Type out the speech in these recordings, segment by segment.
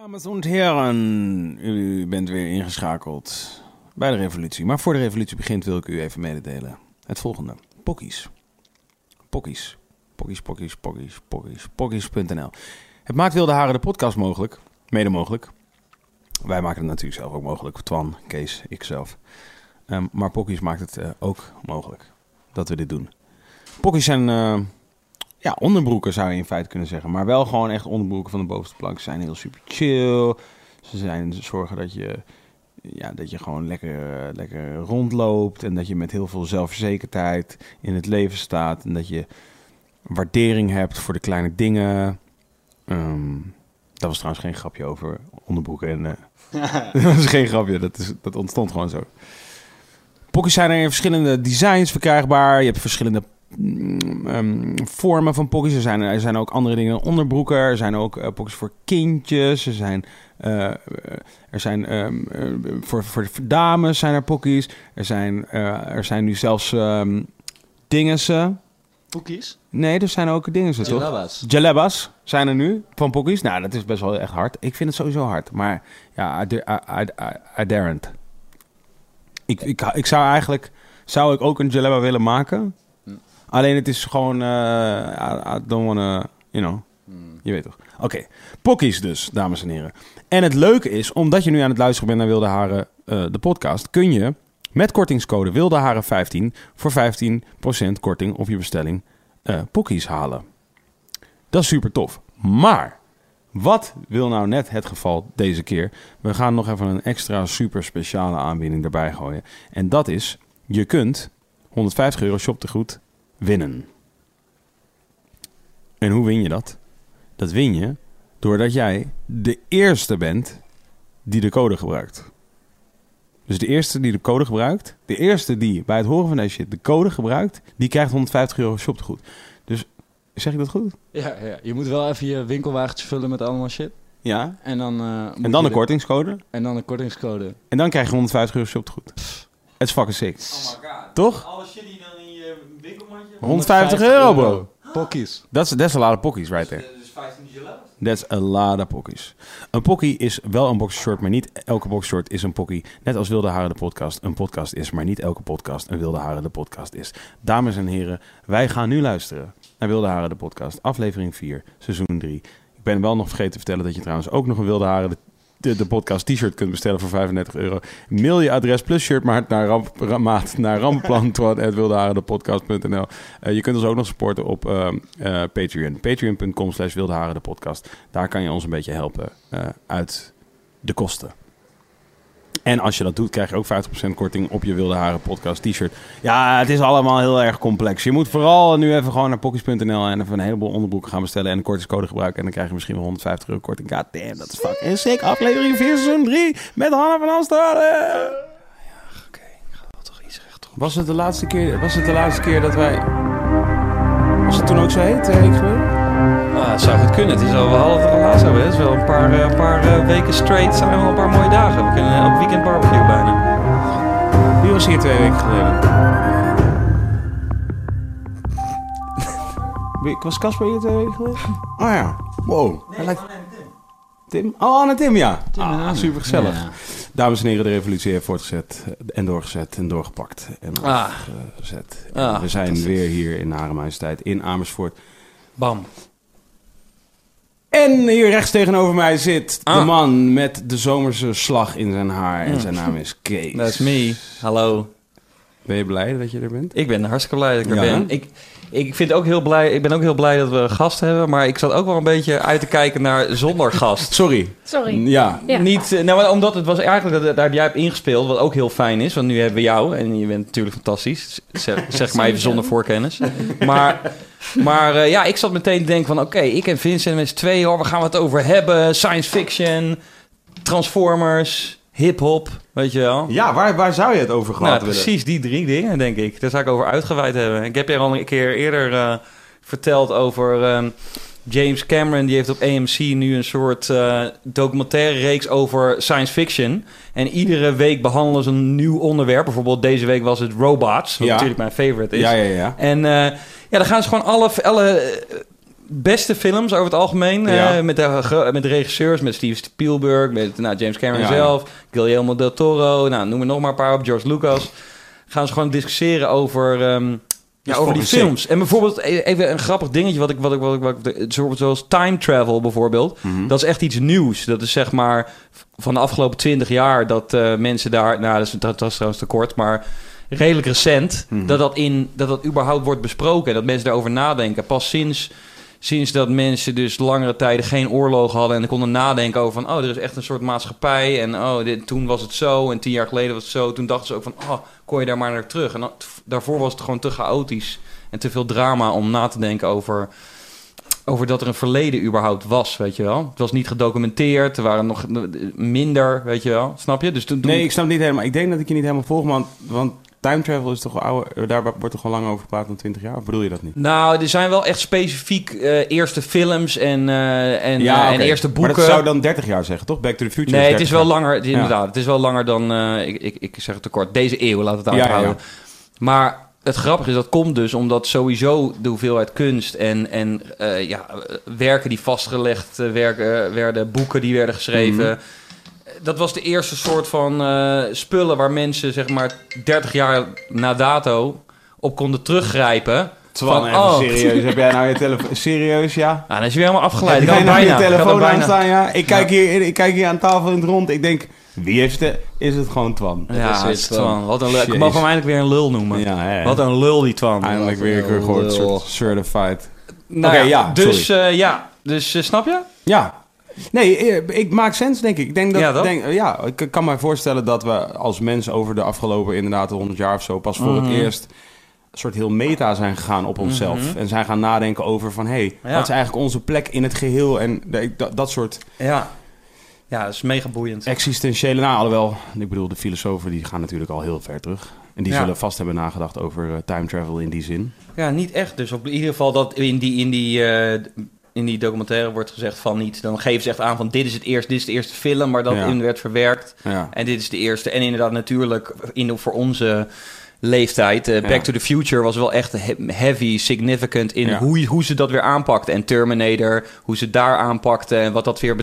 Dames en heren, u bent weer ingeschakeld bij de revolutie. Maar voor de revolutie begint wil ik u even mededelen. Het volgende. Pokkies. Pokkies. Pokkies, pokkies, pokkies, pokkies, pokkies.nl. Het maakt Wilde Haren de podcast mogelijk. Mede mogelijk. Wij maken het natuurlijk zelf ook mogelijk. Twan, Kees, ikzelf. Um, maar Pokkies maakt het uh, ook mogelijk dat we dit doen. Pokkies zijn uh, ja, onderbroeken zou je in feite kunnen zeggen. Maar wel gewoon echt onderbroeken van de bovenste plank. Ze zijn heel super chill. Ze zijn zorgen dat je, ja, dat je gewoon lekker, lekker rondloopt. En dat je met heel veel zelfverzekerdheid in het leven staat. En dat je waardering hebt voor de kleine dingen. Um, dat was trouwens geen grapje over onderbroeken. En, uh, dat was geen grapje, dat, is, dat ontstond gewoon zo. Pokkies zijn er in verschillende designs verkrijgbaar. Je hebt verschillende um, vormen van pokkies. Er zijn, er zijn ook andere dingen onderbroeken. Er zijn ook uh, pokkies voor kindjes. Er zijn, uh, er zijn um, voor, voor dames zijn er pokkies. Er zijn, er zijn nu zelfs um, dingensen. Pokkies? Nee, er zijn ook dingen, toch? Jalabas. Jalabas zijn er nu van pokkies. Nou, dat is best wel echt hard. Ik vind het sowieso hard. Maar ja, I, I, I, I daren't. Ik, ik, ik zou eigenlijk... Zou ik ook een jalaba willen maken? Alleen het is gewoon... Uh, I, I don't wanna... You know... Hmm. Je weet toch. Oké. Okay. Pokkies dus, dames en heren. En het leuke is, omdat je nu aan het luisteren bent naar Wilde Haren, uh, de podcast... kun je met kortingscode Wilde Haren 15 voor 15% korting op je bestelling uh, pokkies halen. Dat is super tof. Maar wat wil nou net het geval deze keer? We gaan nog even een extra super speciale aanbieding erbij gooien. En dat is, je kunt 150 euro shoptegoed winnen. En hoe win je dat? Dat win je doordat jij de eerste bent die de code gebruikt. Dus de eerste die de code gebruikt, de eerste die bij het horen van deze shit de code gebruikt, die krijgt 150 euro shoptegoed. Dus zeg ik dat goed? Ja, ja, je moet wel even je winkelwagentje vullen met allemaal shit. Ja. En dan, uh, en dan een kortingscode. En dan een kortingscode. En dan krijg je 150 euro shoptegoed. Het is fucking sick. Oh my god. Toch? Alle shit die winkelmandje... 150 euro, bro. Pokkies. That's, that's a lot of pokkies right there. Dus 15 jalabas. That's a lot of pokkies. Een pokkie is wel een boxershort, maar niet elke boxershort is een pokkie. Net als Wilde Haren de podcast een podcast is, maar niet elke podcast een Wilde Haren de podcast is. Dames en heren, wij gaan nu luisteren naar Wilde Haren de podcast, aflevering 4, seizoen 3. Ik ben wel nog vergeten te vertellen dat je trouwens ook nog een Wilde Haren de de, de podcast t-shirt kunt bestellen voor 35 euro. Mail je adres plus shirtmaat naar, ramp, maat naar rampplan.wildeharendepodcast.nl uh, Je kunt ons ook nog supporten op uh, uh, Patreon. Patreon.com slash wildeharendepodcast. Daar kan je ons een beetje helpen uit de kosten. En als je dat doet, krijg je ook 50% korting op je Wilde Haren podcast t-shirt. Ja, het is allemaal heel erg complex. Je moet vooral nu even gewoon naar pokkies.nl en even een heleboel onderbroeken gaan bestellen en een kortingscode gebruiken. En dan krijg je misschien wel 150 euro korting. God damn, dat is fucking sick. Aflevering 4, seizoen 3 met Hanna van Amsterdam. Ja, oké. Ik ga wel toch iets recht Was het de laatste keer, was het de laatste keer dat wij... Was het toen ook zo heet, weken geleden? Ah, het zou goed kunnen. Het is al wel half relaas hebben. Het is wel een paar, uh, paar uh, weken straight. zijn wel een paar mooie dagen. We kunnen elk weekend barbecue bijna. Wie was hier twee weken geleden? was Casper hier twee weken geleden? Oh ja. Wow. Nee, lijkt... Tim. Tim? Oh, Anne Tim, ja. Tim en ah, Anne. super gezellig. Ja. Dames en heren, de revolutie heeft voortgezet en doorgezet en doorgepakt en Ah. gezet. Ah, we zijn weer hier in Hare Majesteit in Amersfoort. Bam. En hier rechts tegenover mij zit de Ah. man met de zomerse slag in zijn haar. En zijn naam is Kees. That's me. Hallo. Ben je blij dat je er bent? Ik ben hartstikke blij dat ik er Ja, ben. Ik, ik, vind ook heel blij, ik ben ook heel blij dat we een gast hebben. Maar ik zat ook wel een beetje uit te kijken naar zonder gast. Sorry. Sorry. Ja. Ja. Niet, eh, nou, maar omdat het was eigenlijk dat daar heb jij hebt ingespeeld, wat ook heel fijn is. Want nu hebben we jou en je bent natuurlijk fantastisch. Zeg, zeg maar even zonder voorkennis. Maar, maar eh, ja, ik zat meteen te denken van... Oké, ik en Vincent met z'n tweeën, hoor, waar gaan we het over hebben? Science fiction, Transformers, hip-hop, weet je wel. Ja, waar, waar zou je het over gehad Nou, willen? precies die drie dingen, denk ik. Daar zou ik over uitgeweid hebben. Ik heb je al een keer eerder eh, verteld over ehm, James Cameron. Die heeft op AMC nu een soort eh, documentaire reeks over science fiction. En iedere week behandelen ze een nieuw onderwerp. Bijvoorbeeld deze week was het robots, wat Ja. natuurlijk mijn favorite is. Ja, ja, ja. En eh, ja, dan gaan ze gewoon alle, alle beste films over het algemeen. eh, Ja. met, de, met de regisseurs, met Steven Spielberg, met nou, James Cameron Ja, ja. zelf, Guillermo del Toro, nou, noem er nog maar een paar op, George Lucas. Gaan ze gewoon discussiëren over, ja, is over die films. En bijvoorbeeld e- even een grappig dingetje, wat ik, wat ik, wat ik, wat ik zoals time travel bijvoorbeeld. Mhm. Dat is echt iets nieuws. Dat is zeg maar van de afgelopen twintig jaar dat eh, mensen daar... Nou, dat, is, dat trouwens te kort, maar redelijk recent... Mhm. dat, dat, in, dat dat überhaupt wordt besproken. Dat mensen daarover nadenken. Pas sinds, sinds dat mensen dus langere tijden geen oorlog hadden... en konden nadenken over van... oh, er is echt een soort maatschappij... en oh, dit, toen was het zo en tien jaar geleden was het zo. Toen dachten ze ook van... oh, kon je daar maar naar terug. En daarvoor was het gewoon te chaotisch... en te veel drama om na te denken over over dat er een verleden überhaupt was, weet je wel. Het was niet gedocumenteerd, er waren nog minder, weet je wel. Snap je? Dus toen, Nee, ik snap niet helemaal. Ik denk dat ik je niet helemaal volg, want time travel is toch wel ouder. Daar wordt toch al lang over gepraat dan 20 jaar? Of bedoel je dat niet? Nou, er zijn wel echt specifiek eh, eerste films en, eh, en, eh, oké. en eerste boeken. Maar dat zou dan 30 jaar zeggen, toch? Back to the Future nee, het is 30 wel jaar. langer, Ja. inderdaad. Het is wel langer dan, eh, ik, ik, ik zeg het tekort, deze eeuw, laat het Ja, ja, aanhouden. ja. Maar het grappige is, dat komt dus omdat sowieso de hoeveelheid kunst en, en eh, ja, eh, werken die vastgelegd eh, werken, werden, boeken die werden geschreven. Mhm. Dat was de eerste soort van eh, spullen waar mensen zeg maar 30 jaar na dato op konden teruggrijpen. Twan, Van, even oh. serieus. Heb jij nou je telefoon... Serieus, ja? Nou, dan is je weer helemaal afgeleid. Ik had nou bijna. je telefoon bijna. aanstaan, ja? Ik kijk, hier, ik kijk hier aan tafel in het rond. Ik denk, wie heeft het? Is het gewoon Twan? Ja, is het is Twan. Wat een leuk. Ik mag hem eindelijk weer een lul noemen. Ja, hè. Wat een lul die Twan. Eindelijk weer een keer gehoord. soort certified. Nou Oké, ja, ja, dus eh, ja, dus eh, snap je? Ja. Nee, eh, ik maak sens, denk ik. Ik denk dat, Ja, denk, ja, ik kan me voorstellen dat we als mens over de afgelopen inderdaad 100 jaar of zo pas voor Mhm. het eerst een soort heel meta zijn gegaan op onszelf. Mhm. En zijn gaan nadenken over van, hé, hey, Ja. wat is eigenlijk onze plek in het geheel? En dat, dat soort Ja. Ja, dat is mega boeiend. existentiële, nou, alhoewel, ik bedoel, de filosofen die gaan natuurlijk al heel ver terug. En die Ja. zullen vast hebben nagedacht over eh, time travel in die zin. Ja, niet echt. Dus op in ieder geval dat in die, in die, eh, in die documentaire wordt gezegd van niet. Dan geven ze echt aan van dit is het eerste, dit is de eerste film waar dat Ja. in werd verwerkt. Ja. En dit is de eerste. En inderdaad natuurlijk in, voor onze leeftijd. eh, Back Ja. to the Future was wel echt he- heavy, significant in Ja. hoe, hoe ze dat weer aanpakten. En Terminator, hoe ze daar aanpakten. En wat dat weer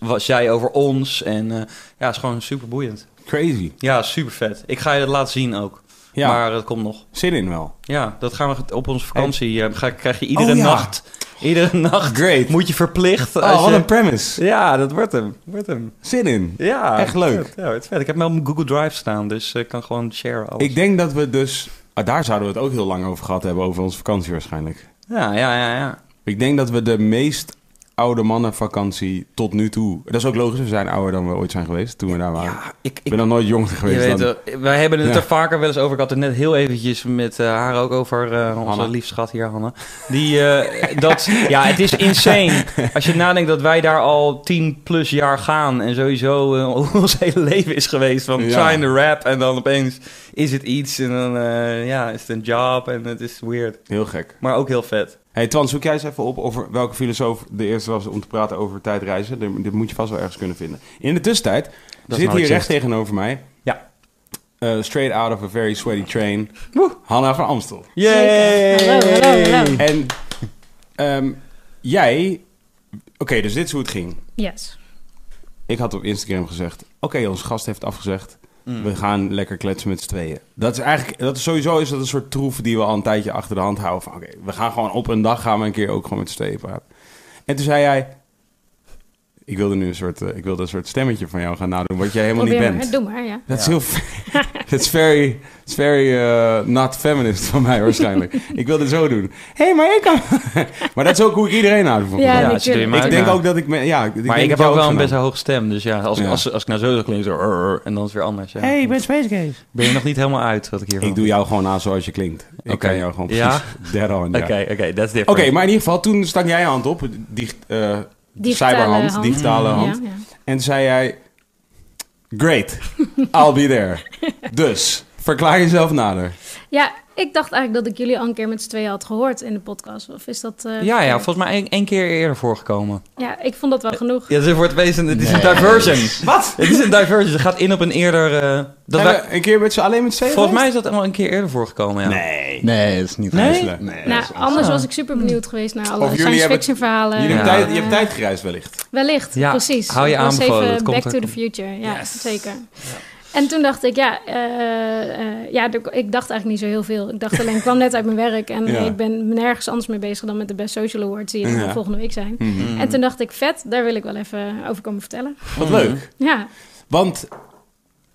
was zei over ons. En eh, ja, is gewoon super boeiend. Crazy. Ja, super vet. Ik ga je dat laten zien ook. Ja, Maar dat komt nog. zin in wel. Ja, dat gaan we op onze vakantie. eh, ga, krijg je iedere Oh, ja. nacht. Iedere nacht Great. moet je verplicht. Oh, wat je- een premise. Ja, dat wordt hem. Wordt hem. Zin in. Ja, Echt leuk. Ja, het is vet. Ik heb hem op mijn Google Drive staan, dus ik kan gewoon share alles. Ik denk dat we dus... ah, daar zouden we het ook heel lang over gehad hebben, over onze vakantie waarschijnlijk. Ja, ja, ja, ja. Ik denk dat we de meest oude mannenvakantie tot nu toe... Dat is ook logisch, we zijn ouder dan we ooit zijn geweest toen we daar waren. Ja, ik, ben nog nooit jonger je geweest weet, dan... wij hebben het Ja. er vaker wel eens over. Ik had het net heel eventjes met eh, haar ook over, eh, onze Hanna. lief schat hier, Hanne. Die, eh, dat, ja, het is insane. Als je nadenkt dat wij daar al tien plus jaar gaan en sowieso ons hele leven is geweest van Ja. trying to rap en dan opeens is het iets en dan eh, ja, is het een job en het is weird. Heel gek. Maar ook heel vet. Hey Twan, zoek jij eens even op over welke filosoof de eerste was om te praten over tijdreizen. Dit, moet je vast wel ergens kunnen vinden. In de tussentijd zit nooit hier recht tegenover mij... Ja. eh, straight out of a very sweaty train. Woe. Hanna van Amstel. Zeker. Hallo, hallo, hallo. En ehm, jij... Oké, dus dit is hoe het ging. Yes. Ik had op Instagram gezegd... Oké, onze gast heeft afgezegd. We gaan lekker kletsen met z'n tweeën. Dat is eigenlijk... Dat sowieso is dat een soort troef die we al een tijdje achter de hand houden. Van oké, we gaan gewoon op een dag gaan we een keer ook gewoon met z'n tweeën praten. En toen zei jij... ik wilde nu een soort, eh, ik wilde een soort stemmetje van jou gaan nadoen, wat jij helemaal Probeer niet maar. bent. Doe maar, ja. Dat is heel... It's very, it's very uh, not feminist van mij waarschijnlijk. ik wilde het zo doen. Hé, hey, maar ik kan... maar dat is ook hoe ik iedereen nadoe. volgens Ja, ik denk ook dat ik... Me, ja, ik Maar denk ik heb dat ook wel een best wel hoge stem. Dus ja, als, Ja. als, als ik nou zo zou klinken, zo... "Rrr", en dan is het weer anders. Ja. Hey, ik ben Space Case. Ben je nog niet helemaal uit wat ik hier Ik doe jou gewoon aan zoals je klinkt. Ik Oké. kan jou gewoon Ja? precies dead on. ja. Oké, oké, that's different. Oké, maar in ieder geval, toen stak jij je hand op, die uh, Digitale cyberhand, hand. digitale hand. ja. En zei jij, great, I'll be there. Dus, verklaar jezelf nader. Ja, ik dacht eigenlijk dat ik jullie al een keer met z'n tweeën had gehoord in de podcast. Of is dat... eh, Ja, ja, volgens mij één, één keer eerder voorgekomen. Ja, ik vond dat wel genoeg. Ja, dus voor het wezen, het is Nee. een diversion. Wat? Het is een diversion. Het gaat in op een eerder... eh, dat wij- een keer met z'n alleen met z'n tweeën volgens mij is dat al een keer eerder voorgekomen, ja. Nee. Nee, dat is niet Nee? Nee, nou, is- anders was ik super benieuwd geweest naar alle science fiction verhalen. Jullie Ja. hebben tijd, je Eh, hebt tijd gereisd wellicht. Wellicht, Ja, precies. hou je aanbevolen, Back to the Future, ja, Yes. zeker. En toen dacht ik, ja, eh, eh, ja, ik dacht eigenlijk niet zo heel veel. Ik dacht alleen, ik kwam net uit mijn werk en Ja. ik ben nergens anders mee bezig dan met de Best Social Awards die er Ja. volgende week zijn. Mhm. En toen dacht ik, vet, daar wil ik wel even over komen vertellen. Wat leuk. Ja, Want,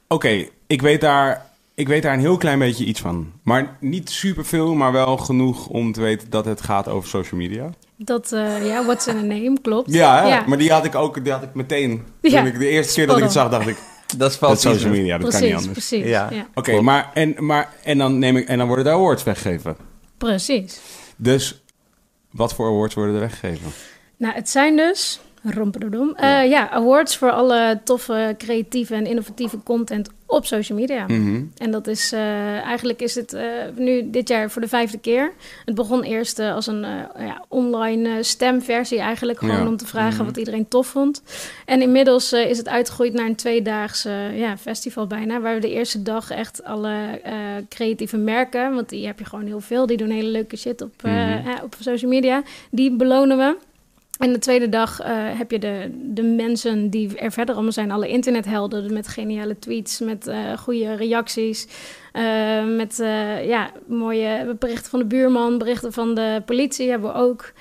oké, ik weet daar... Ik weet daar een heel klein beetje iets van. Maar niet superveel, maar wel genoeg om te weten dat het gaat over social media. dat, eh, ja, what's in a name, klopt. Ja? Ja. maar die had ik ook die had ik meteen. Ja. Toen ik de eerste keer dat ik het zag, dacht ik, Dat is valt social media, dat kan niet precies, anders. precies. Ja. Ja. Oké, maar, en, maar en, dan neem ik, en dan worden de awards weggegeven. precies. Dus wat voor awards worden er weggegeven? Nou, het zijn dus, rompedoedom, eh ja, awards voor alle toffe, creatieve en innovatieve content op social media. Mhm. En dat is, eh, eigenlijk is het eh, nu dit jaar voor de vijfde keer. Het begon eerst als een ja, online stemversie eigenlijk. Gewoon Ja. om te vragen Mhm. wat iedereen tof vond. En inmiddels is het uitgegroeid naar een tweedaags eh, ja, festival bijna. Waar we de eerste dag echt alle creatieve merken... want die heb je gewoon heel veel. Die doen hele leuke shit op, Mhm. ja, op social media. Die belonen we. En de tweede dag eh, heb je de, de mensen die er verder allemaal zijn. Alle internethelden met geniale tweets, met eh, goede reacties. eh, met ja, mooie berichten van de buurman, berichten van de politie hebben we ook.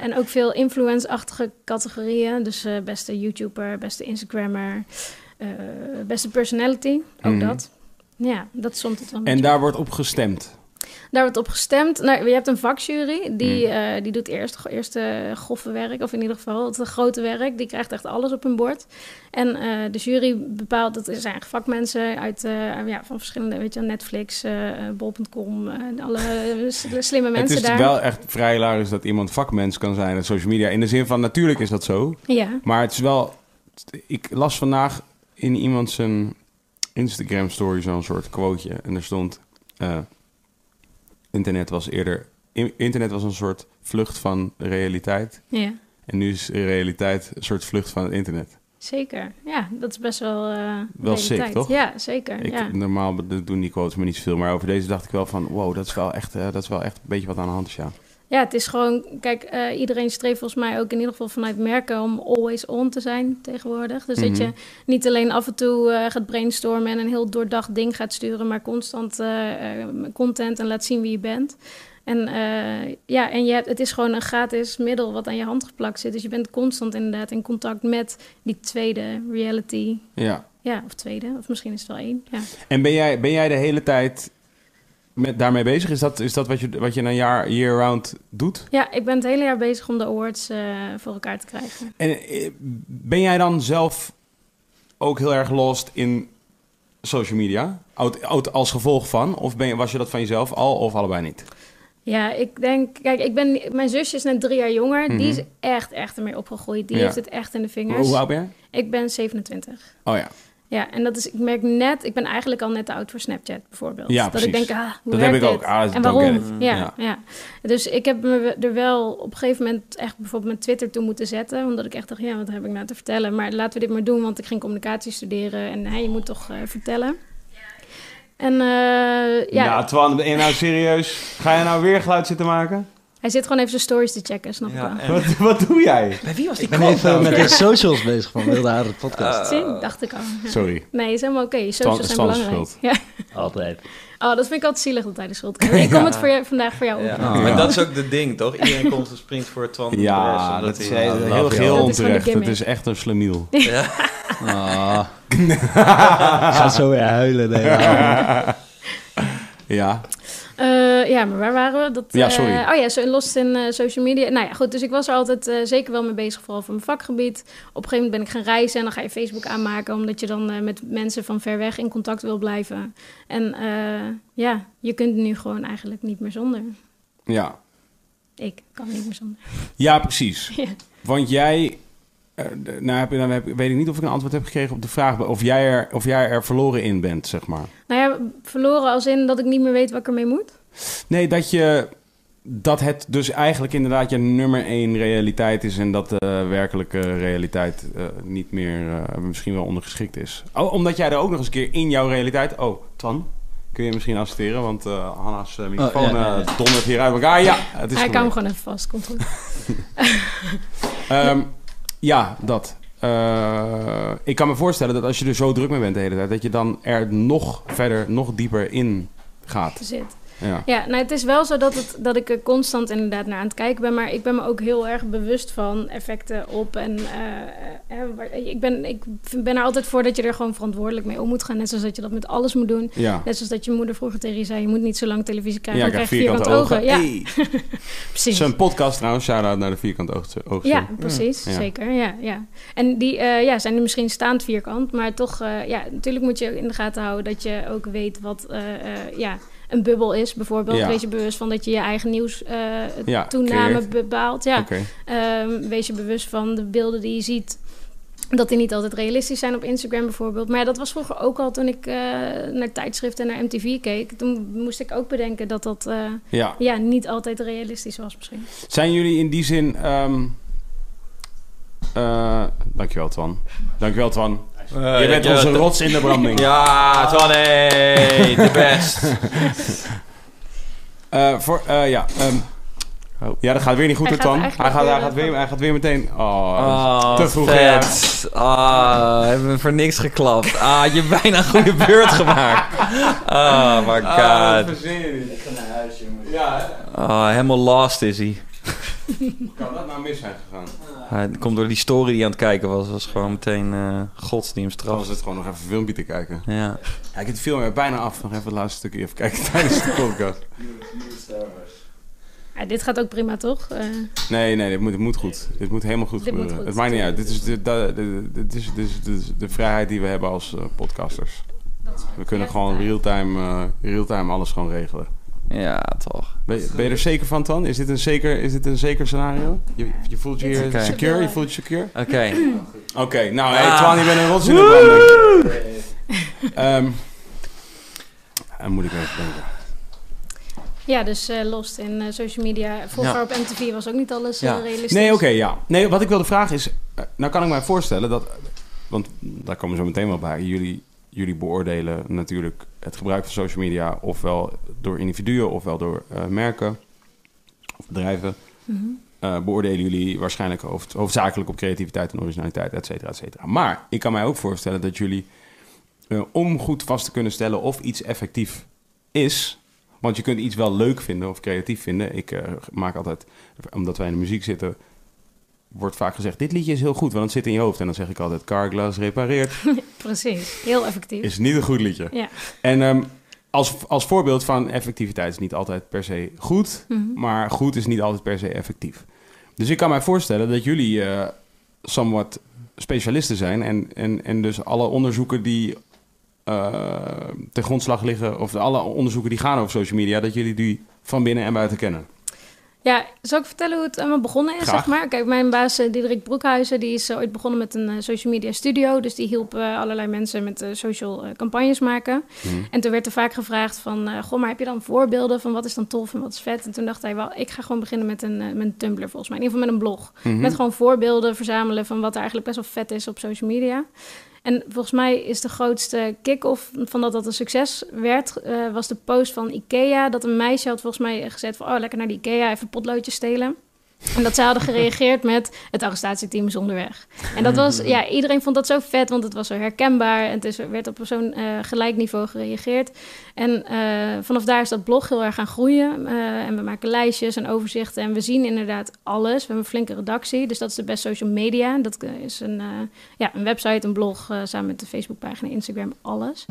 En ook veel influence-achtige categorieën. Dus beste YouTuber, beste Instagrammer, beste personality, ook Mhm. dat. Ja, dat somt het wel En daar wordt op gestemd. Daar wordt op gestemd. Nou, je hebt een vakjury, die, Hmm. eh, die doet eerst, eerst eh, grove werk, of in ieder geval het grote werk. Die krijgt echt alles op hun bord. En eh, de jury bepaalt, dat zijn vakmensen uit, eh, ja, van verschillende, weet je, Netflix, bol.com, alle slimme Het mensen is daar. wel echt vrij hilarisch dat iemand vakmens kan zijn op social media. In de zin van, natuurlijk is dat zo. Ja, Maar het is wel... Ik las vandaag in iemand zijn Instagram story zo'n soort quoteje. En er stond... internet was eerder... in- Internet was een soort vlucht van realiteit. ja, En nu is realiteit een soort vlucht van het internet. zeker. Ja, dat is best wel eh Wel sick, toch? Ja, zeker. Ik, ja. Normaal doen die quotes me niet zoveel. Maar over deze dacht ik wel van... Wow, dat is wel echt, eh, dat is wel echt een beetje wat aan de hand is, ja. Ja, het is gewoon, kijk, eh, iedereen streeft volgens mij ook in ieder geval vanuit merken om always on te zijn tegenwoordig. Dus dat Mhm. je niet alleen af en toe eh, gaat brainstormen en een heel doordacht ding gaat sturen, maar constant eh, content en laat zien wie je bent. En ja, en je hebt, het is gewoon een gratis middel wat aan je hand geplakt zit. Dus je bent constant inderdaad in contact met die tweede reality. Ja. Ja, of tweede, of misschien is het wel één. Ja. En ben jij, ben jij de hele tijd met, daarmee bezig? Is dat, is dat wat je, wat je een jaar year-round doet? ja, ik ben het hele jaar bezig om de awards eh, voor elkaar te krijgen. En eh, ben jij dan zelf ook heel erg lost in social media? Oud- Als gevolg van? Of ben je, was je dat van jezelf al of allebei niet? Ja, ik denk, kijk, ik ben, mijn zusje is net drie jaar jonger. Mhm. Die is echt, echt ermee opgegroeid. Die Ja. heeft het echt in de vingers. Hoe oud ben je? Ik ben 27. Oh ja. Ja, en dat is, ik merk net, ik ben eigenlijk al net te oud voor Snapchat bijvoorbeeld. Ja, dat precies. ik denk, ah, hoe Dat werkt heb ik dit? ook. Ah, en waarom? Ja, Ja. ja. Dus ik heb me er wel op een gegeven moment echt bijvoorbeeld mijn Twitter toe moeten zetten. Omdat ik echt dacht, ja, wat heb ik nou te vertellen? Maar laten we dit maar doen, want ik ging communicatie studeren. En hè, je moet toch eh, vertellen. En eh, ja, Nou, Twan, ben je nou serieus? Ga je nou weer geluid zitten maken? Hij zit gewoon even zijn stories te checken, snap ik Ja, wel. en- Wat, wat doe jij? Bij wie was die Ik ben even met de socials bezig van Wilde Haren podcast. Zie, dacht ik al. Ja. Sorry. Nee, is helemaal oké. Stan- Socials zijn Stan belangrijk. schuld. Ja. Altijd. Oh, dat vind ik altijd zielig dat hij de schuld krijgt. Ik kom het voor jou, vandaag voor jou op. Ja. Ah. Maar dat is ook de ding, toch? Iedereen komt en springt voor Twan. Ja, dat is heel, heel de onterecht. Het is echt een slemiel. Ja. Ah. Ik ga zo weer huilen. hele avond. Ja. Eh, ja, maar waar waren we? Dat, Ja, eh, sorry. oh ja, zo lost in eh, social media. Nou ja, goed. Dus ik was er altijd eh, zeker wel mee bezig, vooral voor mijn vakgebied. Op een gegeven moment ben ik gaan reizen en dan ga je Facebook aanmaken, omdat je dan eh, met mensen van ver weg in contact wil blijven. En eh, ja, je kunt nu gewoon eigenlijk niet meer zonder. Ja. Ik kan niet meer zonder. Ja, precies. Ja. Want jij... eh, nou, heb, je- nou heb, weet ik niet of ik een antwoord heb gekregen op de vraag... of jij er, of jij er verloren in bent, zeg maar. Nou ja, verloren als in dat ik niet meer weet wat ik ermee moet. Nee, dat je... Dat het dus eigenlijk inderdaad je nummer één realiteit is... en dat de werkelijke realiteit eh, niet meer eh, misschien wel ondergeschikt is. Oh, omdat jij er ook nog eens een keer in jouw realiteit... Oh, Twan, kun je misschien assisteren? Want eh Hanna's eh, microfoon Oh, ja, ja, ja. dondert hier uit elkaar. Ja, het is Hij kan gewoon even vast, komt goed. Ehm, ja, dat. Eh, ik kan me voorstellen dat als je er zo druk mee bent de hele tijd... dat je dan er nog verder, nog dieper in gaat. Ja. Ja, nou het is wel zo dat, het, dat ik er constant inderdaad naar aan het kijken ben. Maar ik ben me ook heel erg bewust van effecten op. En eh, eh, waar- ik, ben, ik ben er altijd voor dat je er gewoon verantwoordelijk mee om moet gaan. Net zoals dat je dat met alles moet doen. Ja. Net zoals dat je moeder vroeger tegen je zei... je moet niet zo lang televisie kijken, Ja, dan krijg je vierkante vierkante ogen. ogen. Ja, Hey. precies. Zijn podcast trouwens, shout-out naar de vierkante oog. oog Ja, precies. Ja. Zeker, ja, ja. En die eh, ja, zijn nu misschien staand vierkant, maar toch, eh, ja, natuurlijk moet je in de gaten houden dat je ook weet wat, eh, eh, ja, een bubbel is bijvoorbeeld. Ja. Wees je bewust van dat je je eigen nieuws eh, Ja, toename creëert. bepaalt. Ja. Ehm, wees je bewust van de beelden die je ziet. Dat die niet altijd realistisch zijn op Instagram bijvoorbeeld. Maar ja, dat was vroeger ook al toen ik eh, naar tijdschriften en naar MTV keek. Toen moest ik ook bedenken dat dat eh, Ja. ja, niet altijd realistisch was misschien. Zijn jullie in die zin... ehm eh, dankjewel, Twan. Dankjewel, Twan. Je bent onze rots in de branding. Ja, hey, de best. Eh, voor, eh, ja, ehm, Oh. ja, dat gaat weer niet goed, hè, gaat Twan. Hij gaat, hij, weer, gaat weer, eh, hij gaat weer meteen... Oh, Oh, te vroeg. vet. Ah, hebben we voor niks geklapt. Ah, je hebt bijna een goede beurt gemaakt. Oh my god. Ik ga naar huis, jongens. Ja, Oh, helemaal lost is hij. Kan dat nou mis zijn gegaan? Hij komt door die story die hij aan het kijken was. was gewoon meteen eh gods die hem Dan was het gewoon nog even een filmpje te kijken. Ja. Ja, ik heb de film er bijna af. Nog even het laatste stukje even kijken tijdens de podcast. Ja, dit gaat ook prima, toch? Eh, Nee, nee, dit moet, dit moet goed. Dit moet helemaal goed Dit moet gebeuren. goed. Het maakt niet uit. Dit is de, de, de, dit is, dit is, dit is de vrijheid die we hebben als eh, podcasters. We kunnen gewoon real-time eh, real-time alles gewoon regelen. Ja, toch. Ben je, ben je er zeker van, Tan? Is dit een zeker, is dit een zeker scenario? Je, je voelt je hier Oké. secure? Je voelt je secure? Oké. Oké, nou, hey, Ah. Twan, je bent een rots in de branding. Ehm, dan moet ik even denken. ja, dus eh Lost in eh, social media. Vroeger Ja. op MTV was ook niet alles Ja. eh, realistisch. Nee, oké, ja. Nee, wat ik wilde vragen is... eh, nou kan ik mij voorstellen dat... Want daar komen we zo meteen wel bij. Jullie, jullie beoordelen natuurlijk het gebruik van social media... ofwel door individuen ofwel door eh, merken of bedrijven. Mhm. eh, beoordelen jullie waarschijnlijk hoofd, hoofdzakelijk op creativiteit en originaliteit, et cetera, et cetera. Maar ik kan mij ook voorstellen dat jullie... eh, om goed vast te kunnen stellen of iets effectief is... Want je kunt iets wel leuk vinden of creatief vinden. Ik maak altijd, omdat wij in de muziek zitten, wordt vaak gezegd: Dit liedje is heel goed, want het zit in je hoofd. En dan zeg ik altijd: Carglass repareert. Precies, heel effectief. Is niet een goed liedje. Ja. En ehm, als, als voorbeeld van effectiviteit is niet altijd per se goed, Mhm. maar goed is niet altijd per se effectief. Dus ik kan mij voorstellen dat jullie eh somewhat specialisten zijn en, en, en dus alle onderzoeken die eh ten grondslag liggen, of alle onderzoeken die gaan over social media, dat jullie die van binnen en buiten kennen. Ja, zal ik vertellen hoe het allemaal begonnen is, Graag. zeg maar? Kijk, mijn baas eh, Diederik Broekhuizen, die is eh, ooit begonnen met een eh, social media studio. Dus die hielp allerlei mensen met social campagnes maken. Mhm. En toen werd er vaak gevraagd van, goh, maar heb je dan voorbeelden van wat is dan tof en wat is vet? En toen dacht hij wel, ik ga gewoon beginnen met een, met een Tumblr volgens mij. In ieder geval met een blog. Mhm. Met gewoon voorbeelden verzamelen van wat er eigenlijk best wel vet is op social media. En volgens mij is de grootste kick-off van dat dat een succes werd, eh, was de post van Ikea. Dat een meisje had volgens mij gezegd van, oh, lekker naar die Ikea, even potloodjes stelen. En dat zij hadden gereageerd met het arrestatieteam is onderweg. En dat was, ja, iedereen vond dat zo vet, want het was zo herkenbaar. En het is, werd op zo'n eh, gelijk niveau gereageerd. En eh, vanaf daar is dat blog heel erg gaan groeien. Eh, en we maken lijstjes en overzichten. En we zien inderdaad alles. We hebben een flinke redactie. Dus dat is de Best Social Media. Dat is een, ja, een website, een blog, samen met de Facebookpagina, Instagram, alles.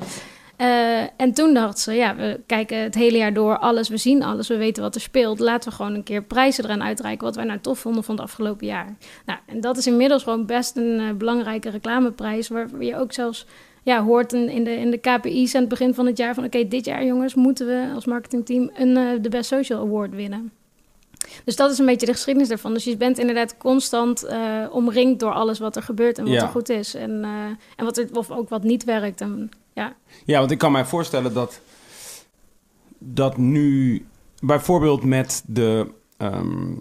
Eh, en toen dacht ze, ja, we kijken het hele jaar door alles, we zien alles, we weten wat er speelt. Laten we gewoon een keer prijzen eraan uitreiken wat wij nou tof vonden van het afgelopen jaar. Nou, en dat is inmiddels gewoon best een eh, belangrijke reclameprijs, waar je ook zelfs ja, hoort in, in, de, in de KPI's aan het begin van het jaar van, oké, dit jaar jongens, moeten we als marketingteam een, eh, de Best Social Award winnen. Dus dat is een beetje de geschiedenis daarvan. Dus je bent inderdaad constant omringd door alles wat er gebeurt en wat Ja. er goed is. En, en wat er, of ook wat niet werkt. En, ja, Ja, want ik kan mij voorstellen dat, dat nu bijvoorbeeld met de, ehm,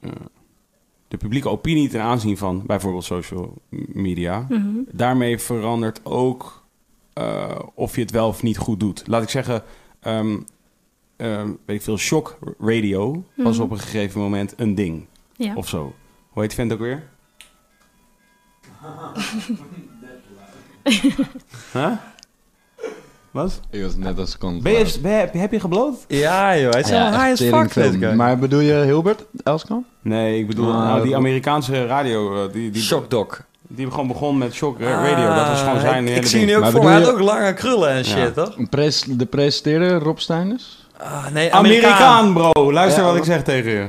eh, de publieke opinie ten aanzien van bijvoorbeeld social media, Mhm. daarmee verandert ook eh, of je het wel of niet goed doet. Laat ik zeggen, ehm, ehm, weet ik veel, shock radio was Mhm. op een gegeven moment een ding ja. of zo. Hoe heet vent ook weer? huh? Wat? Ik was net als kans. Ben je, ben je- heb je gebloot? Ja, joh. Hij is Ja, high as fuck, guy. Maar bedoel je Hilbert Elskamp? Nee, ik bedoel Ah, nou, die Amerikaanse radio. eh, Die, die, Shock Doc. die gewoon begon met Shock Radio. dat was gewoon zijn Ah, ik, hele ik zie nu ook Maar voor. Hij had ook lange krullen en Ja. shit, toch? Een pres de presenteerder, Rob Steiners? Ah, nee, Amerikaan, bro. Luister Ja, wat ik zeg tegen je.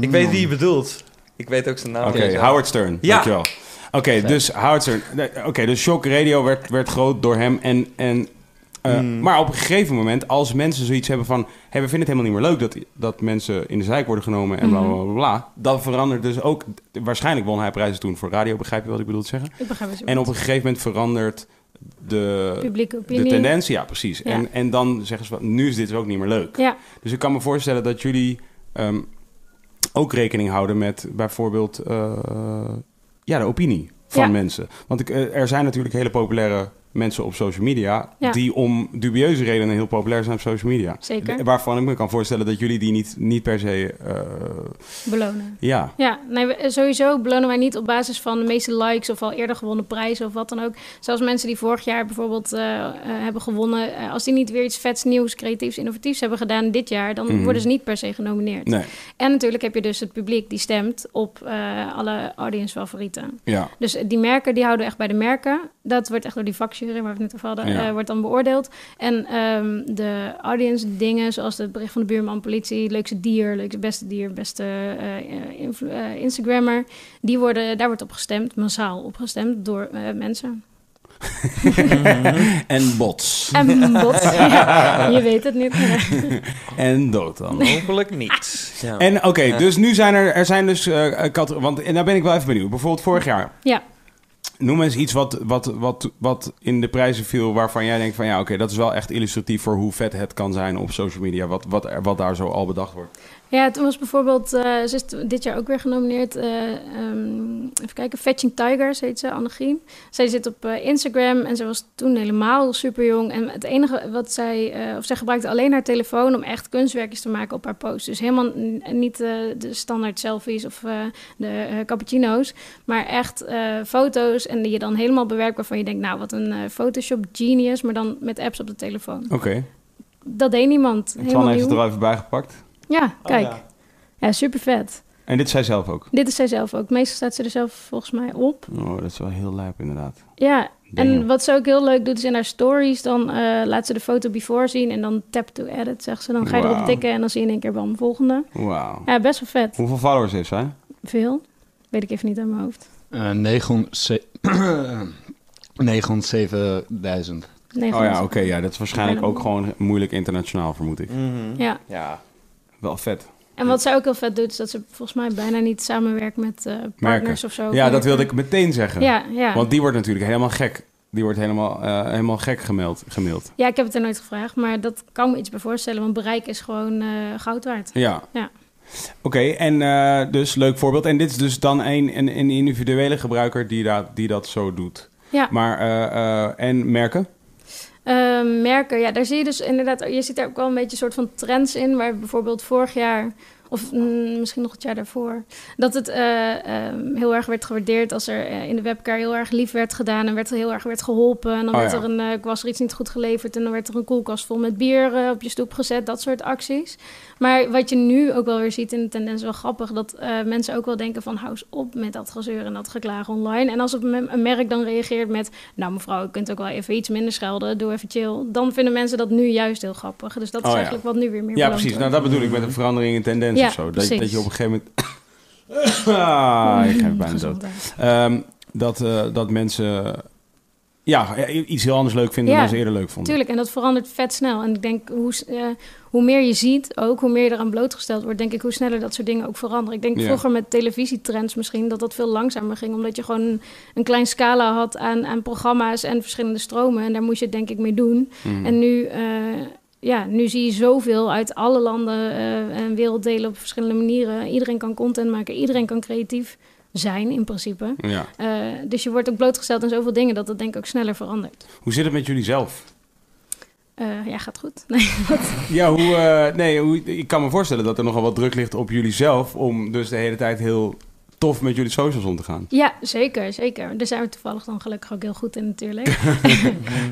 Ik weet wie je bedoelt. Ik weet ook zijn naam. Oké. Howard Stern. Ja. Dankjewel. Oké, dus Howard Stern. Oké, dus Shock Radio werd, werd groot door hem. En, en, eh, Hmm. Maar op een gegeven moment, als mensen zoiets hebben van... Hey, we vinden het helemaal niet meer leuk dat, dat mensen in de zijk worden genomen en bla bla bla. bla dan verandert dus ook... Waarschijnlijk won hij prijzen toen voor radio, begrijp je wat ik bedoel te zeggen? Ik begrijp het. En op een gegeven moment verandert de, publieke de opinie. tendens. Ja, precies. Ja. En, en dan zeggen ze, van, nu is dit ook niet meer leuk. Ja, Dus ik kan me voorstellen dat jullie ehm, ook rekening houden met bijvoorbeeld eh, ja, de opinie van Ja. mensen. Want ik, eh, er zijn natuurlijk hele populaire mensen op social media... Ja. die om dubieuze redenen heel populair zijn op social media. zeker. Waarvan ik me kan voorstellen dat jullie die niet, niet per se... eh, Belonen. ja, Ja, nee, we- sowieso belonen wij niet op basis van de meeste likes of al eerder gewonnen prijzen of wat dan ook. Zelfs mensen die vorig jaar bijvoorbeeld eh, eh, hebben gewonnen, eh, als die niet weer iets vets, nieuws, creatiefs, innovatiefs hebben gedaan dit jaar, dan Mhm. worden ze niet per se genomineerd. nee, En natuurlijk heb je dus het publiek die stemt op eh, alle audience favorieten. ja. Dus die merken, die houden echt bij de merken. Dat wordt echt door die vakjury, waar we het net over hadden, Ja. eh, wordt dan beoordeeld. En ehm, de audience dingen, zoals het bericht van de buurman, politie, leukste dier, leukste beste dier, beste eh, eh, Instagrammer, die worden, daar wordt op gestemd, massaal opgestemd door eh, mensen. En bots. En bot, ja, je weet het niet. En dood dan. Hopelijk niet. Ja. En oké, dus nu zijn er, er zijn dus eh kat, want en daar ben ik wel even benieuwd. Bijvoorbeeld vorig jaar. Ja. Noem eens iets wat, wat, wat, wat in de prijzen viel waarvan jij denkt van ja, oké, dat is wel echt illustratief voor hoe vet het kan zijn op social media. Wat, wat, wat daar zo al bedacht wordt. Ja, toen was bijvoorbeeld, eh, ze is dit jaar ook weer genomineerd. eh, ehm, even kijken, Fetching Tigers heet ze, Annegien. Zij zit op eh, Instagram en ze was toen helemaal super jong. En het enige wat zij, eh, of zij gebruikte alleen haar telefoon om echt kunstwerkjes te maken op haar post. Dus helemaal niet eh, de standaard selfies of eh, de cappuccino's, maar echt eh, foto's en die je dan helemaal bewerkt waarvan je denkt, nou wat een eh, Photoshop genius, maar dan met apps op de telefoon. Oké. Dat deed niemand. En Helemaal Twan heeft het er al even bijgepakt. Ja, kijk. ja. ja, super vet. En dit zei zelf ook. Dit is zij zelf ook. Meestal staat ze er zelf volgens mij op. Oh, dat is wel heel lijp inderdaad. Ja, en wat ze ook heel leuk doet is in haar stories, dan eh, laat ze de foto before zien en dan tap to edit, zegt ze. Dan ga je erop tikken en dan zie je in één keer bam, volgende. Wauw. Ja, best wel vet. Hoeveel followers heeft zij? Veel. Weet ik even niet uit mijn hoofd. Uh, 907.000. Nee, Oh ja, oké. ja, dat is waarschijnlijk ook gewoon moeilijk internationaal, vermoed ik. Mhm. Ja, Ja. Wel vet. en wat zij ook heel vet doet, is dat ze volgens mij bijna niet samenwerkt met eh, partners of zo. Ja, dat wilde ik meteen zeggen. Ja, ja. Want die wordt natuurlijk helemaal gek. Die wordt helemaal, eh, helemaal gek gemaild, gemaild. ja, ik heb het er nooit gevraagd, maar dat kan me iets bij voorstellen, want bereik is gewoon eh, goud waard. Ja. Ja. Oké, en dus leuk voorbeeld. En dit is dus dan een, een, een individuele gebruiker die dat, die dat zo doet. Ja. Maar, en merken? Eh, merken, ja, daar zie je dus inderdaad, je ziet daar ook wel een beetje een soort van trends in, waar bijvoorbeeld vorig jaar, of mm, misschien nog het jaar daarvoor, dat het eh, ehm, heel erg werd gewaardeerd als er eh, in de webcare heel erg lief werd gedaan en werd er heel erg werd geholpen. En dan Oh, werd ja. er een, eh, was er iets niet goed geleverd en dan werd er een koelkast vol met bier op je stoep gezet, dat soort acties. Maar wat je nu ook wel weer ziet in de tendens, is wel grappig, dat eh, mensen ook wel denken van hou eens op met dat gezeur en dat geklaag online. En als me- een merk dan reageert met, nou mevrouw, u kunt ook wel even iets minder schelden, doe even chill. Dan vinden mensen dat nu juist heel grappig. Dus dat Oh, is ja. eigenlijk wat nu weer meer Ja, precies. Nou, dat bedoel ik met een verandering in tendens Ja, of zo. Dat, dat je op een gegeven moment... ah, ik ga bijna dood. Ehm, dat, eh, dat mensen ja, iets heel anders leuk vinden Ja, dan ze eerder leuk vonden. Tuurlijk, en dat verandert vet snel. En ik denk, hoe, eh, hoe meer je ziet, ook hoe meer je eraan blootgesteld wordt, denk ik, hoe sneller dat soort dingen ook veranderen. Ik denk Ja. vroeger met televisietrends misschien dat dat veel langzamer ging, omdat je gewoon een, klein scala had aan, aan programma's en verschillende stromen. En daar moest je het denk ik mee doen. Mhm. En nu, eh, ja, nu zie je zoveel uit alle landen eh, en werelddelen op verschillende manieren. Iedereen kan content maken, iedereen kan creatief zijn in principe. ja. Eh, dus je wordt ook blootgesteld aan zoveel dingen dat het denk ik ook sneller verandert. Hoe zit het met jullie zelf? Eh, ja, gaat goed. Nee, wat? Ja, hoe, eh, nee, hoe, ik kan me voorstellen dat er nogal wat druk ligt op jullie zelf... om dus de hele tijd heel tof met jullie socials om te gaan. Ja, zeker, zeker. Daar zijn we toevallig dan gelukkig ook heel goed in natuurlijk.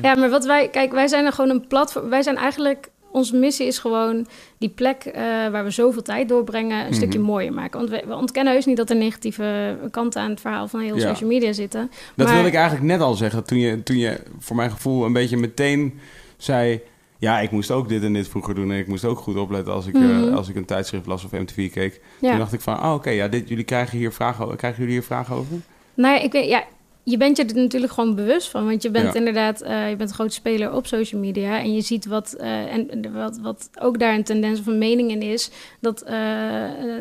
ja, maar wat wij... Kijk, wij zijn er gewoon een platform... Wij zijn eigenlijk... Onze missie is gewoon die plek eh, waar we zoveel tijd doorbrengen... een stukje Mhm. mooier maken. Want we, we ontkennen heus niet dat er negatieve kanten aan het verhaal van heel Ja. social media zitten. Dat Maar- wilde ik eigenlijk net al zeggen. Toen je, toen je voor mijn gevoel een beetje meteen zei... Ja, ik moest ook dit en dit vroeger doen. En ik moest ook goed opletten als ik, eh, Mhm. als ik een tijdschrift las of MTV keek. Ja. Toen dacht ik van, oh, oké, ja, dit, jullie krijgen hier vragen, krijgen jullie hier vragen over? Nou ja, ik weet, ja, je bent je er natuurlijk gewoon bewust van. Want je bent Ja. inderdaad, eh, je bent een groot speler op social media. En je ziet wat, eh, en en wat, wat ook daar een tendens of een mening in is. Dat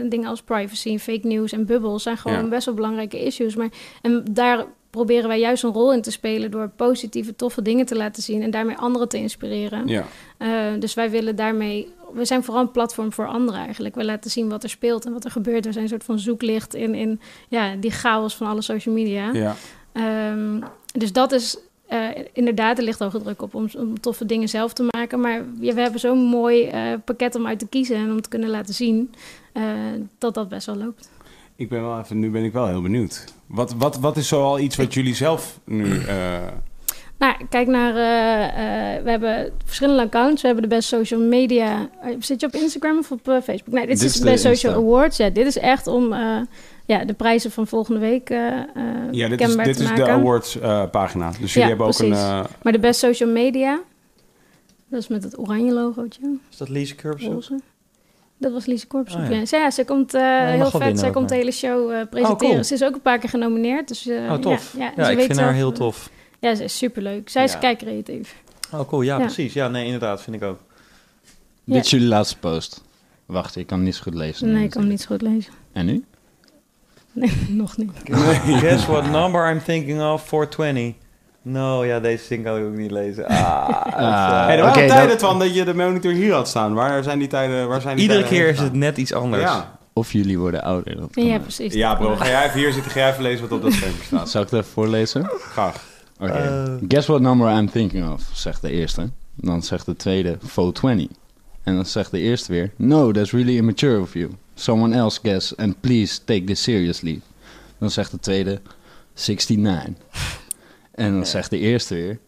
dingen als privacy, fake news en bubbels zijn gewoon Ja. best wel belangrijke issues. Maar en daar proberen wij juist een rol in te spelen door positieve, toffe dingen te laten zien. En daarmee anderen te inspireren. Ja, Eh, dus wij willen daarmee. We zijn vooral een platform voor anderen eigenlijk. We laten zien wat er speelt en wat er gebeurt. We zijn een soort van zoeklicht in, in ja, die chaos van alle social media. ja. Ehm, dus dat is eh, inderdaad, er ligt hoge druk op om, om toffe dingen zelf te maken. Maar ja, we hebben zo'n mooi eh, pakket om uit te kiezen en om te kunnen laten zien dat dat best wel loopt. Ik ben wel even, nu ben ik wel heel benieuwd. Wat, wat, wat is zoal iets wat jullie zelf nu... eh, Nou, kijk naar. eh, eh, we hebben verschillende accounts. We hebben de Best Social Media. Zit je op Instagram of op Facebook? Nee, dit, Dit is de de Best Social Insta. Awards. Ja, dit is echt om eh, ja, de prijzen van volgende week eh eh, ja, dit is, dit te is de awards eh, pagina. Dus jullie Ja, hebben ook een... precies. Maar de Best Social Media. Dat is met het oranje logootje. Is dat Lise Curbs? Dat was Lise Korps. Oh, op ja. Zij- ja, ze komt eh, heel vet. winnen Zij komt de hele show eh, presenteren. cool. Ze is ook een paar keer genomineerd. Dus, eh, Oh, tof. Ja, ja, Ja, ze ik weet vind haar heel tof. Ja, ze is superleuk. Zij is Ja. kei creatief. Oh, cool. Ja, Ja. precies. Ja, nee, inderdaad, vind ik ook. Ja. Dit is jullie laatste post. Wacht, ik kan niet zo goed lezen. Nee, ik kan hem niet zo goed lezen. En nu? Nee, nog niet. Guess what number I'm thinking of? 420. No, ja, deze zin kan ik ook niet lezen. Ah, is, eh, Hey, er waren tijden dan- van dat je de monitor hier had staan. Waar zijn die tijden? Waar zijn die Iedere tijden keer is het net iets anders. Ja. Of jullie worden ouder. Ja, precies. ja, bro. Ga jij even hier zitten? Ga jij even lezen wat op dat scherm staat? Zal ik het even voorlezen? Graag. Oké. Eh. Guess what number I'm thinking of, zegt de eerste. Dan zegt de tweede 420. En dan zegt de eerste weer, no, that's really immature of you. Someone else guess and please take this seriously. Dan zegt de tweede 69. En dan zegt de eerste weer,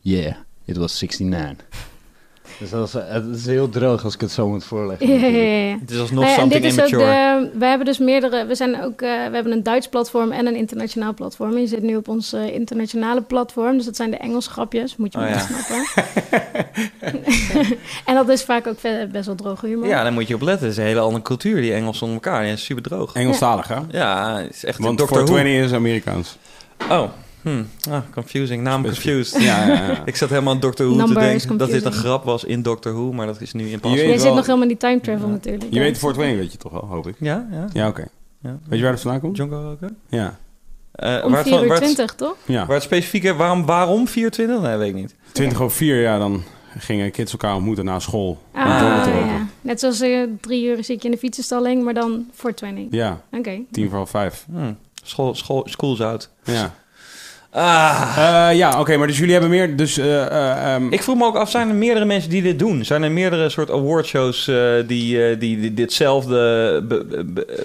yeah, it was 69. Dus dat is, het is heel droog als ik het zo moet voorleggen. Ja, ja, ja, ja. Het is alsnog Nou ja, something dit is ook immature. de, we hebben dus meerdere, we zijn ook, eh, we hebben een Duits platform en een internationaal platform. Je zit nu op ons eh, internationale platform, dus dat zijn de Engels grapjes, moet je Oh, maar ja. snappen. en dat is vaak ook best wel droge humor. Ja, daar moet je op letten. Het is een hele andere cultuur, die Engels onder elkaar. Die is super droog. Engelstalig, hè? Ja, is echt Want Dr. Who. 420 is Amerikaans. Oh, hm. ah, confusing. Naam confused. Ja, ja, ja. Ik zat helemaal aan Doctor Who Number te denken dat dit een grap was in Doctor Who, maar dat is nu in Je Jij wel- zit nog helemaal in die time travel natuurlijk. Je ja. weet 420 weet je toch wel, hoop ik. Ja, ja. Ja, oké. ja. Weet je waar dat vandaan komt? John Roker? Ja. Eh, Om waar het 4 van- uur waar het- 20, toch? Ja. Waar het specifieke, waarom, waarom 24? Nee, weet ik niet. 20 over 4, ja, dan gingen kids elkaar ontmoeten na school. Ah, ja. Net zoals eh, drie uur zit je in de fietsenstalling, maar dan voor 20. Ja, Oké. tien voor half vijf. Hm. School, school, school's out. Ja. Ah. Eh, ja, oké, maar dus jullie hebben meer... Dus, eh, eh, ehm, Ik vroeg me ook af, zijn er meerdere mensen die dit doen? Zijn er meerdere soort awardshows eh die, eh, die, die ditzelfde be- be- be-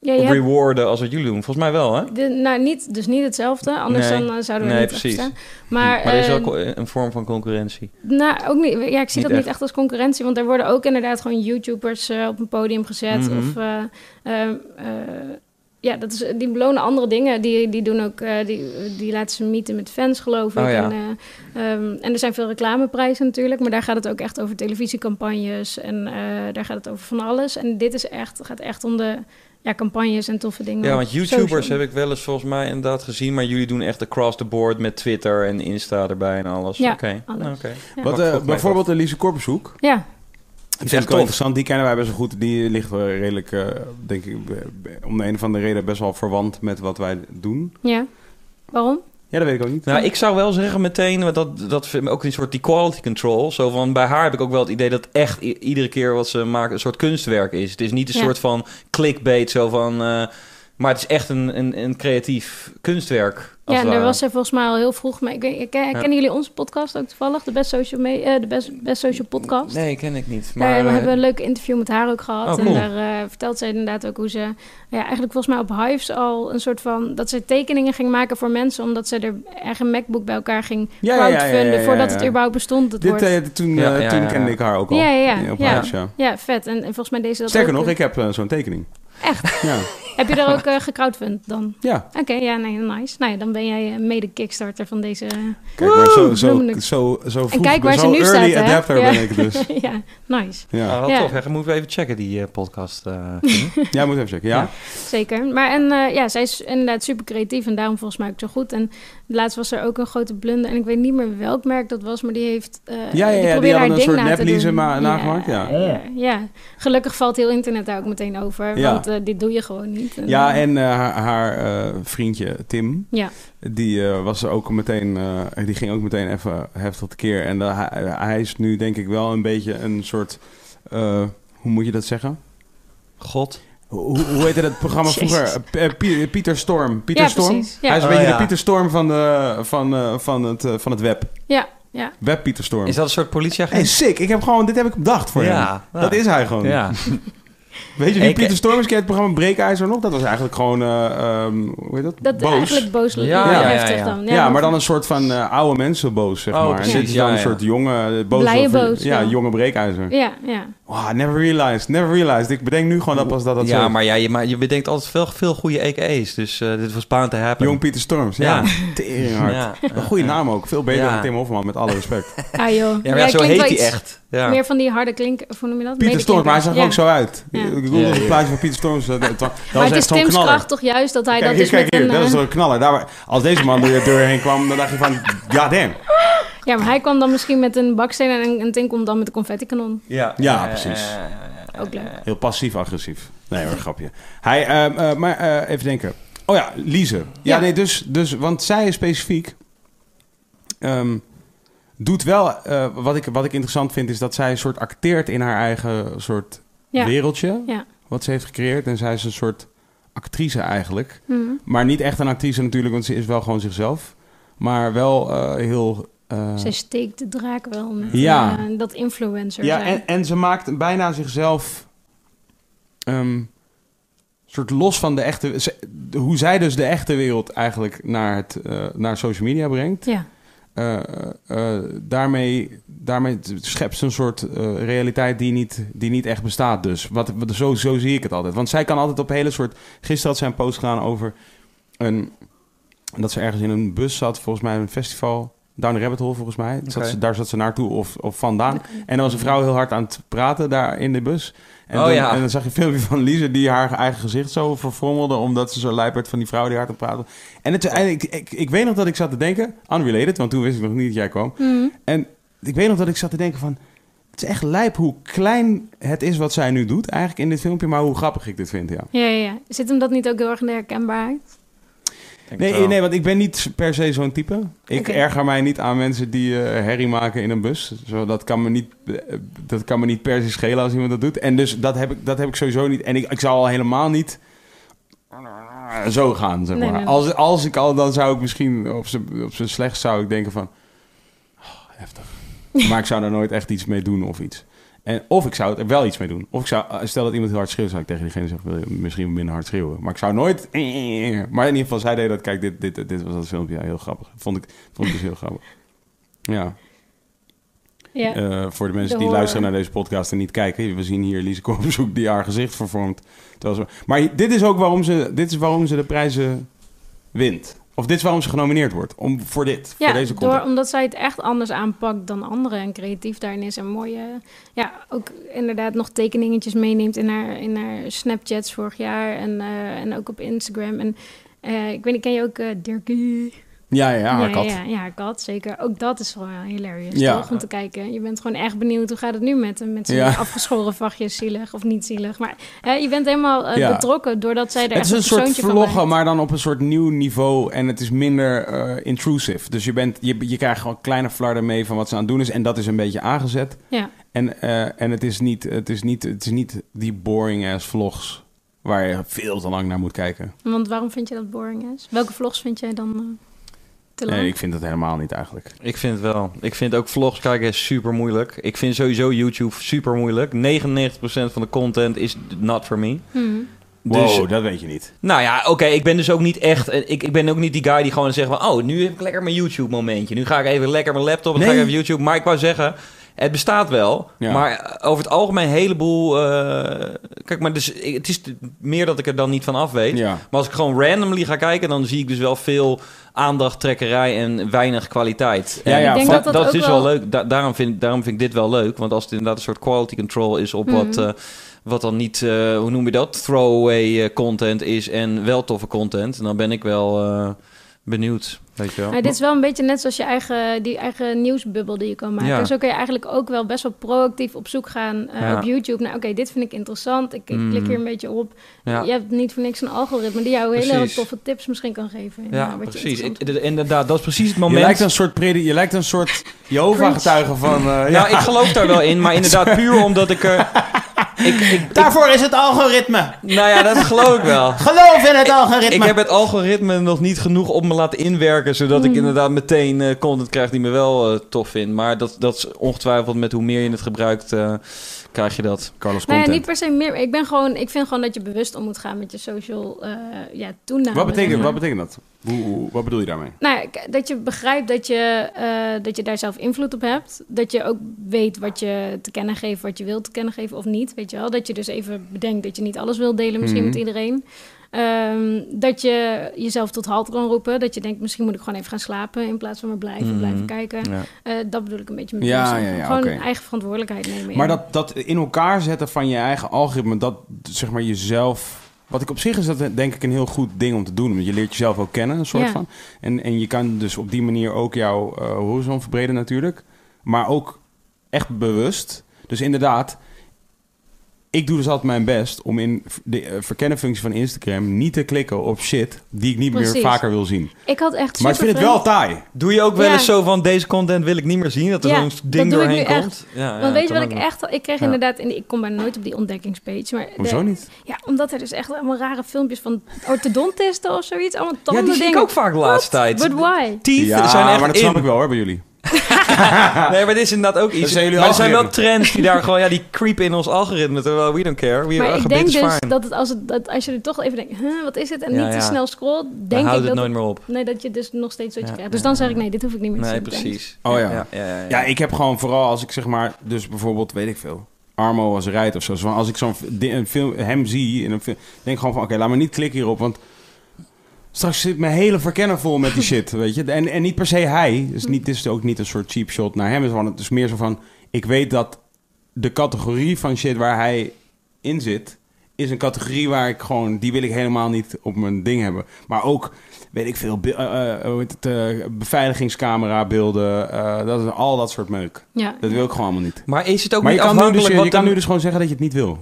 Ja, hebt rewarden als wat jullie doen? Volgens mij wel, hè? de, nou, niet, dus niet hetzelfde, anders Nee. dan zouden we Nee, niet precies. staan. Maar, Maar er is eh, wel co- een vorm van concurrentie. Nou, ook niet. Ja, ik zie Niet dat echt. niet echt als concurrentie, want er worden ook inderdaad gewoon YouTubers eh, op een podium gezet. Mhm. Of eh, eh, eh, ja, dat is, die belonen andere dingen. Die, die doen ook, eh, die, die laten ze meeten met fans, geloof ik. Oh, ja. en, eh, ehm, en er zijn veel reclameprijzen natuurlijk, maar daar gaat het ook echt over televisiecampagnes en eh, daar gaat het over van alles. En dit is echt, gaat echt om de ja, campagnes en toffe dingen. Ja, want YouTubers social. heb ik wel eens volgens mij inderdaad gezien. Maar jullie doen echt across the board met Twitter en Insta erbij en alles. Ja, Oké, alles. oké. Ja. wat, eh, bijvoorbeeld Elise Korpershoek. Ja, Die vind wel tof. interessant. Die kennen wij best wel goed. Die ligt wel redelijk, eh, denk ik, om de een of andere reden best wel verwant met wat wij doen. ja. Waarom? Ja, dat weet ik ook niet. Nou, ik zou wel zeggen meteen, want dat, dat vind ik ook een soort die quality control. Zo van, bij haar heb ik ook wel het idee dat echt iedere keer wat ze maakt een soort kunstwerk is. Het is niet een Ja. soort van clickbait, zo van... eh, maar het is echt een, een, een creatief kunstwerk. Als Ja, en daar ware. was zij volgens mij al heel vroeg mee. Ik weet, ik, ken- kennen jullie onze podcast ook toevallig? De Best Social, Me- eh, de Best, Best Social Podcast? Nee, ken ik niet. Daar Maar, we eh, hebben een leuk interview met haar ook gehad. Oh, cool. En daar eh, vertelt zij inderdaad ook hoe ze... Ja, eigenlijk volgens mij op Hives al een soort van... Dat ze tekeningen ging maken voor mensen... omdat ze er eigen MacBook bij elkaar ging Ja, ja, ja, ja, crowdfunden... ja, ja, voordat het überhaupt bestond, het Dit, woord. eh, toen Ja, eh, ja, toen ja, kende ik haar ook al. Ja, ja, ja. op Ja. ja. Ja, vet. En, en volgens mij deze dat Sterker nog, ik heb eh, zo'n tekening. Echt? Ja. Heb je daar ook eh gecrowdfund dan? ja. Oké, ja, nee, nice. Nou ja, dan ben jij eh, mede kickstarter van deze... Kijk, maar zo, zo, zo, zo vroeg, en kijk waar zo ze nu early staat, hè? adapter ja. ben ik dus. ja, nice. Ja, Ah, wat Ja. tof. Ja, moeten we even checken, die eh, podcast. eh. ja moet even checken. Ja. Ja. Zeker. Maar en eh, ja, zij is inderdaad super creatief en daarom volgens mij ook zo goed. En laatst was er ook een grote blunder en ik weet niet meer welk merk dat was, maar die heeft. eh, ja, ja, die probeerde hadden haar een ding soort na te neplize doen. ma- nagemaakt, ja. ja. ja. gelukkig valt heel internet daar ook meteen over, Ja. want eh, dit doe je gewoon niet. En, Ja, eh, en eh, haar, haar eh, vriendje Tim, ja. die eh, was ook meteen, eh, die ging ook meteen even heftig tekeer. En hij, hij is nu denk ik wel een beetje een soort, eh, hoe moet je dat zeggen? God. Hoe, hoe heette dat programma vroeger? Eh, P- P- Pieter Storm. Pieter Ja, Storm? precies. Ja. Hij is een Oh, beetje ja. de Pieter Storm van, de, van, eh, van, het, eh, van het web. ja, ja. Web Pieter Storm. Is dat een soort politieagent? Hey, sick. Ik heb gewoon, dit heb ik bedacht voor Ja, hem. Dat ja. is hij gewoon. Ja. Weet je wie Ik- Pieter Storm is? Ken je het programma Breekijzer nog? Dat was eigenlijk gewoon, eh, ehm, hoe heet dat? Dat boos. eigenlijk boos Ja, ja, ja, heftig dan. Ja, maar dan een soort van eh, oude mensen boos, zeg Oh, maar. precies, en dit is ja, dan een soort jonge eh, boos. Blije over- boos, Ja, ja. jonge breekijzer. Ja, ja. Wow, never realized, never realized. Ik bedenk nu gewoon dat pas dat dat ja, zo... maar ja, je, maar je bedenkt altijd veel, veel goede EK's. Dus eh, dit was bound to happen. Jong Pieter Storms, ja. Ja. Teringhard. Ja. Een goede naam ook. Veel beter Ja. dan Tim Hofman, met alle respect. Ah joh. Ja, maar ja, Jij zo klinkt heet wel hij iets echt. Ja. Meer van die harde klink, hoe noem je dat? Pieter Storms, maar hij zag er ook zo uit. Ja. Ik googelde Ja, ja, een ja. plaatje van Pieter Storms. Dat, dat, dat was Maar het is Tim's knaller. kracht toch juist dat hij Kijk, dat hier, dus kijk met hier, een... dat is een knaller. Daar, als deze man door je deur heen kwam, dan dacht je van, ja damn. Ja, maar hij kwam dan misschien met een baksteen en, en Tim komt dan met een confetti-kanon. Ja, Ja, precies. Ook leuk. Heel passief-agressief. Nee hoor, grapje. Hij, ehm, eh, maar eh, even denken. Oh ja, Lize. Ja, Ja. nee, dus, dus, want zij is specifiek... ehm, doet wel, eh, wat, ik, wat ik interessant vind, is dat zij een soort acteert in haar eigen soort Ja. wereldje. Ja. Wat ze heeft gecreëerd. En zij is een soort actrice eigenlijk. Mhm. Maar niet echt een actrice natuurlijk, want ze is wel gewoon zichzelf. Maar wel eh, heel... eh, Zij steekt de draak wel met Ja. eh, dat influencer ja, en, en ze maakt bijna zichzelf... ehm, soort los van de echte... ze- hoe zij dus de echte wereld eigenlijk naar, het, eh, naar social media brengt. Ja, daarmee, daarmee schept ze een soort realiteit die niet, die niet echt bestaat dus. Wat, wat, zo, zo zie ik het altijd. Want zij kan altijd op hele soort... Gisteren had zij een post gedaan over... Een, dat ze ergens in een bus zat, volgens mij een festival... Down the Rabbit Hole, volgens mij. Zat ze, daar zat ze naartoe of, of vandaan. En er was een vrouw heel hard aan het praten daar in de bus. En, Oh, dan, ja. en dan zag je een filmpje van Lise die haar eigen gezicht zo verfrommelde... omdat ze zo lijp werd van die vrouw die hard aan het praten. En het, en ik, ik, ik weet nog dat ik zat te denken... Unrelated, want toen wist ik nog niet dat jij kwam. Mhm. En ik weet nog dat ik zat te denken van... Het is echt lijp hoe klein het is wat zij nu doet eigenlijk in dit filmpje... maar hoe grappig ik dit vind, ja. ja, ja, ja. Zit hem dat niet ook heel erg in de herkenbaarheid? Nee, nee, want ik ben niet per se zo'n type. Ik erger mij niet aan mensen die eh, herrie maken in een bus. Zo, dat, kan me niet, eh, dat kan me niet per se schelen als iemand dat doet. En dus dat heb ik, dat heb ik sowieso niet. En ik, ik zou al helemaal niet zo gaan, zeg maar. nee, nee. Als, als ik al, dan zou ik misschien op zijn op zijn slechtst zou ik denken van... oh, heftig. maar ik zou daar nooit echt iets mee doen of iets. En, of ik zou er wel iets mee doen. Of ik zou, stel dat iemand heel hard schreeuwt, zou ik tegen diegene zeggen, wil je misschien minder hard schreeuwen. Maar ik zou nooit... Maar in ieder geval, zij deed dat, kijk, dit, dit, dit was dat filmpje, ja, heel grappig. Vond ik, vond ik dus heel grappig. Ja, Ja. eh, voor de mensen De die luisteren naar deze podcast en niet kijken. We zien hier Lise Korpshoek die haar gezicht vervormt. Ze, maar dit is ook waarom ze, dit is waarom ze de prijzen wint. Of dit is waarom ze genomineerd wordt. Om, voor dit, Ja, voor deze door, omdat zij het echt anders aanpakt dan anderen en creatief daarin is. En mooie, ja, ook inderdaad nog tekeningetjes meeneemt in haar, in haar Snapchats vorig jaar en, eh, en ook op Instagram. En eh, ik weet niet, ken je ook eh Dirkie? Ja, ja, haar kat. Ja, ja, haar kat, zeker. Ook dat is gewoon hilarious, Ja. toch? Om te kijken. Je bent gewoon echt benieuwd, hoe gaat het nu met hem? Met zijn Ja. afgeschoren vachtjes, zielig of niet zielig. Maar hè, je bent helemaal eh, Ja. betrokken doordat zij er Het echt is een soort vloggen, maar dan op een soort nieuw niveau. En het is minder eh, intrusive. Dus je, bent, je, je krijgt gewoon kleine flarden mee van wat ze aan het doen is. En dat is een beetje aangezet. Ja. En, eh, en het, is niet, het, is niet, het is niet die boring ass vlogs. Waar je veel te lang naar moet kijken. Want waarom vind je dat boring is? Welke vlogs vind jij dan te lang? Nee, ik vind dat helemaal niet eigenlijk. Ik vind het wel. Ik vind ook vlogs kijken super moeilijk. Ik vind sowieso YouTube super moeilijk. 99% van de content is not for me. Hmm. Dus, Wow, dat weet je niet. nou ja, oké, ik ben dus ook niet echt... Ik, ik ben ook niet die guy die gewoon zegt van... Oh, nu heb ik lekker mijn YouTube momentje. Nu ga ik even lekker mijn laptop en Nee. ga ik even YouTube. Maar ik wou zeggen, het bestaat wel. Ja. Maar over het algemeen een heleboel... eh, kijk, maar dus, ik- het is meer dat ik er dan niet van af weet. Ja. Maar als ik gewoon randomly ga kijken... dan zie ik dus wel veel aandachttrekkerij en weinig kwaliteit. Ja, ja, ik denk dat dat, is wel... wel leuk. Da- daarom, vind, daarom vind ik dit wel leuk. Want als het inderdaad een soort quality control is op wat, Mhm. eh, wat dan niet, eh, hoe noem je dat, throwaway content is en wel toffe content, dan ben ik wel eh, benieuwd. Weet je wel. Maar dit is wel een beetje net zoals je eigen, die eigen nieuwsbubbel die je kan maken. Ja. Zo kun je eigenlijk ook wel best wel proactief op zoek gaan eh, Ja. op YouTube. Nou, oké, dit vind ik interessant. Ik, ik Mm. klik hier een beetje op. ja. Je hebt niet voor niks een algoritme die jou hele toffe tips misschien kan geven. Ja, je precies. inderdaad, dat is precies het Je moment. lijkt een soort, predi je lijkt een soort Jehovah-getuige van... eh, ja. Nou, ik geloof daar wel in, maar inderdaad puur omdat ik er... ik, ik, Daarvoor is het algoritme. nou ja, dat geloof ik wel. Geloof in het algoritme. Ik heb het algoritme nog niet genoeg op me laten inwerken, zodat ik inderdaad meteen eh, content krijg die me wel eh, tof vind. Maar dat, dat is ongetwijfeld met hoe meer je het gebruikt, eh, krijg je dat. Carlos Nou content. niet per se meer. Ik ben gewoon, ik vind gewoon dat je bewust om moet gaan met je social eh ja, toename. wat, betekent, zeg maar. wat betekent dat? Hoe, hoe- wat bedoel je daarmee? Nou, dat je begrijpt dat je, eh, dat je daar zelf invloed op hebt. Dat je ook weet wat je te kennen geeft, wat je wilt te kennen geven of niet. Weet je wel? Dat je dus even bedenkt dat je niet alles wil delen, misschien Mhm. met iedereen. Ehm, dat je jezelf tot halt kan roepen. Dat je denkt, misschien moet ik gewoon even gaan slapen in plaats van maar blijven, Mhm. blijven kijken. Ja. Eh, dat bedoel ik een beetje met Ja, ja, ja, Gewoon eigen verantwoordelijkheid nemen. Maar dat, dat in elkaar zetten van je eigen algoritme, dat zeg maar jezelf. Wat ik op zich is dat denk ik een heel goed ding om te doen. Want je leert jezelf ook kennen, een soort Ja. van. En, en je kan dus op die manier ook jouw eh, horizon verbreden natuurlijk. Maar ook echt bewust. Dus inderdaad, ik doe dus altijd mijn best om in de eh, verkennenfunctie van Instagram niet te klikken op shit die ik niet meer vaker wil zien. Ik had echt Maar ik vind het wel taai. Doe je ook wel Ja. eens zo van deze content wil ik niet meer zien? Dat er Ja, zo'n dat ding doe ik doorheen nu echt. komt? Ja, Want weet je wat ik echt... Ik kreeg Ja. inderdaad... In, ik kom bijna nooit op die ontdekkingspage. Maar Hoezo de- niet? Ja, omdat er dus echt allemaal rare filmpjes van orthodontisten of zoiets. Allemaal Ja, tanden die zie ik ook vaak de laatste tijd. But why? Teeth Ja, zijn echt maar dat in. snap ik wel hoor bij jullie. Nee, maar dit is inderdaad ook iets. Maar er zijn wel trends die daar gewoon, ja, die creepen in ons algoritme. Terwijl we don't care. We Maar ik denk dus fine. dat, het, als, het, dat als je er toch even denkt, huh, wat is het? En Ja, niet te snel scrolt, Dan denk houdt ik het dat, nooit meer op. nee, dat je dus nog steeds wat je Ja, krijgt. Dus dan zeg ik, nee, dit hoef ik niet meer te Nee, zien. thanks. precies. Oh ja. Ja, ja, ja, ja. Ja, ik heb gewoon vooral als ik zeg maar, dus bijvoorbeeld, weet ik veel, Armo als rijdt of zo. Als ik zo'n film, hem zie in een film, denk ik gewoon van, oké, laat me niet klikken hierop, want straks zit mijn hele verkenner vol met die shit, weet je. En, en niet per se hij, dus niet, het is ook niet een soort cheap shot naar hem, het is, gewoon, het is meer zo van, ik weet dat de categorie van shit waar hij in zit, is een categorie waar ik gewoon, die wil ik helemaal niet op mijn ding hebben. Maar ook, weet ik veel, be- eh, eh, eh, beveiligingscamera beelden, eh, dat is al dat soort meuk. Ja. Dat wil ik gewoon allemaal niet. Maar is het ook Maar je niet kan, nu dus, afhankelijk je wat kan nu dus gewoon zeggen dat je het niet wil.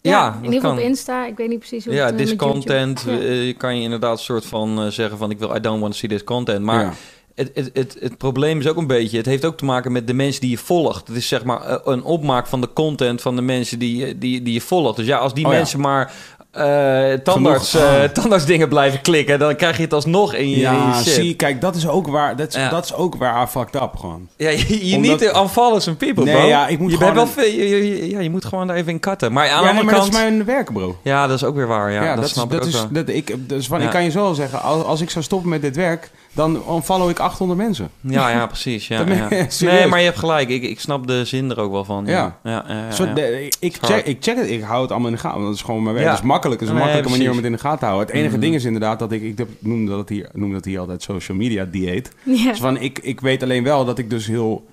Ja, Ja, in ieder geval op Insta. Ik weet niet precies hoe Ja, het eh, this content. Ja. eh, je kan je inderdaad een soort van eh, zeggen van ik wil I don't want to see this content. Maar Ja. het, het, het, het probleem is ook een beetje, het heeft ook te maken met de mensen die je volgt. Het is zeg maar een opmaak van de content van de mensen die, je- die, die je volgt. Dus ja, als die Oh ja. mensen maar eh, tandarts, Genoeg. eh, Ah. tandartsdingen blijven klikken. Dan krijg je het alsnog in je, in Ja, je shit. zie, kijk, dat is ook waar. Dat is, Ja. dat is ook waar I fucked up gewoon. Ja, je, je Omdat- niet aanvallen some people, Nee, bro. ja, ik moet je gewoon bent wel een- veel, je, je- ja, je moet gewoon daar even in katten. Maar aan de nee, andere maar kant... dat is mijn werk, bro. Ja, dat is ook weer waar. Ja, dat, dat, snap is, ik dat ook is, wel. dat, ik, dus van, ik kan je zo wel zeggen, als, als ik zou stoppen met dit werk, dan follow ik 800 mensen. Ja, ja, precies. Ja, ja. Nee, maar je hebt gelijk. Ik, ik snap de zin er ook wel van. Ja. ja, ja, ja, Zo, ja. de- ik, check, ik check het, ik hou het allemaal in de gaten. want Dat is gewoon mijn werk. Ja. Dat is makkelijk. Dat is een Nee, makkelijke manier om het in de gaten te houden. Het enige Mhm. ding is inderdaad dat ik, ik noem, dat hier, noem dat hier altijd social media dieet. Ja. Dus van, ik, ik weet alleen wel dat ik dus heel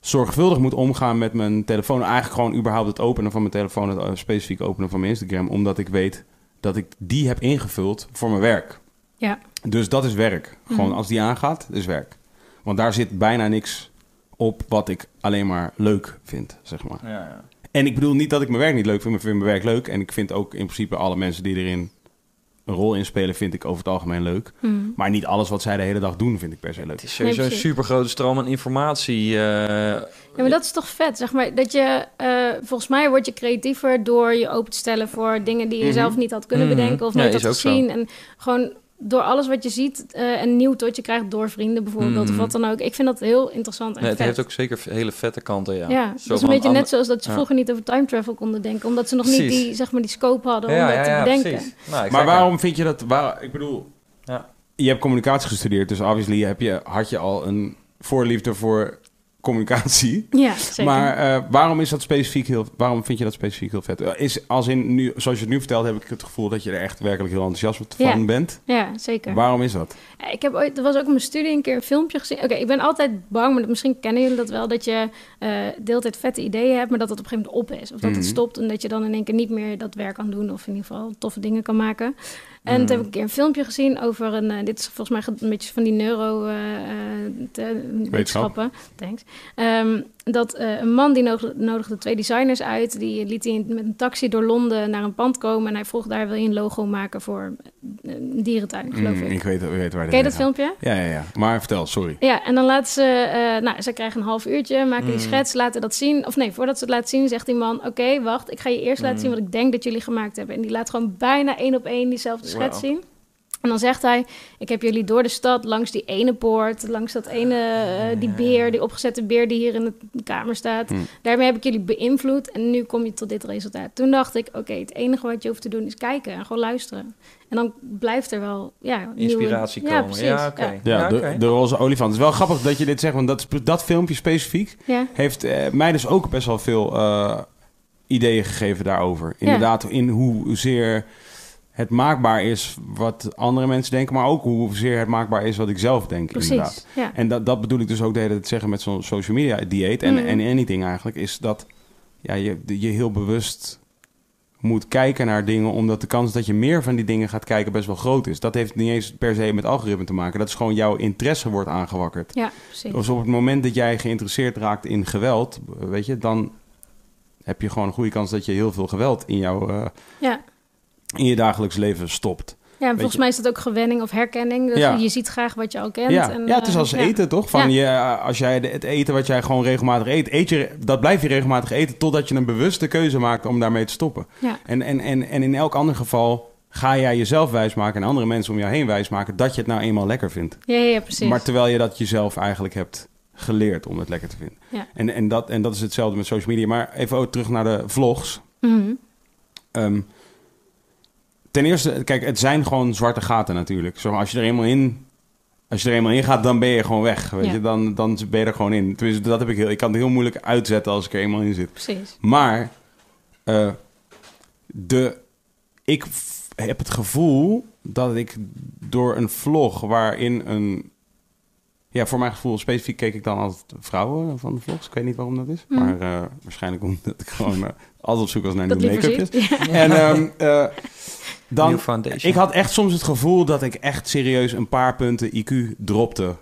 zorgvuldig moet omgaan met mijn telefoon. Eigenlijk gewoon überhaupt het openen van mijn telefoon, het eh, specifiek openen van mijn Instagram. Omdat ik weet dat ik die heb ingevuld voor mijn werk. Ja. Dus dat is werk. Gewoon Mhm. als die aangaat, is werk. Want daar zit bijna niks op wat ik alleen maar leuk vind, zeg maar. Ja, ja. En ik bedoel niet dat ik mijn werk niet leuk vind, maar ik vind mijn werk leuk. En ik vind ook in principe alle mensen die erin een rol in spelen, vind ik over het algemeen leuk. Mm. Maar niet alles wat zij de hele dag doen, vind ik per se leuk. Het is sowieso een super grote stroom aan informatie. eh, Ja, maar dat is toch vet, zeg maar. Dat je, eh, volgens mij word je creatiever door je open te stellen voor dingen die je Mhm. zelf niet had kunnen Mhm. bedenken of nooit had zo. gezien. En gewoon door alles wat je ziet eh en nieuw tot je krijgt door vrienden bijvoorbeeld Mhm. of wat dan ook. Ik vind dat heel interessant en nee, het vet. heeft ook zeker hele vette kanten, ja. ja, Zo dat is een beetje net zoals dat ze Ja. vroeger niet over time travel konden denken, omdat ze nog niet die, zeg maar, die scope hadden om dat ja, te ja, bedenken. precies. Nou, Maar waarom vind je dat... Waar, ik bedoel, Ja. je hebt communicatie gestudeerd, dus obviously heb je, had je al een voorliefde voor communicatie. Ja, zeker. Maar eh, waarom is dat specifiek heel... Waarom vind je dat specifiek heel vet? Eh, Is als in nu, zoals je het nu vertelt, heb ik het gevoel dat je er echt werkelijk heel enthousiast van Ja. bent. ja, zeker. Waarom is dat? Ja, Ik heb ooit, er was ook in mijn studie een keer een filmpje gezien. Oké, ik ben altijd bang, maar misschien kennen jullie dat wel, dat je eh de hele tijd vette ideeën hebt, maar dat het op een gegeven moment op is. Of dat Mhm. het stopt en dat je dan in één keer niet meer dat werk kan doen, of in ieder geval toffe dingen kan maken. En toen heb ik een keer een filmpje gezien over een, eh, dit is volgens mij een beetje van die neuro eh, eh. Thanks. Ehm, dat een man die nodigde, nodigde twee designers uit, die liet hij met een taxi door Londen naar een pand komen en hij vroeg daar wil je een logo maken voor een dierentuin, geloof Mm, ik. ik weet, weet waar Ken je dat gaat. filmpje? Ja, ja, ja. Maar vertel, sorry. Ja, en dan laten ze, eh, nou, ze krijgen een half uurtje, maken die Mm. schets, laten dat zien. Of nee, voordat ze het laten zien, zegt die man: Oké, wacht, ik ga je eerst laten Mm. zien wat ik denk dat jullie gemaakt hebben. En die laat gewoon bijna één op één diezelfde schets zien. En dan zegt hij: Ik heb jullie door de stad, langs die ene poort, langs dat ene, eh, die beer, die opgezette beer die hier in de kamer staat. Mm. Daarmee heb ik jullie beïnvloed en nu kom je tot dit resultaat. Toen dacht ik: Oké, het enige wat je hoeft te doen is kijken en gewoon luisteren. En dan blijft er wel ja, Inspiratie komen. Ja, oké. Ja. Ja, Ja, de, roze olifant. Het is wel grappig dat je dit zegt, want dat, dat filmpje specifiek Ja. heeft eh, mij dus ook best wel veel eh, ideeën gegeven daarover. Inderdaad, in hoezeer het maakbaar is wat andere mensen denken, maar ook hoezeer het maakbaar is wat ik zelf denk, inderdaad. Ja. En dat, dat bedoel ik dus ook de hele tijd zeggen met zo'n social media dieet en, Mhm. en anything eigenlijk, is dat ja, je, je heel bewust moet kijken naar dingen, omdat de kans dat je meer van die dingen gaat kijken best wel groot is. Dat heeft niet eens per se met algoritme te maken. Dat is gewoon jouw interesse wordt aangewakkerd. Ja, precies. Dus op het moment dat jij geïnteresseerd raakt in geweld, weet je, dan heb je gewoon een goede kans dat je heel veel geweld in, jouw, eh, Ja. In je dagelijks leven stopt. Ja, en volgens mij is dat ook gewenning of herkenning. Dus Ja. je ziet graag wat je al kent. Ja, en, ja, het is eh, als eten, toch? Van je, eh, als jij het eten wat jij gewoon regelmatig eet, eet je, dat blijf je regelmatig eten totdat je een bewuste keuze maakt om daarmee te stoppen. Ja. En, en, en, en in elk ander geval ga jij jezelf wijsmaken en andere mensen om jou heen wijsmaken dat je het nou eenmaal lekker vindt. Ja, ja, precies. Maar terwijl je dat jezelf eigenlijk hebt geleerd om het lekker te vinden. Ja. En, en, dat, en dat is hetzelfde met social media. Maar even ook terug naar de vlogs. Mhm. Ehm, ten eerste, kijk, het zijn gewoon zwarte gaten natuurlijk. Zo, als je er eenmaal in, als je er eenmaal in gaat, dan ben je gewoon weg. Weet Ja. je? Dan, dan ben je er gewoon in. Tenminste, dat heb ik heel. Ik kan het heel moeilijk uitzetten als ik er eenmaal in zit. Precies. Maar eh, de, ik heb het gevoel dat ik door een vlog waarin een. Ja, voor mijn gevoel specifiek keek ik dan altijd vrouwen van de vlogs. Ik weet niet waarom dat is. Mhm. Maar eh, waarschijnlijk omdat ik gewoon eh, altijd op zoek was naar nieuwe make-upjes. Ja. En ehm, eh, dan, New foundation. ik had echt soms het gevoel dat ik echt serieus een paar punten IQ dropte.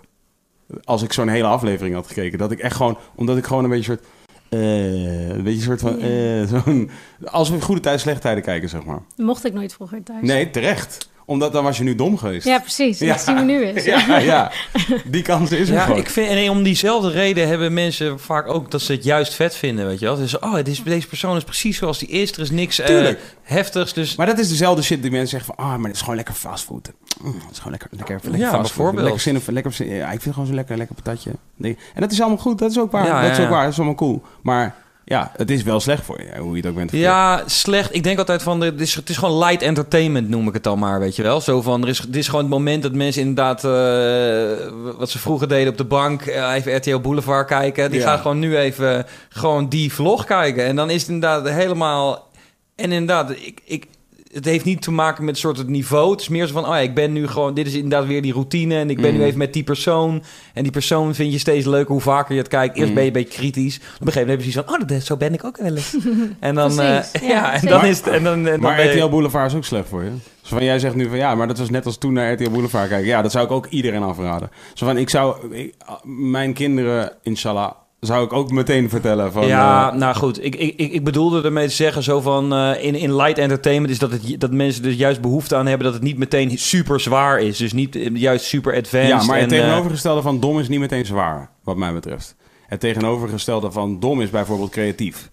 Als ik zo'n hele aflevering had gekeken. Dat ik echt gewoon, omdat ik gewoon een beetje soort. eh, een beetje soort van. Eh, zo'n, als we goede tijden, slechte tijden kijken, zeg maar. Mocht ik nooit vroeger thuis. Nee, terecht. Omdat dan was je nu dom geweest. Ja, precies. Ja. Dat zien we nu eens. ja, ja. Die kans is er Ja, gewoon. ik vind, en om diezelfde reden hebben mensen vaak ook dat ze het juist vet vinden, weet je wel. Dus, oh, dit is, deze persoon is precies zoals die is. Er is niks eh, Tuurlijk. heftigs, dus... Maar dat is dezelfde shit die mensen zeggen van... Ah, maar het is gewoon lekker fastfood. Mm, het is gewoon lekker, lekker, lekker Ja, fastfood. bijvoorbeeld. Lekker zin, of- lekker zin, ja, ik vind het gewoon zo lekker, lekker patatje. Nee. En dat is allemaal goed. Dat is ook waar. Ja, dat ja, is ook ja. waar. Dat is allemaal cool. Maar ja, het is wel slecht voor je. Hoe je het ook bent. Ja, slecht. Ik denk altijd van, het is, het is gewoon light entertainment, noem ik het dan maar, weet je wel. Zo van, er is, dit is gewoon het moment dat mensen inderdaad, eh, wat ze vroeger deden op de bank, eh, even RTL Boulevard kijken. Die Ja. gaan gewoon nu even gewoon die vlog kijken. En dan is het inderdaad helemaal... En inderdaad, ik, ik, het heeft niet te maken met een soort het niveau. Het is meer zo van, oh ja, ik ben nu gewoon... Dit is inderdaad weer die routine en ik ben Mm. nu even met die persoon. En die persoon vind je steeds leuker hoe vaker je het kijkt. Eerst Mm. ben je een beetje kritisch. Op een gegeven moment heb je zoiets van, oh, dat, zo ben ik ook wel eens. en dan, Precies, eh, ja, ja, en dan is het... En dan, en dan Maar je- RTL Boulevard is ook slecht voor je. Zo van, jij zegt nu van ja, maar dat was net als toen naar RTL Boulevard kijken. Ja, dat zou ik ook iedereen afraden. Zo van, ik zou ik- mijn kinderen, inshallah, zou ik ook meteen vertellen van... ja, eh, nou goed. Ik, ik, ik bedoelde ermee te zeggen zo van... eh, in, in light entertainment is dat, het, dat mensen dus juist behoefte aan hebben... dat het niet meteen super zwaar is. Dus niet eh, juist super advanced. ja, maar het en, tegenovergestelde van dom is niet meteen zwaar, wat mij betreft. Het tegenovergestelde van dom is bijvoorbeeld creatief.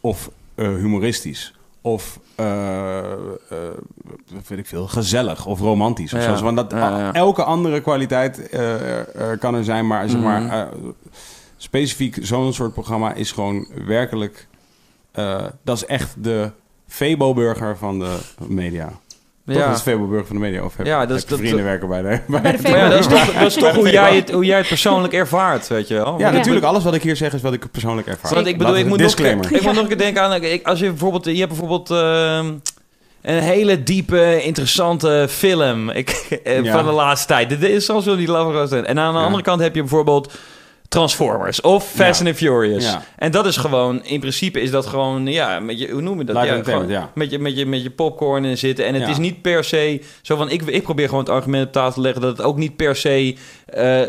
Of humoristisch. Of, wat weet ik veel, gezellig of romantisch. Of Ja, zo. Van dat, ja, ja. Elke andere kwaliteit kan er zijn, maar, zeg maar Mhm. eh, specifiek zo'n soort programma is gewoon werkelijk... eh, dat is echt de Febo-burger van de media. Toch, ja. dat is Febo-burger van de media. Of heb, Ja, dat is- dat- vrienden dat- werken bij de... Bij de Maar ja, dat is toch, dat is toch hoe, jij het, hoe jij het persoonlijk ervaart, weet je wel? Ja, Ja. natuurlijk. Alles wat ik hier zeg is wat ik persoonlijk ervaar. Want ik bedoel, ik moet, nog, disclaimer. ik moet nog een keer denken aan... Ik, als je bijvoorbeeld... Je hebt bijvoorbeeld... ehm, een hele diepe, interessante film ik, eh, Ja. van de laatste tijd. Dit is zoals wel die Love zijn. En aan de Ja. andere kant heb je bijvoorbeeld Transformers of Fast Ja. and Furious. Ja. En dat is gewoon, in principe is dat gewoon, ja, met je, hoe noem je dat? Ja, entertainment, gewoon ja. Met, je, met, je, met je popcorn in zitten. En het is niet per se zo van, ik, ik probeer gewoon het argument op tafel te leggen dat het ook niet per se eh,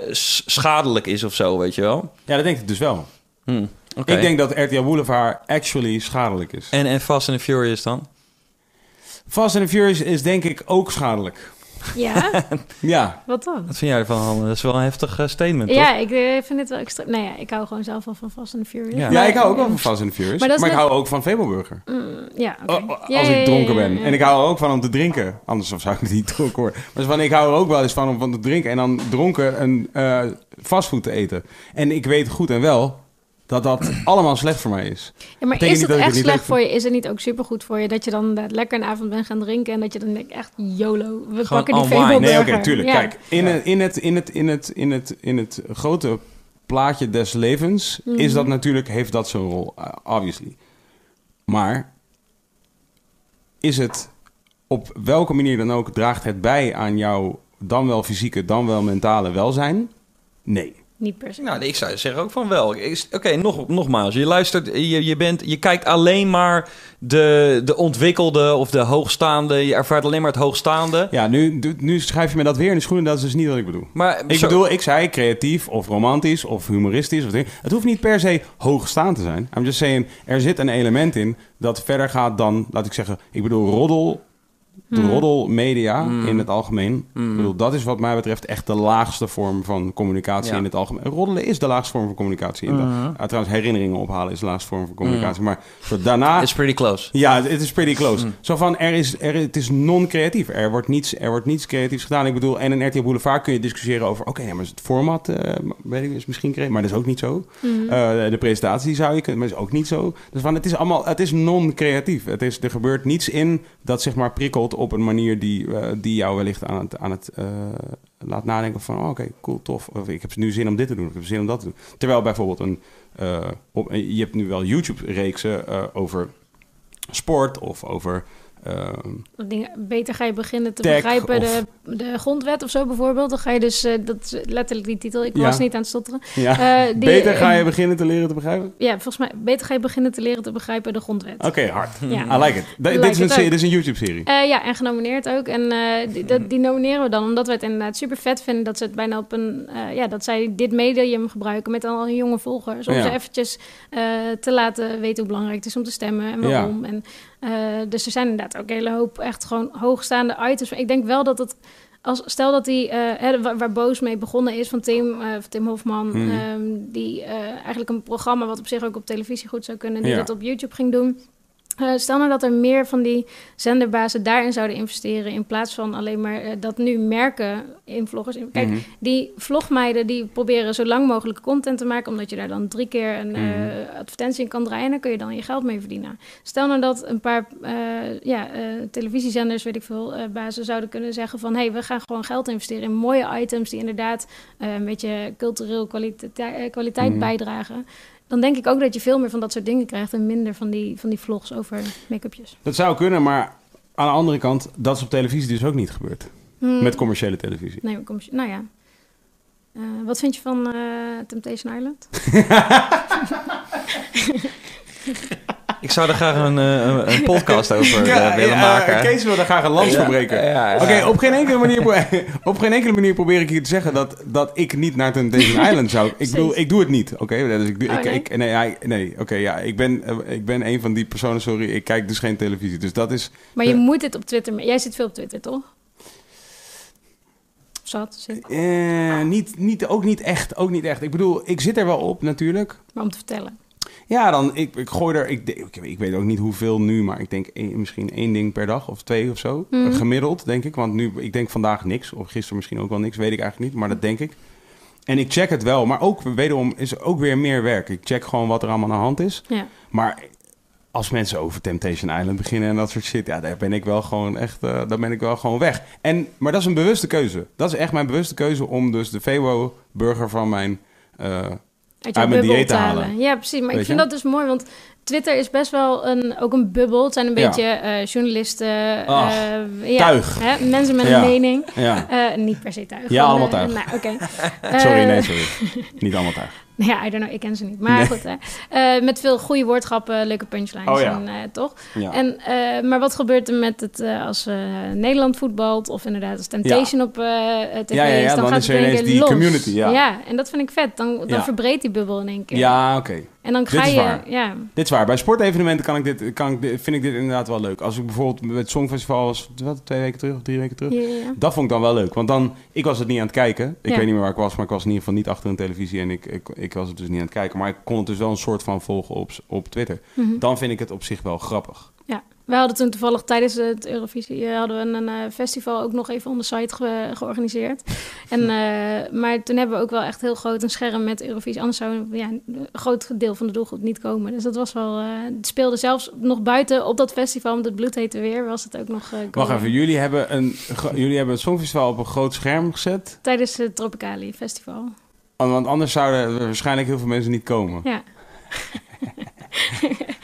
schadelijk is of zo, weet je wel. Ja, dat denk ik dus wel. Hm, oké. Ik denk dat RTL Boulevard actually schadelijk is. En, en Fast and Furious dan? Fast and Furious is denk ik ook schadelijk. Ja, Ja. wat dan? Wat vind jij ervan, Hanne? Dat is wel een heftig eh, statement, toch? Ja, ik eh, vind het wel extra... Nou ja, ik hou gewoon zelf wel van Fast and the Furious. Ja. Ja, ik hou ook wel van Fast and the Furious. Maar ik hou ook van Fabelburger. Mm, ja, oké. Oh, oh, als ja, ik ja, dronken ja, ben. ja. En ik hou er ook van om te drinken. Anders zou ik niet dronken worden. Maar van, ik hou er ook wel eens van om van te drinken. En dan dronken een eh fastfood te eten. En ik weet goed en wel dat dat allemaal slecht voor mij is. Ja, maar betekent is het dat echt het slecht voor je? Is het niet ook supergoed voor je dat je dan inderdaad lekker een avond bent gaan drinken en dat je dan denkt echt YOLO, we Gewoon pakken die. Febo Nee, oké, tuurlijk. Ja. Kijk, in, het, in, het, in, het, in, het, in, het, in het grote plaatje des levens Mhm. is dat natuurlijk, heeft dat zo'n rol, uh, obviously. Maar is het op welke manier dan ook, draagt het bij aan jouw dan wel fysieke, dan wel mentale welzijn? Nee. Niet per se. Nou, ik zou zeggen ook van wel. Is- Oké, nog, nogmaals. Je luistert, je, je, bent, je kijkt alleen maar de, de ontwikkelde of de hoogstaande. Je ervaart alleen maar het hoogstaande. Ja, nu, nu schrijf je me dat weer in de schoenen, dat is dus niet wat ik bedoel. Maar Ik zo- bedoel, ik zei creatief of romantisch of humoristisch. Of ding. het hoeft niet per se hoogstaand te zijn. I'm just saying, er zit een element in dat verder gaat dan, laat ik zeggen, ik bedoel roddel, de Hmm. roddelmedia Hmm. in het algemeen. Mm. Ik bedoel, dat is wat mij betreft echt de laagste vorm van communicatie Ja. in het algemeen. Roddelen is de laagste vorm van communicatie. De-. Ah, trouwens, herinneringen ophalen is de laagste vorm van communicatie. Maar zo daarna... It's pretty close. Ja, het is pretty close. Zo van, er is, er, het is non-creatief. Er wordt, niets, er wordt niets creatiefs gedaan. Ik bedoel, en in RTL Boulevard kun je discussiëren over... oké, ja, maar is het format eh, weet ik, is misschien creatief, maar dat is ook niet zo. Eh, de presentatie zou je kunnen, maar dat is ook niet zo. Dus van, het is allemaal, het is non-creatief. Het is, er gebeurt niets in dat zeg maar prikkelt op een manier die, eh, die jou wellicht aan het, aan het eh, laat nadenken van... oh, oké, cool, tof. Of ik heb nu zin om dit te doen, of ik heb zin om dat te doen. Terwijl bijvoorbeeld een... eh, op, je hebt nu wel YouTube-reeksen over sport of over... eh, Dingen, beter ga je beginnen te begrijpen of- de, de grondwet of zo bijvoorbeeld. Dan ga je dus, eh, dat is letterlijk die titel, ik Ja. was niet aan het stotteren. ja. Eh, die- Beter ga je beginnen te leren te begrijpen? Ja, volgens mij, beter ga je beginnen te leren te begrijpen de grondwet. Oké, hard. Ja. I like it. Like dit, is een, dit is een YouTube-serie. Eh, ja, en genomineerd ook. En die, dat- die nomineren we dan omdat we het inderdaad super vet vinden dat ze het bijna op een, ja, dat zij dit medium gebruiken met al hun jonge volgers. Om Ja. ze eventjes te laten weten hoe belangrijk het is om te stemmen en waarom. En, eh, dus er zijn inderdaad ook een hele hoop echt gewoon hoogstaande items. Maar ik denk wel dat het... Als, stel dat die, eh, waar, waar Boos mee begonnen is van Tim, eh, van Tim Hofman, Mhm. ehm, die eigenlijk een programma wat op zich ook op televisie goed zou kunnen, die Ja. dat op YouTube ging doen. Eh, stel nou dat er meer van die zenderbazen daarin zouden investeren... in plaats van alleen maar eh, dat nu merken in vloggers. Kijk, Mhm. die vlogmeiden die proberen zo lang mogelijk content te maken... omdat je daar dan drie keer een Mhm. eh, advertentie in kan draaien... en dan kun je dan je geld mee verdienen. Stel nou dat een paar ja, televisiezenders, weet ik veel, bazen zouden kunnen zeggen van... hé, hey, we gaan gewoon geld investeren in mooie items... die inderdaad een beetje cultureel kwalite- kwaliteit Mhm. bijdragen... Dan denk ik ook dat je veel meer van dat soort dingen krijgt en minder van die, van die vlogs over make-upjes. Dat zou kunnen, maar aan de andere kant, dat is op televisie dus ook niet gebeurd. Hmm. Met commerciële televisie. Nee, maar kom, nou ja. Eh, wat vind je van eh, Temptation Island? Ik zou er graag een, eh, een, een podcast over eh, willen ja, maken. Kees wil daar graag een lans voor breken. ja, ja. Oké, op geen enkele manier op geen enkele manier probeer ik hier te zeggen dat, dat ik niet naar Temptation Island zou. Ik bedoel, ik doe het niet. Oké, dus ik doe, Oh, ik, nee? ik, nee, nee, oké, ja, ik ben, eh, ik ben een van die personen. Sorry, ik kijk dus geen televisie. Dus dat is. Maar je moet dit op Twitter... Jij zit veel op Twitter, toch? Zat, zit. eh, niet, niet, ook niet echt. Ook niet echt. Ik bedoel, ik zit er wel op natuurlijk. Maar om te vertellen. Ja, dan, ik, ik gooi er, ik, ik, ik weet ook niet hoeveel nu, maar ik denk één- misschien één ding per dag of twee of zo. Mhm. Gemiddeld, denk ik. Want nu, ik denk vandaag niks, of gisteren misschien ook wel niks, weet ik eigenlijk niet, maar dat denk ik. En ik check het wel, maar ook wederom is ook weer meer werk. Ik check gewoon wat er allemaal aan de hand is. Ja. Maar als mensen over Temptation Island beginnen en dat soort shit, ja, daar ben ik wel gewoon echt, eh daar ben ik wel gewoon weg. En, maar dat is een bewuste keuze. Dat is echt mijn bewuste keuze om dus de Febo-burger van mijn... eh, Uit je bubbel dieet halen. halen. Ja, precies. Maar Weet ik vind je? dat dus mooi, want Twitter is best wel een, ook een bubbel. Het zijn een Ja. beetje eh, journalisten, Ach, eh, ja, tuig. Hè, mensen met Ja. een mening. Eh, niet per se tuig. Ja, allemaal tuig. nou. Sorry, nee, sorry. Niet allemaal Ja, I don't know, ik ken ze niet. Maar Nee. goed, hè. Eh, met veel goede woordgrappen, leuke punchlines. Oh ja. en, eh, toch? Ja. En, eh, maar wat gebeurt er met het als Nederland voetbalt of inderdaad als Temptation op tv Ja, ja, ja, is, dan, dan gaat het in één keer die los. community, ja. en dat vind ik vet. Dan, dan Ja. verbreedt die bubbel in één keer. ja, oké. En dan Dit ga is je, waar. ja, Dit is waar. Bij sportevenementen kan ik dit, kan ik dit, vind ik dit inderdaad wel leuk. Als ik bijvoorbeeld met het Songfestival was, wat, twee weken terug of drie weken terug. Dat vond ik dan wel leuk. Want dan, ik was het niet aan het kijken. Ik Ja. weet niet meer waar ik was, maar ik was in ieder geval niet achter een televisie. En ik, ik, ik was het dus niet aan het kijken. Maar ik kon het dus wel een soort van volgen op, op Twitter. Mhm. Dan vind ik het op zich wel grappig. We hadden toen toevallig tijdens het Eurovisie eh, hadden we een eh, festival ook nog even on the site ge- georganiseerd. En, eh, maar toen hebben we ook wel echt heel groot een scherm met Eurovisie. Anders zou ja, een groot deel van de doelgroep niet komen. Dus dat was wel. eh, het speelde zelfs nog buiten op dat festival met het bloedhete weer was het ook nog. eh, Wacht even, jullie hebben, een, jullie hebben het Songfestival op een groot scherm gezet. Tijdens het Tropicali Festival. Want anders zouden er waarschijnlijk heel veel mensen niet komen. Ja.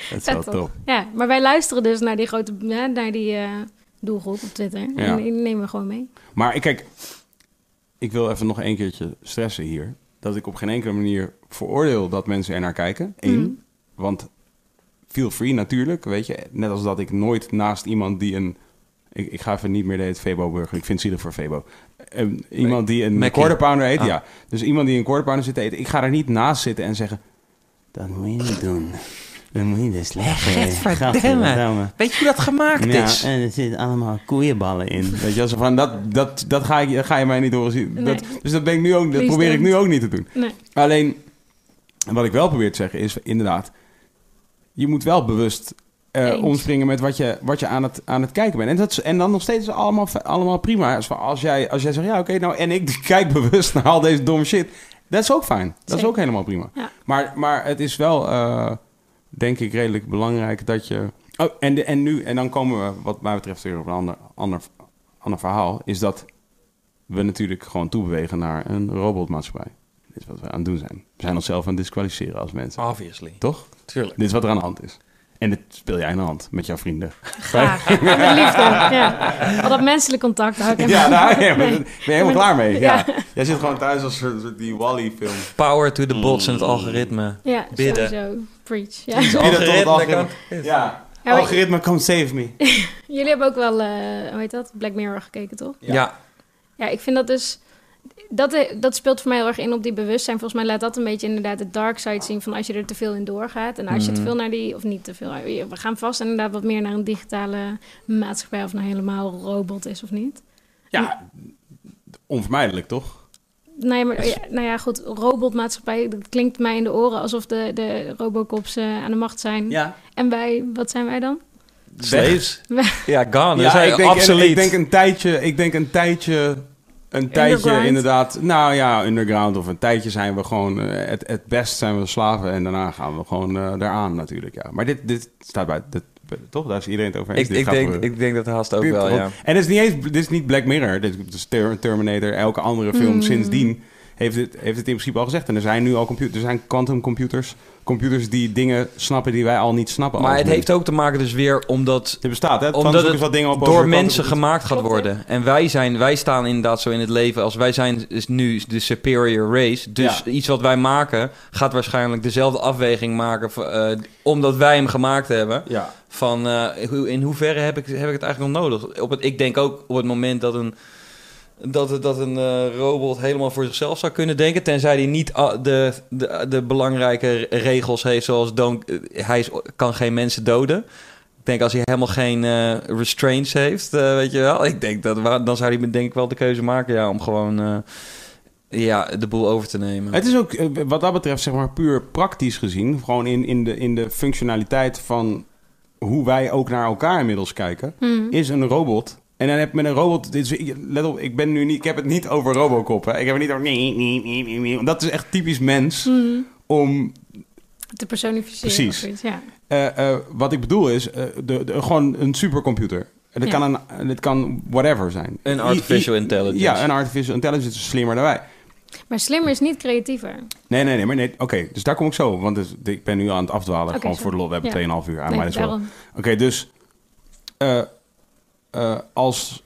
Dat is wel top. Ja, maar wij luisteren dus naar die grote, ja, naar die eh, doelgroep op Twitter. Ja. En die nemen we gewoon mee. Maar ik- kijk, ik wil even nog een keertje stressen hier. Dat ik op geen enkele manier veroordeel dat mensen er naar kijken. Eén, Mhm. want feel free natuurlijk, weet je. Net als dat ik nooit naast iemand die een... Ik, ik ga even niet meer de het Febo-burger. Ik vind het zielig voor Febo. Eh, iemand die een Mackie. quarter pounder eet, Ah. ja. Dus iemand die een quarter pounder zit te eten. Ik ga er niet naast zitten en zeggen... Dat moet je niet doen. Dat moet je dus lekker. Gadverdamme. Weet je hoe dat gemaakt Ja, is? en er zitten allemaal koeienballen in. Weet je, als van dat, dat, dat, ga ik, dat ga je mij niet horen zien. Nee. Dat, dus dat, ben ik nu ook, dat probeer ik nu ook niet te doen. Nee. Alleen, wat ik wel probeer te zeggen is inderdaad... Je moet wel bewust eh, omspringen met wat je, wat je aan, het, aan het kijken bent. En, dat en dan nog steeds allemaal, allemaal prima. Als, als, jij, als jij zegt, ja oké, nou en ik kijk bewust naar al deze domme shit. Dat is ook fijn. Dat is ook helemaal prima. Ja. Maar, maar het is wel, eh, denk ik, redelijk belangrijk dat je... Oh, en, de, en nu, en dan komen we wat mij betreft weer op een ander, ander, ander verhaal. Is dat we natuurlijk gewoon toebewegen naar een robotmaatschappij. Dit is wat we aan het doen zijn. We zijn onszelf aan het disqualificeren als mensen. Obviously. Toch? Tuurlijk. Dit is wat er aan de hand is. En dit speel jij aan de hand met jouw vrienden. Graag. Met liefde. Ja. Al dat menselijk contact hou ik Ja, daar ben je, ben je helemaal klaar mee. Ja. Ja. Jij zit gewoon thuis als die Wally-film. Power to the bots en het algoritme. Ja, Bidden. sowieso. Preach. Ja. Het Bidden tot het algoritme algoritme. Ja. Algoritme, come save me. Jullie hebben ook wel, eh, hoe heet dat? Black Mirror gekeken, toch? Ja. Ja, ik vind dat dus... dat, eh, dat speelt voor mij heel erg in op die bewustzijn. Volgens mij laat dat een beetje inderdaad de dark side zien van als je er te veel in doorgaat. En als je te Mhm. veel naar die, of niet te veel, we gaan vast inderdaad wat meer naar een digitale maatschappij of nou helemaal robot is of niet. Ja, onvermijdelijk toch? Nou ja, maar, ja, nou ja, goed, robotmaatschappij, dat klinkt mij in de oren alsof de, de robocops eh, aan de macht zijn. Ja. En wij, wat zijn wij dan? Slaves? ja, gone. Ja, Ja, ik denk, absoluut. ik denk een tijdje, ik denk een tijdje, een tijdje inderdaad. Nou ja, underground of een tijdje zijn we gewoon, eh, het, het best zijn we slaven en daarna gaan we gewoon eh eraan natuurlijk. Ja. Maar dit, dit staat bij, dit, toch? Daar is iedereen het over eens. ik, denk, ik denk dat haast ook wel, ja. En het is niet eens, dit is niet Black Mirror, dit is Ter- Terminator, elke andere film Mm. sindsdien heeft het, heeft het in principe al gezegd. En er zijn nu al computers, er zijn quantum computers, computers die dingen snappen die wij al niet snappen. Maar het heeft ook te maken dus weer omdat Het bestaat, hè? Omdat het wat dingen op over door mensen gemaakt gaat worden. En wij, zijn, wij staan inderdaad zo in het leven als wij zijn is nu de superior race. Dus Ja. iets wat wij maken gaat waarschijnlijk dezelfde afweging maken eh, omdat wij hem gemaakt hebben. Ja. Van eh, in hoeverre heb ik, heb ik het eigenlijk nog nodig? Op het, ik denk ook op het moment dat een, dat, dat een eh, robot helemaal voor zichzelf zou kunnen denken, tenzij hij niet ah, de, de, de belangrijke regels heeft, zoals don't, eh, hij is, kan geen mensen doden. Ik denk als hij helemaal geen eh, restraints heeft, eh, weet je wel. Ik denk dat dan zou hij denk ik wel de keuze maken, ja, om gewoon eh, ja, de boel over te nemen. Het is ook wat dat betreft, zeg maar, puur praktisch gezien. Gewoon in, in, de, in de functionaliteit van hoe wij ook naar elkaar inmiddels kijken. Hmm. Is een robot. En dan heb je met een robot. Dit is, let op, ik ben nu niet. Ik heb het niet over Robocop. Hè. Ik heb het niet over. Nee, nee, nee, nee, nee. Dat is echt typisch mens. Hmm. Om. Te personificeren. Precies. of zoiets, ja. eh, eh, wat ik bedoel is. eh, de, de, gewoon een supercomputer. En Dat, Ja. kan een, het kan whatever zijn. Een artificial I- intelligence. Ja, een artificial intelligence is slimmer dan wij. Maar slimmer is niet creatiever. Nee, nee, nee, maar nee. Oké, dus daar kom ik zo. Want dus, ik ben nu aan het afdwalen. Oké, gewoon sorry. voor de lol. We hebben Ja. 2,5 uur aan. Nee, maar dat is wel. daarom. Oké, dus eh, eh, als...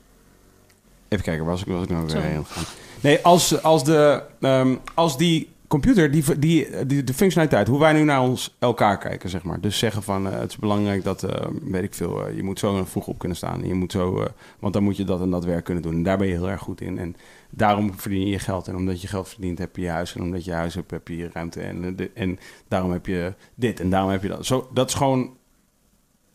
Even kijken, was ik, was ik nou weer Sorry. gegaan? Nee, als, als, de, ehm, als die computer, die, die, die, de functionaliteit, hoe wij nu naar ons elkaar kijken, zeg maar. Dus zeggen van, eh, het is belangrijk dat, eh, weet ik veel, eh, je moet zo vroeg op kunnen staan. Je moet zo, eh, want dan moet je dat en dat werk kunnen doen. En daar ben je heel erg goed in. En daarom verdien je je geld. En omdat je geld verdient, heb je je huis. En omdat je huis hebt, heb je je ruimte. En, de- en daarom heb je dit en daarom heb je dat. Zo, dat is gewoon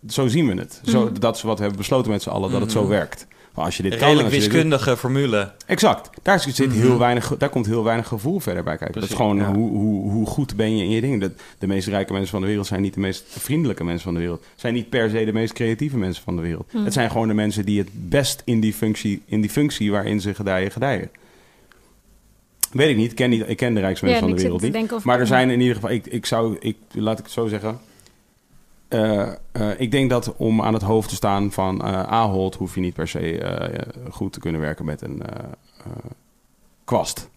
zo zien we het. Zo, Mhm. Dat is wat we hebben besloten met z'n allen, dat het zo Mhm. werkt. Maar als je dit kan... Als dit wiskundige formule. exact. Daar, zit heel Mhm. weinig, daar komt heel weinig gevoel verder bij kijken. dat is gewoon ja. hoe, hoe, hoe goed ben je in je dingen. De, de meest rijke mensen van de wereld zijn niet de meest vriendelijke mensen van de wereld. Zijn niet per se de meest creatieve mensen van de wereld. Het zijn gewoon de mensen die het best in die functie, in die functie waarin ze gedijen, gedijen. Weet ik niet. Ik ken, niet, ik ken de rijkste mensen Ja, van de wereld niet. denken Maar er zijn in ieder geval, ik, ik zou, ik, laat ik het zo zeggen. Eh, eh, ik denk dat om aan het hoofd te staan van eh Ahold hoef je niet per se goed te kunnen werken met een kwast.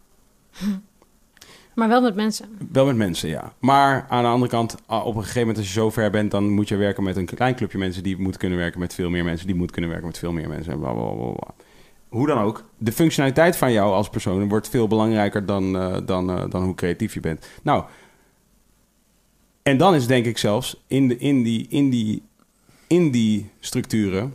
Maar wel met mensen. Wel met mensen, ja. Maar aan de andere kant, ah, op een gegeven moment als je zo ver bent, dan moet je werken met een klein clubje mensen die moet kunnen werken met veel meer mensen, die moet kunnen werken met veel meer mensen. En bla, bla, bla, bla. Hoe dan ook, de functionaliteit van jou als persoon wordt veel belangrijker dan, dan, dan hoe creatief je bent. Nou, en dan is denk ik zelfs in, de, in, die, in, die, in die structuren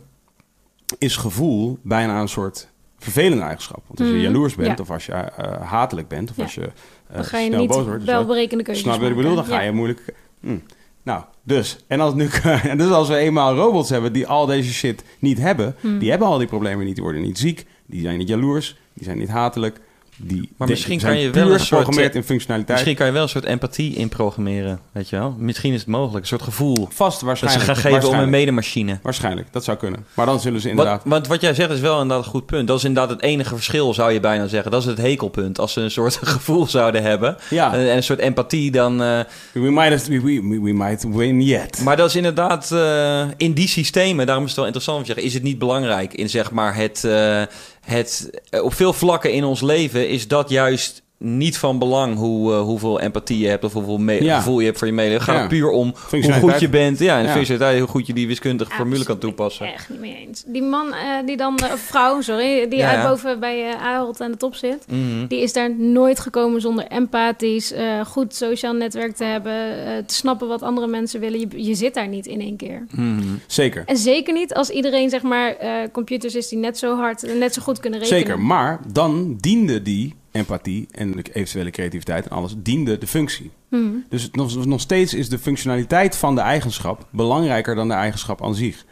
is gevoel bijna een soort vervelende eigenschap. Want als je Mhm, jaloers bent, ja. of als je eh, hatelijk bent, of Ja. als je eh, Dan ga je snel niet boos wordt. wel wat. berekende keuzes Snap je wat ik bedoel? Dan ga Ja. je moeilijk... Hm. Nou, dus. En als, nu, en dus als we eenmaal robots hebben die al deze shit niet hebben... Hmm. die hebben al die problemen niet, die worden niet ziek... die zijn niet jaloers, die zijn niet hatelijk... die Maar misschien kan je wel een soort, in functionaliteit. Misschien kan je wel een soort empathie in programmeren, weet je wel? Misschien is het mogelijk, een soort gevoel. Vast Dat ze waarschijnlijk. gaan geven om een waarschijnlijk, medemachine. waarschijnlijk, dat zou kunnen. Maar dan zullen ze inderdaad... Want wat jij zegt is wel inderdaad een goed punt. Dat is inderdaad het enige verschil, zou je bijna zeggen. Dat is het hekelpunt. Als ze een soort gevoel zouden hebben ja, en een soort empathie, dan... eh, we, might, we, we, we might win yet. maar dat is inderdaad eh, in die systemen, daarom is het wel interessant om te zeggen, is het niet belangrijk in zeg maar het, eh, het eh, op veel vlakken in ons leven is dat juist niet van belang hoe, eh, hoeveel empathie je hebt of hoeveel me- Ja. gevoel je hebt voor je mede. Het gaat Ja. puur om hoe goed je bent. Ja, en functionaliteit, hoe goed je die wiskundige Ja, formule kan toepassen. Echt niet mee eens. Die man eh, die dan, of vrouw, sorry, die Ja, uit ja. boven bij eh Ahold aan de top zit. Mhm. Die is daar nooit gekomen zonder empathisch, eh, goed sociaal netwerk te hebben, eh, te snappen wat andere mensen willen. Je, je zit daar niet in één keer. Mhm. Zeker. En zeker niet als iedereen, zeg maar, eh, computers is die net zo hard en net zo goed kunnen rekenen. Zeker, maar dan diende die empathie en eventuele creativiteit en alles diende de functie. Mhm. Dus nog, nog steeds is de functionaliteit van de eigenschap belangrijker dan de eigenschap aan zich.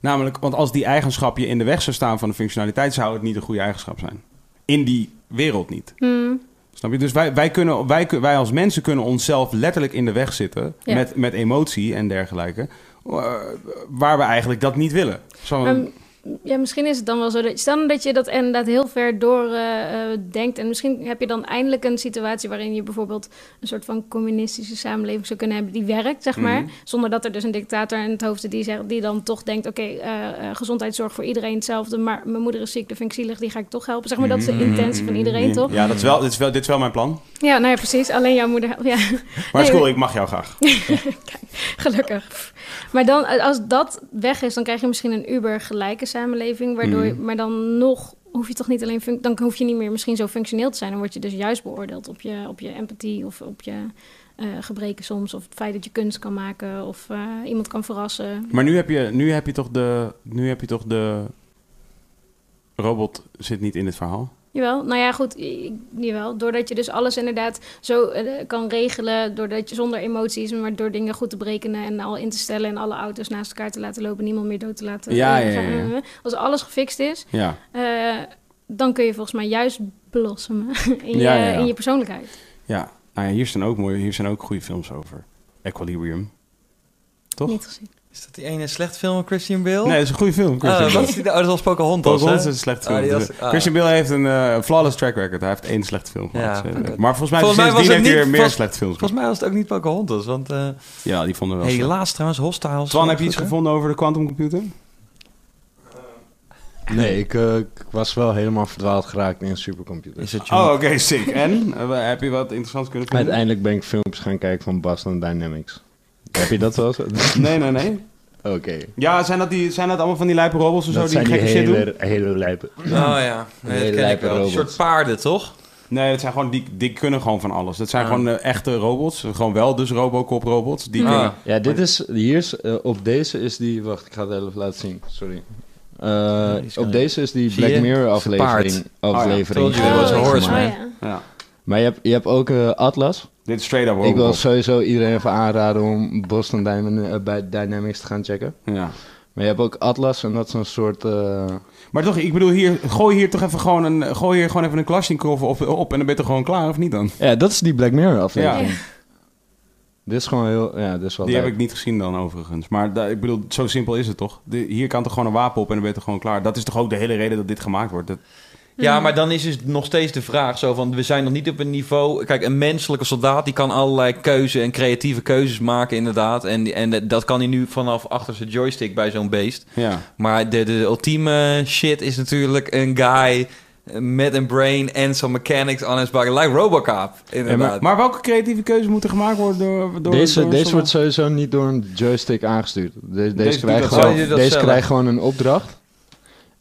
Namelijk, want als die eigenschap je in de weg zou staan van de functionaliteit, zou het niet een goede eigenschap zijn. In die wereld niet. Mhm. Snap je? Dus wij, wij, kunnen, wij, wij als mensen kunnen onszelf letterlijk in de weg zitten Ja. met, met emotie en dergelijke. eh, Waar we eigenlijk dat niet willen. Zo, Maar, ja, misschien is het dan wel zo dat stel dat je dat inderdaad heel ver door eh, eh, denkt en misschien heb je dan eindelijk een situatie waarin je bijvoorbeeld een soort van communistische samenleving zou kunnen hebben die werkt, zeg maar, Mhm. zonder dat er dus een dictator in het hoofd zit die, zegt, die dan toch denkt, oké, eh, gezondheidszorg voor iedereen hetzelfde, maar mijn moeder is ziek, dat vind ik zielig, die ga ik toch helpen. Zeg maar, dat is de intentie van iedereen, toch? Ja, dat is wel, dit, is wel, dit is wel mijn plan. Ja, nou ja, precies. Alleen jouw moeder. Ja, Maar Nee, cool, ik mag jou graag. gelukkig. Maar dan, als dat weg is, dan krijg je misschien een uber gelijke samenleving. Waardoor, je- Mhm. Maar dan nog hoef je toch niet alleen... Dan hoef je niet meer misschien zo functioneel te zijn. Dan word je dus juist beoordeeld op je, op je empathie of op je eh, gebreken soms. Of het feit dat je kunst kan maken of eh, iemand kan verrassen. Maar nu heb je, nu heb je toch de. Nu heb je toch de. Robot zit niet in het verhaal. Jawel, nou ja, goed, jawel. Doordat je dus alles inderdaad zo eh, kan regelen, doordat je zonder emoties, maar door dingen goed te berekenen en al in te stellen en alle auto's naast elkaar te laten lopen, niemand meer dood te laten. Ja, ja, ja, gaan. ja. Als alles gefixt is, Ja. dan kun je volgens mij juist blossomen in je. In je persoonlijkheid. Ja. Nou ja, hier zijn ook mooie, hier zijn ook goede films over. Equilibrium. Toch? Niet gezien. Is dat die ene slechte film van Christian Bale? Nee, dat is een goede film. Oh, Christian dat Bale. is, die, oh, dat was Pocahontas hè? is een slechte Ah, film. was- ah. Christian Bale heeft een eh, flawless track record. Hij heeft één slechte film Ja, gemaakt. oké. Maar volgens mij, Volgens mij was het niet- weer meer slechte films Volgens mij was het ook niet Pocahontas, want... eh Ja, die vonden we wel slecht. helaas trouwens, Hostiles. Twan, heb je iets gevonden over de quantumcomputer? Nee, ik, eh, ik was wel helemaal verdwaald geraakt in een supercomputer. Is het Oh, oké, sick. En? Eh, heb je wat interessants kunnen vinden? Uiteindelijk ben ik filmpjes gaan kijken van Boston Dynamics. Heb je dat wel eens? Nee, nee, nee. Oké. Ja, zijn dat, die, zijn dat allemaal van die lijpe robots en zo die zijn die gekke shit doen? hele, hele lijpe. Oh ja, nee, Hele dat ken ik lijpe wel. Een soort paarden, toch? Nee, dat zijn gewoon, die, die kunnen gewoon van alles. Dat zijn Ah. gewoon eh, echte robots. Gewoon wel dus Robocop robots. Die Ah. kunnen... Ja, dit is, hier is, eh, op deze is die, wacht, ik ga het even laten zien, sorry. Eh, op deze is die Zie Black je? Mirror aflevering. ja. aflevering Told you it was a Oh, horse, oh, man. ja. Ja. Maar je hebt, je hebt ook Atlas. Dit is straight up Ik wil sowieso iedereen even aanraden om Boston eh, bij Dynamics te gaan checken. Ja. Maar je hebt ook Atlas en dat is een soort... eh, Maar toch, ik bedoel, hier, gooi hier toch even gewoon een, gooi hier gewoon even een Klasnikov op, op en dan ben je toch gewoon klaar, of niet dan? ja, dat is die Black Mirror aflevering. Ja. Dit is gewoon heel... Ja, dit is wel Die heb ik niet gezien dan overigens. Maar da- ik bedoel, zo simpel is het toch? De- hier kan toch gewoon een wapen op en dan ben je toch gewoon klaar. Dat is toch ook de hele reden dat dit gemaakt wordt. Dat, Ja, maar dan is dus nog steeds de vraag zo van... we zijn nog niet op een niveau... Kijk, een menselijke soldaat die kan allerlei keuze en creatieve keuzes maken inderdaad. En, en dat kan hij nu vanaf achter zijn joystick bij zo'n beest. ja. Maar de, de ultieme shit is natuurlijk een guy met een brain en some mechanics on his body. Like Robocop, Ja, inderdaad. maar, maar welke creatieve keuze moet er gemaakt worden door... door Deze, door deze wordt sowieso niet door een joystick aangestuurd. Deze, deze, krijgt, gewoon, deze zelf. krijgt gewoon een opdracht.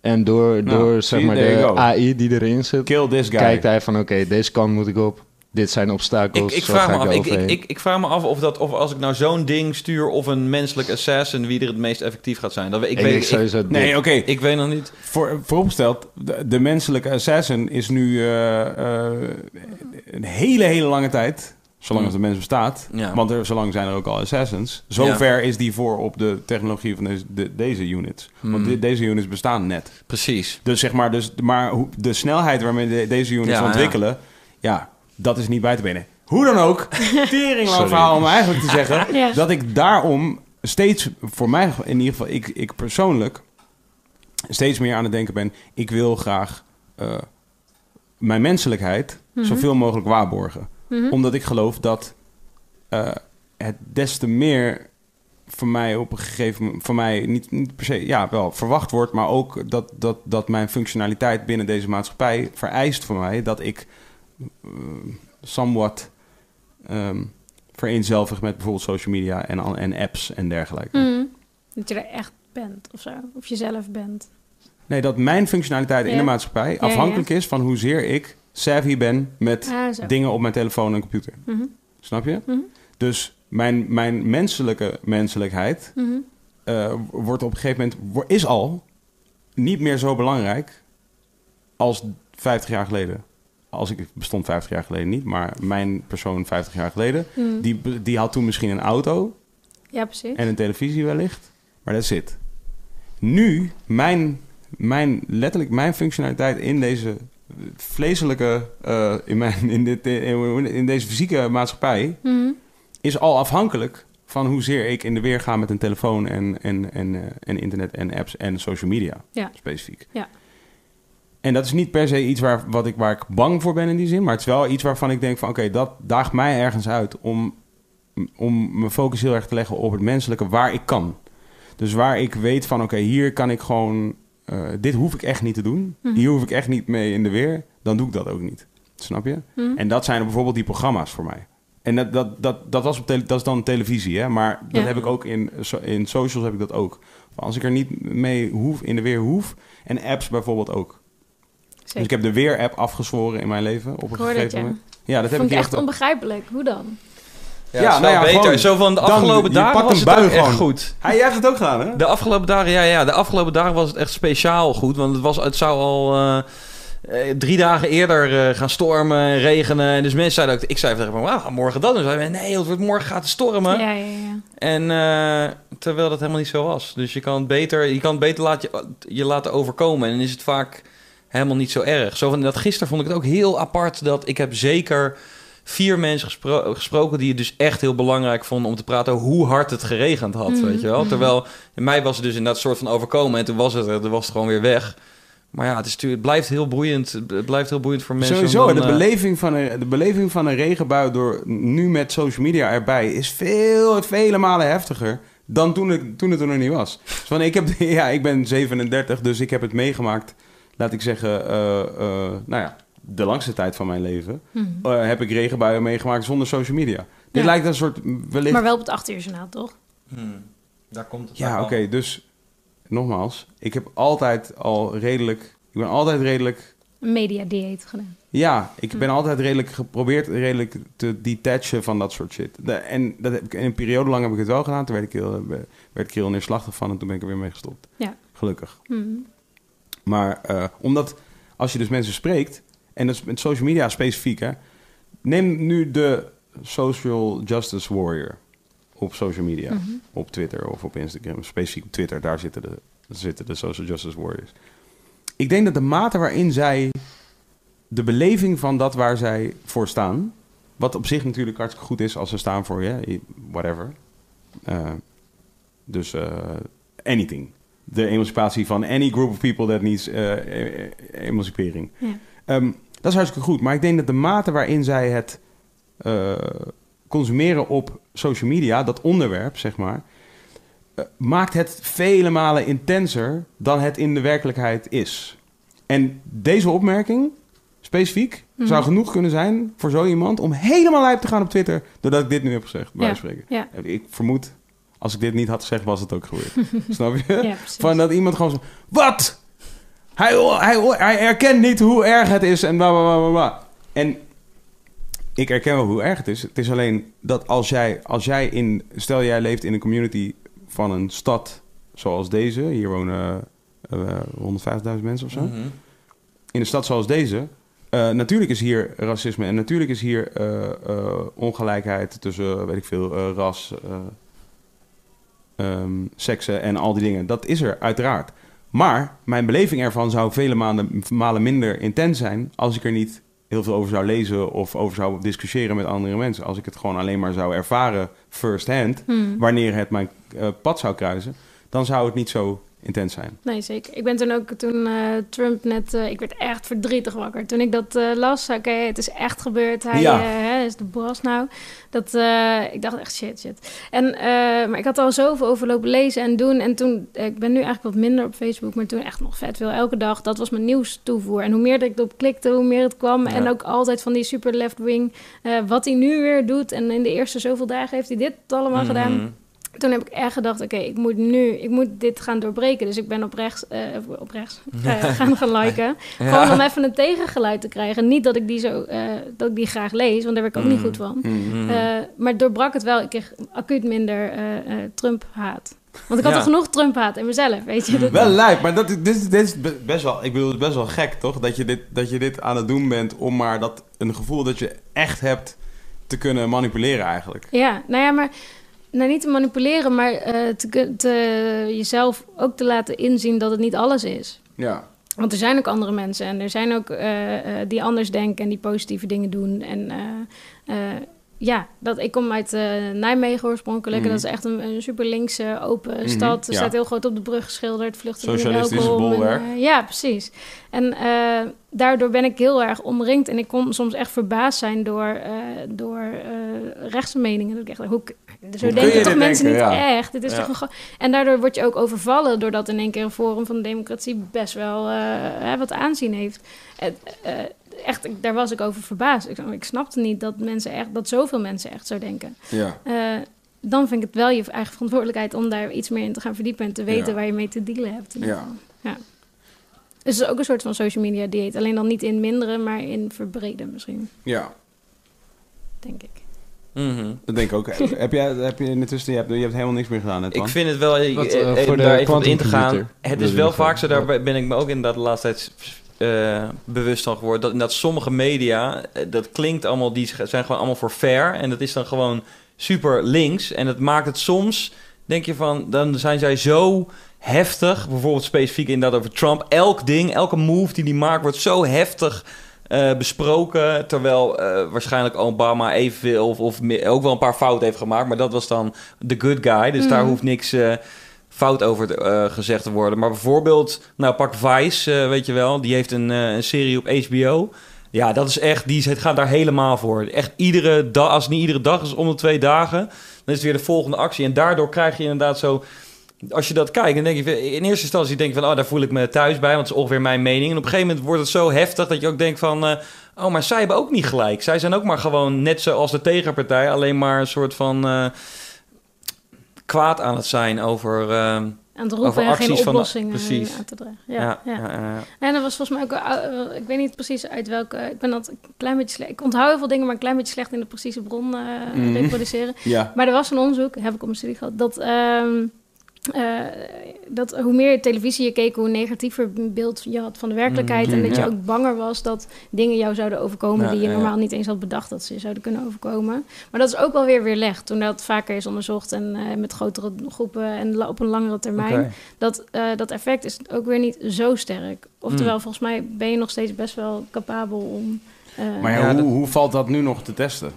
En door, Nou, door zeg maar, de. AI die erin zit, Kill this guy. kijkt hij van oké, deze kant moet ik op. Dit zijn obstakels. Ik, ik vraag me af, ik, ik, ik, ik vraag me af of, dat, of als ik nou zo'n ding stuur of een menselijk assassin, wie er het meest effectief gaat zijn. Dat, ik, Ik weet, sowieso Nee, oké. ik weet nog niet. Voor, vooropgesteld, de, de menselijke assassin is nu eh, eh, een hele, hele lange tijd, zolang als de mens bestaat, Ja. want er, zolang zijn er ook al assassins, zover is die voor op de technologie van deze, de- deze units. Want Hmm. de- deze units bestaan net. Precies. Dus zeg maar, dus, maar de snelheid waarmee de- deze units Ja, ontwikkelen, ja. dat is niet bij te benen. Hoe dan ook, Sorry. verhaal om eigenlijk te zeggen dat ik daarom steeds, voor mij in ieder geval, ik, ik persoonlijk steeds meer aan het denken ben. Ik wil graag eh, mijn menselijkheid zoveel mogelijk waarborgen. Mhm. Omdat ik geloof dat eh, het des te meer van mij op een gegeven moment, van mij niet, niet per se, ja, wel verwacht wordt, maar ook dat, dat, dat mijn functionaliteit binnen deze maatschappij vereist voor mij dat ik eh, somewhat ehm vereenzelvig met bijvoorbeeld social media en, en apps en dergelijke. Mhm. Dat je er echt bent of zo. Of jezelf bent. Nee, dat mijn functionaliteit in de maatschappij ja. afhankelijk is van hoezeer ik savvy ben met Ah, dingen op mijn telefoon en computer. Mhm. Snap je? Mhm. Dus mijn, mijn menselijke menselijkheid Mhm. eh, wordt op een gegeven moment, is al niet meer zo belangrijk als 50 jaar geleden. als ik bestond 50 jaar geleden niet, maar mijn persoon 50 jaar geleden, die, die had toen misschien een auto Ja, precies. en een televisie wellicht, maar dat zit. Nu, mijn, mijn, letterlijk mijn functionaliteit in deze vleeselijke, eh, in, mijn, in, dit, in, deze fysieke maatschappij, Mhm. is al afhankelijk van hoezeer ik in de weer ga met een telefoon en, en, en, eh, en internet en apps en social media Ja. specifiek. Ja. En dat is niet per se iets waar, wat ik, waar ik bang voor ben in die zin, maar het is wel iets waarvan ik denk van oké, dat daagt mij ergens uit om, om mijn focus heel erg te leggen op het menselijke waar ik kan. Dus waar ik weet van oké, hier kan ik gewoon, eh, dit hoef ik echt niet te doen, Mhm. hier hoef ik echt niet mee in de weer, dan doe ik dat ook niet. Snap je? Mhm. En dat zijn bijvoorbeeld die programma's voor mij. En dat, dat, dat, dat, was op tele- dat is dan televisie, hè? maar dat Ja. heb ik ook in, in socials heb ik dat ook. Als ik er niet mee hoef, in de weer hoef. En apps bijvoorbeeld ook. Dus ik heb de weer-app afgezworen in mijn leven op een gegeven moment. Ja, dat heb Vond ik ik echt... echt onbegrijpelijk. Hoe dan? Ja, nou ja, beter. gewoon- Zo van de afgelopen dagen was een het ook echt goed. Hij jij hebt het ook gedaan, hè? De afgelopen dagen, ja, ja, de afgelopen dagen was het echt speciaal goed. Want het, was, het zou al eh, eh, drie dagen eerder eh, gaan stormen en regenen. En dus mensen zeiden ook, ik zei tegen me, "Wauw, morgen dat. Ze zeiden, nee, het wordt morgen gaat het stormen. Ja, ja, ja. En eh, terwijl dat helemaal niet zo was. Dus je kan het beter, je kan het beter laat je, je laten overkomen. En dan is het vaak helemaal niet zo erg. Zo van dat gisteren vond ik het ook heel apart dat ik heb zeker vier mensen gespro- gesproken die het dus echt heel belangrijk vonden om te praten over hoe hard het geregend had, Mhm. weet je wel. Terwijl in mij was het dus in dat soort van overkomen en toen was het er, was het gewoon weer weg. Maar ja, het, is, natuurlijk- het blijft heel boeiend. Het blijft heel boeiend voor mensen. Sowieso, dan, de, eh, beleving van een, de beleving van een regenbui door nu met social media erbij is veel, vele malen heftiger dan toen het, toen het er nog niet was. Dus van, ik, heb, ja, ik ben 37, dus ik heb het meegemaakt, laat ik zeggen, eh, eh, nou ja, de langste tijd van mijn leven. Mhm. eh, heb ik regenbuien meegemaakt zonder social media. Dit Ja. lijkt een soort wellicht... Maar wel op het 8 uur journaal, toch? hmm, daar komt het. ja, oké, dus nogmaals, ik heb altijd al redelijk, ik ben altijd redelijk Een media-dieet gedaan. Ja, ik Hm. ben altijd redelijk geprobeerd redelijk te detachen van dat soort shit. De- en dat heb ik, in een periode lang heb ik het wel gedaan. Toen werd ik heel, werd ik heel neerslachtig van en toen ben ik er weer mee gestopt. Ja. Gelukkig. Mhm. Maar eh, omdat als je dus mensen spreekt, en dat is met social media specifiek, hè, neem nu de social justice warrior op social media, Mhm. op Twitter of op Instagram, specifiek op Twitter, daar zitten de, zitten de social justice warriors. Ik denk dat de mate waarin zij de beleving van dat waar zij voor staan, wat op zich natuurlijk hartstikke goed is als ze staan voor, ja, whatever. Eh, dus eh, anything. De emancipatie van any group of people that needs eh, eh, emancipering. Ja. Ehm, dat is hartstikke goed. Maar ik denk dat de mate waarin zij het eh, consumeren op social media, dat onderwerp, zeg maar, eh, maakt het vele malen intenser dan het in de werkelijkheid is. En deze opmerking, specifiek, Mhm. zou genoeg kunnen zijn voor zo iemand om helemaal lijp te gaan op Twitter, doordat ik dit nu heb gezegd, bij Ja. spreken. Ja. Ik vermoed, als ik dit niet had gezegd, was het ook gebeurd. Snap je? Ja. Van dat iemand gewoon zo... Wat? Hij, hij, hij erkent niet hoe erg het is en bla bla bla bla. En ik erken wel hoe erg het is. Het is alleen dat als jij, als jij in... Stel jij leeft in een community van een stad zoals deze. Hier wonen eh 150.000 mensen of zo. Mhm. In een stad zoals deze... eh, natuurlijk is hier racisme en natuurlijk is hier eh, ongelijkheid tussen, weet ik veel, ras, eh, ehm, seksen en al die dingen. Dat is er uiteraard. Maar mijn beleving ervan zou vele maanden, malen minder intens zijn als ik er niet heel veel over zou lezen of over zou discussiëren met andere mensen. Als ik het gewoon alleen maar zou ervaren first hand, Mhm. wanneer het mijn eh, pad zou kruisen, dan zou het niet zo intens zijn. Nee, zeker. Ik ben toen ook, toen eh, Trump net... eh, ik werd echt verdrietig wakker. Toen ik dat eh, las, oké, het is echt gebeurd. Hij Ja. hè, is de boss nou. Dat, ik dacht echt, shit, shit. En, maar ik had al zoveel over lopen lezen en doen. En toen, ik ben nu eigenlijk wat minder op Facebook, maar toen echt nog vet veel. Elke dag, dat was mijn nieuws toevoer. En hoe meer dat ik erop klikte, hoe meer het kwam. Ja. En ook altijd van die super left-wing. wat hij nu weer doet. En in de eerste zoveel dagen heeft hij dit allemaal Mhm. gedaan toen heb ik echt gedacht, oké, ik moet nu, ik moet dit gaan doorbreken. Dus ik ben op rechts, eh, op rechts eh, gaan gaan liken. Gewoon om even een tegengeluid te krijgen. Niet dat ik die zo, eh, dat ik die graag lees, want daar werd ik ook niet Mm. goed van. Mhm. Eh, maar doorbrak het wel. Ik kreeg acuut minder eh, eh, Trump-haat. Want ik had Ja. er genoeg Trump-haat in mezelf, weet je. Dat- Wel lijp, maar dat, dit, is- dit is be- best wel, ik bedoel, best wel gek, toch? Dat je, dit, dat je dit aan het doen bent om maar dat, een gevoel dat je echt hebt te kunnen manipuleren eigenlijk. Ja, nou ja, maar nou, niet te manipuleren, maar eh, te, te, jezelf ook te laten inzien dat het niet alles is. Ja. Want er zijn ook andere mensen en er zijn ook eh, eh, die anders denken en die positieve dingen doen. En ja, dat, ik kom uit Nijmegen oorspronkelijk. Mhm. En dat is echt een, een super linkse, open Mhm, stad. Er ja. staat heel groot op de brug geschilderd, vluchtelingen Socialistische. En, bolwerk. ja, precies. En daardoor ben ik heel erg omringd. En ik kon soms echt verbaasd zijn door, door rechtse meningen. Dat ik echt, hoe, zo denken toch mensen denken? niet Ja. echt? Dit is Ja. toch een en daardoor word je ook overvallen... doordat in één keer een Forum van de Democratie best wel eh, wat aanzien heeft. Eh, echt, daar was ik over verbaasd. Ik, ik snapte niet dat, mensen echt, dat zoveel mensen echt zo denken. Ja. Eh, dan vind ik het wel je eigen verantwoordelijkheid... om daar iets meer in te gaan verdiepen... en te weten Ja. waar je mee te dealen hebt. Ja. ja. Dus het is ook een soort van social media dieet. Alleen dan niet in minderen, maar in verbreden misschien, Ja, denk ik. Mhm. dat denk ik ook. heb, jij, heb je intussen, je hebt, je hebt helemaal niks meer gedaan? Ik vind het wel, eh, Wat, eh, eh, voor de daar even op in te gaan. Het is wel vaak zo, daar ben ik me ook inderdaad de laatste tijd eh, bewust van geworden. Dat inderdaad sommige media, dat klinkt allemaal, die zijn gewoon allemaal voor fair. En dat is dan gewoon super links. En dat maakt het soms, denk je van, dan zijn zij zo heftig. Bijvoorbeeld specifiek inderdaad over Trump. Elk ding, elke move die die maakt wordt zo heftig eh, besproken. Terwijl eh, waarschijnlijk Obama evenveel of, of meer- ook wel een paar fouten heeft gemaakt. Maar dat was dan de good guy. Dus daar Mhm. hoeft niks eh, fout over te- gezegd te worden. Maar bijvoorbeeld, nou pak Vice, weet je wel. Die heeft een, een serie op HBO. Ja, dat is echt, die zit- gaat daar helemaal voor. Echt iedere dag, als het niet iedere dag is, om de twee dagen. Dan is het weer de volgende actie. En daardoor krijg je inderdaad zo... Als je dat kijkt, dan denk je... In eerste instantie denk je van... Oh, daar voel ik me thuis bij, want het is ongeveer mijn mening. En op een gegeven moment wordt het zo heftig... dat je ook denkt van... eh, oh, maar zij hebben ook niet gelijk. Zij zijn ook maar gewoon net zoals de tegenpartij... alleen maar een soort van... eh, kwaad aan het zijn over... eh, Aan het Over roepen en geen acties van de- oplossingen precies. aan te dragen. ja, Ja, ja. ja. ja, ja. En dat was volgens mij ook... ik weet niet precies uit welke... Ik ben dat een klein beetje slecht... Ik onthoud heel veel dingen, maar een klein beetje slecht in de precieze bron eh, Mhm. reproduceren. Ja. Maar er was een onderzoek, heb ik op mijn studie gehad, dat, ehm, eh, dat hoe meer televisie je keek, hoe negatiever beeld je had van de werkelijkheid. en dat je ook banger was dat dingen jou zouden overkomen Ja, die je ja, ja. normaal niet eens had bedacht dat ze je zouden kunnen overkomen. Maar dat is ook wel weer weerlegd toen dat vaker is onderzocht en eh, met grotere groepen en op een langere termijn. Dat, eh, dat effect is ook weer niet zo sterk. Oftewel, Hmm. volgens mij ben je nog steeds best wel capabel om. eh, Maar ja, Ja, hoe, dat- hoe valt dat nu nog te testen?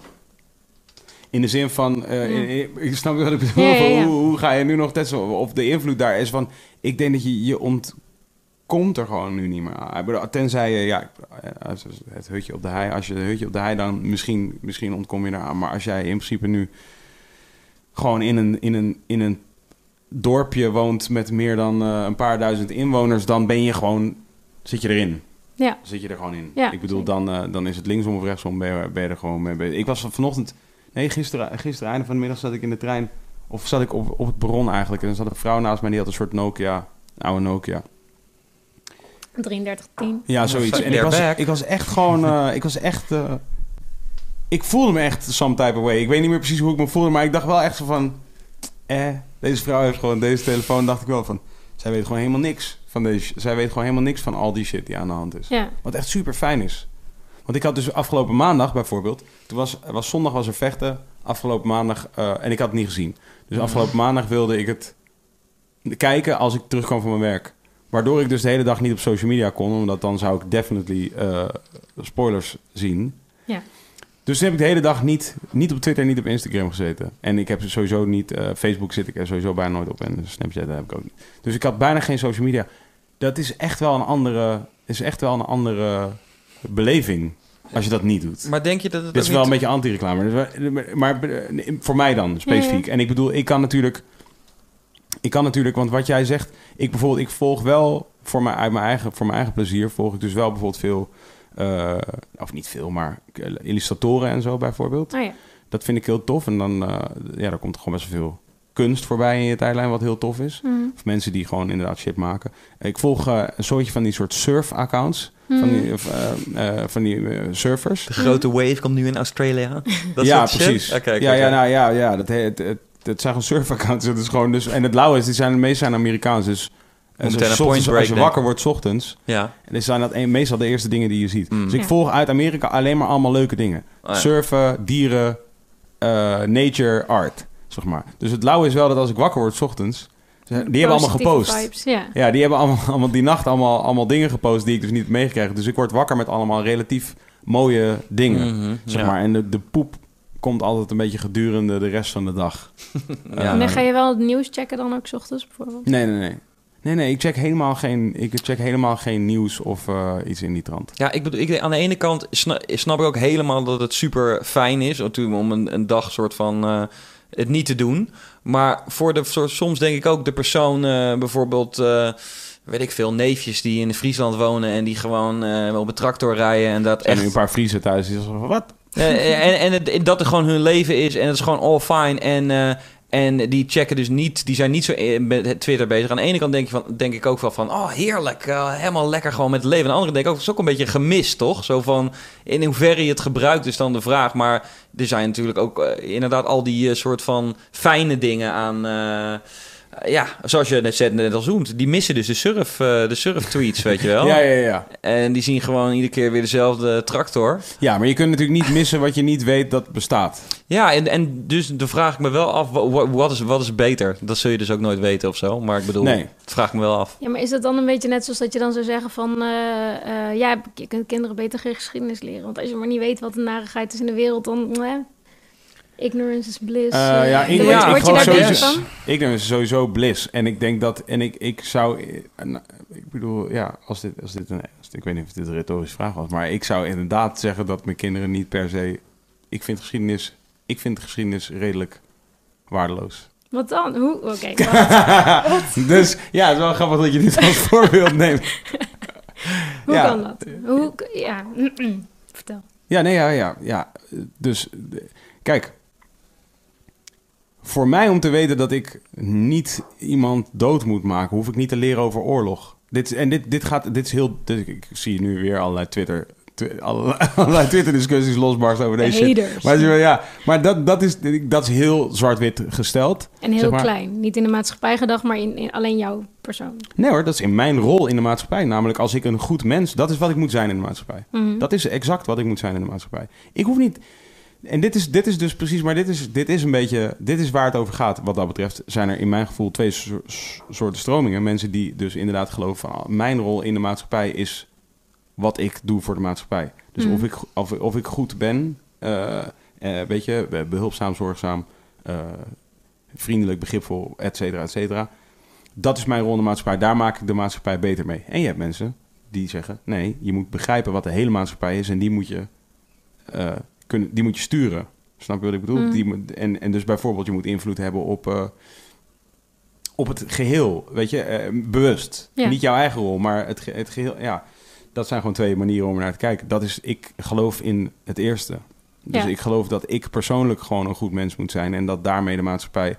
In de zin van, eh, Ja. in- in- ik snap wat ik bedoel, Ja, ja, ja. Hoe, hoe ga je nu nog testen? Of de invloed daar is van, ik denk dat je, je ontkomt er gewoon nu niet meer aan. Tenzij je, ja, eh, het hutje op de hei, als je het hutje op de hei, dan misschien, misschien ontkom je eraan. Maar als jij in principe nu gewoon in een, in een, in een dorpje woont met meer dan eh, een paar duizend inwoners, dan ben je gewoon, zit je erin. ja, Zit je er gewoon in. Ja, ik bedoel, dan, dan is het linksom of rechtsom, ben je, ben je er gewoon mee bezig. Ik was van- vanochtend, nee, gisteren, gisteren einde van de middag zat ik in de trein, of zat ik op, op het bron eigenlijk. En er zat een vrouw naast mij, die had een soort Nokia, een oude Nokia. 3310. Ja, zoiets. En ik was, ik was echt gewoon, eh, ik was echt, eh, ik voelde me echt some type of way. Ik weet niet meer precies hoe ik me voelde, maar ik dacht wel echt zo van, eh, deze vrouw heeft gewoon deze telefoon, dacht ik wel van, zij weet gewoon helemaal niks van deze, zij weet gewoon helemaal niks van al die shit die aan de hand is. Ja, Wat echt super fijn is. Want ik had dus afgelopen maandag bijvoorbeeld. Toen was, was zondag was er vechten. Afgelopen maandag. eh, en ik had het niet gezien. Dus afgelopen maandag wilde ik het kijken als ik terugkwam van mijn werk. Waardoor ik dus de hele dag niet op social media kon. Omdat dan zou ik definitely eh, spoilers zien. Ja. Dus toen heb ik de hele dag niet, niet op Twitter, niet op Instagram gezeten. En ik heb sowieso niet... eh, Facebook zit ik er sowieso bijna nooit op. En Snapchat heb ik ook niet. Dus ik had bijna geen social media. Dat is echt wel een andere... Is echt wel een andere beleving. Als je dat niet doet. Maar denk je dat het Dit is wel een beetje anti-reclame. Dus Maar eh, voor mij dan, specifiek. En ik bedoel, ik kan natuurlijk... Ik kan natuurlijk, want wat jij zegt... Ik bijvoorbeeld, ik volg wel voor mijn, uit mijn eigen, voor mijn eigen plezier... volg ik dus wel bijvoorbeeld veel... eh, of niet veel, maar eh, illustratoren en zo bijvoorbeeld. oh ja. Dat vind ik heel tof. En dan, eh, ja, daar komt gewoon best wel veel kunst voorbij in je tijdlijn... wat heel tof is. Mhm. Of mensen die gewoon inderdaad shit maken. Ik volg eh, een soortje van die soort surf-accounts. Van die, of, eh, eh, van die surfers. De grote wave komt nu in Australië. Dat ja, precies. Ja, ja, nou, ja, ja, dat heet, het, het zijn gewoon surfaccounts. Het is gewoon dus, en het lauwe is, die zijn, de meeste zijn Amerikaans. Dus zo- ochtends, als je wakker wordt 's ochtends, Ja. dan zijn dat een- meestal de eerste dingen die je ziet. Mm. Dus ik Ja. volg uit Amerika alleen maar allemaal leuke dingen. Oh ja. Surfen, dieren, eh, nature, art, zeg maar. Dus het lauwe is wel dat als ik wakker word 's ochtends, die hebben allemaal gepost. vibes, ja. Ja, die hebben allemaal, allemaal die nacht allemaal, allemaal dingen gepost die ik dus niet heb meegekregen. Dus ik word wakker met allemaal relatief mooie dingen, Mhm, zeg ja. maar. En de, de poep komt altijd een beetje gedurende de rest van de dag. Ja. En dan ga je wel het nieuws checken dan ook 's ochtends bijvoorbeeld? Nee, nee, nee. Nee, nee, ik check helemaal geen, ik check helemaal geen nieuws of eh, iets in die trant. Ja, ik bedoel, ik, aan de ene kant sna- snap ik ook helemaal dat het super fijn is om een, een dag soort van eh, het niet te doen. Maar voor de soms denk ik ook de persoon, eh, bijvoorbeeld, eh, weet ik veel, neefjes die in Friesland wonen en die gewoon eh, op een tractor rijden en dat nu echt. een paar Friesen thuis die zeggen van, wat? En en het, dat er gewoon hun leven is en het is gewoon all fine. En, en die checken dus niet, die zijn niet zo in- met Twitter bezig. Aan de ene kant denk, je van, denk ik ook wel van, oh heerlijk, eh, helemaal lekker gewoon met het leven. Aan de andere denk ik ook, het is ook een beetje gemist, toch? Zo van, in hoeverre je het gebruikt is dan de vraag. Maar er zijn natuurlijk ook eh, inderdaad al die eh, soort van fijne dingen aan... eh, ja, zoals je net zei, net al zoent. Die missen dus de surf, eh, de surf tweets, weet je wel. Ja, ja, ja. En die zien gewoon iedere keer weer dezelfde tractor. Ja, maar je kunt natuurlijk niet missen wat je niet weet dat bestaat. Ja, en, en dus dan vraag ik me wel af, wa- wa- wat is, wat is beter? Dat zul je dus ook nooit weten of zo. Maar ik bedoel, Nee. het vraag ik me wel af. Ja, maar is dat dan een beetje net zoals dat je dan zou zeggen van... eh, eh, ja, je kunt kinderen beter geen geschiedenis leren. Want als je maar niet weet wat de narigheid is in de wereld, dan... ignorance is bliss. Eh, ja, ik, word je, word daar sowieso, van? ik denk is sowieso bliss. En ik denk dat, en ik, ik zou, eh, nou, ik bedoel, ja, als dit, als dit een, als, ik weet niet of dit een retorische vraag was, maar ik zou inderdaad zeggen dat mijn kinderen niet per se, ik vind geschiedenis, ik vind geschiedenis redelijk waardeloos. Wat dan? Hoe? Oké, wacht. dus ja, het is wel grappig dat je dit als voorbeeld neemt. hoe Ja. kan dat? Hoe, ja, vertel. Ja, nee, ja, ja, ja. Dus, kijk. Voor mij om te weten dat ik niet iemand dood moet maken, hoef ik niet te leren over oorlog. Dit, en dit, dit gaat, dit is heel, dit- ik zie nu weer allerlei Twitter, twi- allerlei, allerlei Twitter discussies losbarsten over De deze shit. Maar, ja, maar dat, dat, is, dat is heel zwart-wit gesteld. En heel zeg maar. klein. Niet in de maatschappij gedacht, maar in, in alleen jouw persoon. Nee hoor, dat is in mijn rol in de maatschappij. Namelijk als ik een goed mens, dat is wat ik moet zijn in de maatschappij. Mhm. Dat is exact wat ik moet zijn in de maatschappij. Ik hoef niet. En dit is, dit is dus precies, maar dit is, dit is een beetje. Dit is waar het over gaat. Wat dat betreft zijn er in mijn gevoel twee so- so- soorten stromingen. Mensen die dus inderdaad geloven van. ah, Mijn rol in de maatschappij is wat ik doe voor de maatschappij. Dus Mhm. of, ik, of, of ik goed ben, eh, eh, weet je, behulpzaam, zorgzaam, eh, vriendelijk, begripvol, et cetera, et cetera. Dat is mijn rol in de maatschappij. Daar maak ik de maatschappij beter mee. En je hebt mensen die zeggen: nee, je moet begrijpen wat de hele maatschappij is en die moet je, eh, kunnen, die moet je sturen. Snap je wat ik bedoel? Mm. Die en, en dus bijvoorbeeld, je moet invloed hebben op, eh, op het geheel, weet je, eh, bewust. Ja. Niet jouw eigen rol, maar het, ge- het geheel. Ja, dat zijn gewoon twee manieren om naar te kijken. Dat is, ik geloof in het eerste. Dus Ja. ik geloof dat ik persoonlijk gewoon een goed mens moet zijn en dat daarmee de maatschappij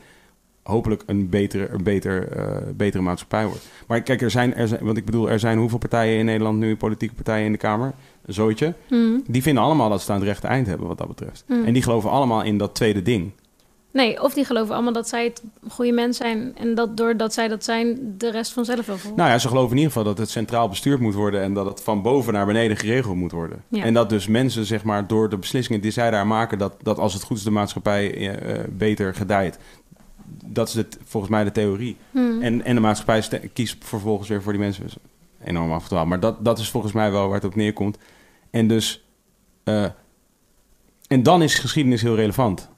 hopelijk een betere, een beter, eh, betere maatschappij wordt. Maar kijk, er zijn, er zijn, want ik bedoel, er zijn hoeveel partijen in Nederland nu, politieke partijen in de Kamer, een zootje. Mhm. Die vinden allemaal dat ze aan het rechte eind hebben, wat dat betreft. Mm. En die geloven allemaal in dat tweede ding. Nee, of die geloven allemaal dat zij het goede mens zijn. En dat doordat zij dat zijn, de rest vanzelf wel volgt. Nou ja, ze geloven in ieder geval dat het centraal bestuurd moet worden en dat het van boven naar beneden geregeld moet worden. Ja. En dat dus mensen, zeg maar, door de beslissingen die zij daar maken, dat, dat als het goed is de maatschappij eh, eh, beter gedijt. Dat is het, volgens mij de theorie. Mhm. En, en de maatschappij kiest vervolgens weer voor die mensen. Dus enorm afgedwaald. Maar dat, dat is volgens mij wel waar het op neerkomt. En dus... eh, en dan is geschiedenis heel relevant.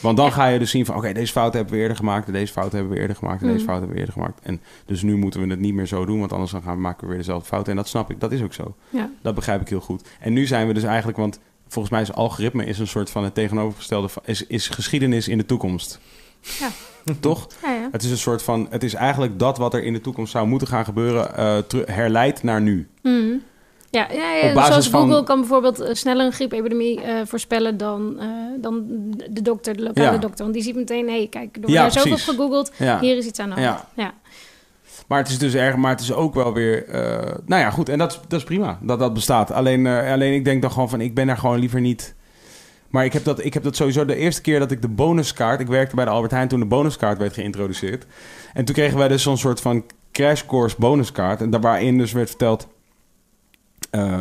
Want dan ga je dus zien van... Oké, deze fout hebben we eerder gemaakt. en Deze fout hebben we eerder gemaakt. En deze Mhm. fout hebben we eerder gemaakt. En dus nu moeten we het niet meer zo doen. Want anders dan gaan we, maken we weer dezelfde fouten. En dat snap ik. Dat is ook zo. Ja. Dat begrijp ik heel goed. En nu zijn we dus eigenlijk... Want volgens mij is algoritme is een soort van het tegenovergestelde... Is, is geschiedenis in de toekomst. Ja. Toch? Ja, ja. Het is een soort van. Het is eigenlijk dat wat er in de toekomst zou moeten gaan gebeuren, teru- herleid naar nu. Mhm. Ja, ja, ja Op basis zoals van- Google kan bijvoorbeeld eh, sneller een griepepidemie eh, voorspellen dan, dan de dokter, de lokale Ja. dokter. Want die ziet meteen, hé, hey, kijk, er wordt Ja, zoveel gegoogeld, hier is iets aan de hand. Ja. Ja. Maar het is dus erg, maar het is ook wel weer. nou ja, goed. En dat is, dat is prima dat dat bestaat. Alleen, alleen ik denk dan gewoon van, ik ben daar gewoon liever niet. Maar ik heb, dat, ik heb dat sowieso de eerste keer dat ik de bonuskaart... Ik werkte bij de Albert Heijn toen de bonuskaart werd geïntroduceerd. En toen kregen wij dus zo'n soort van crash course bonuskaart. En daar waarin dus werd verteld... eh,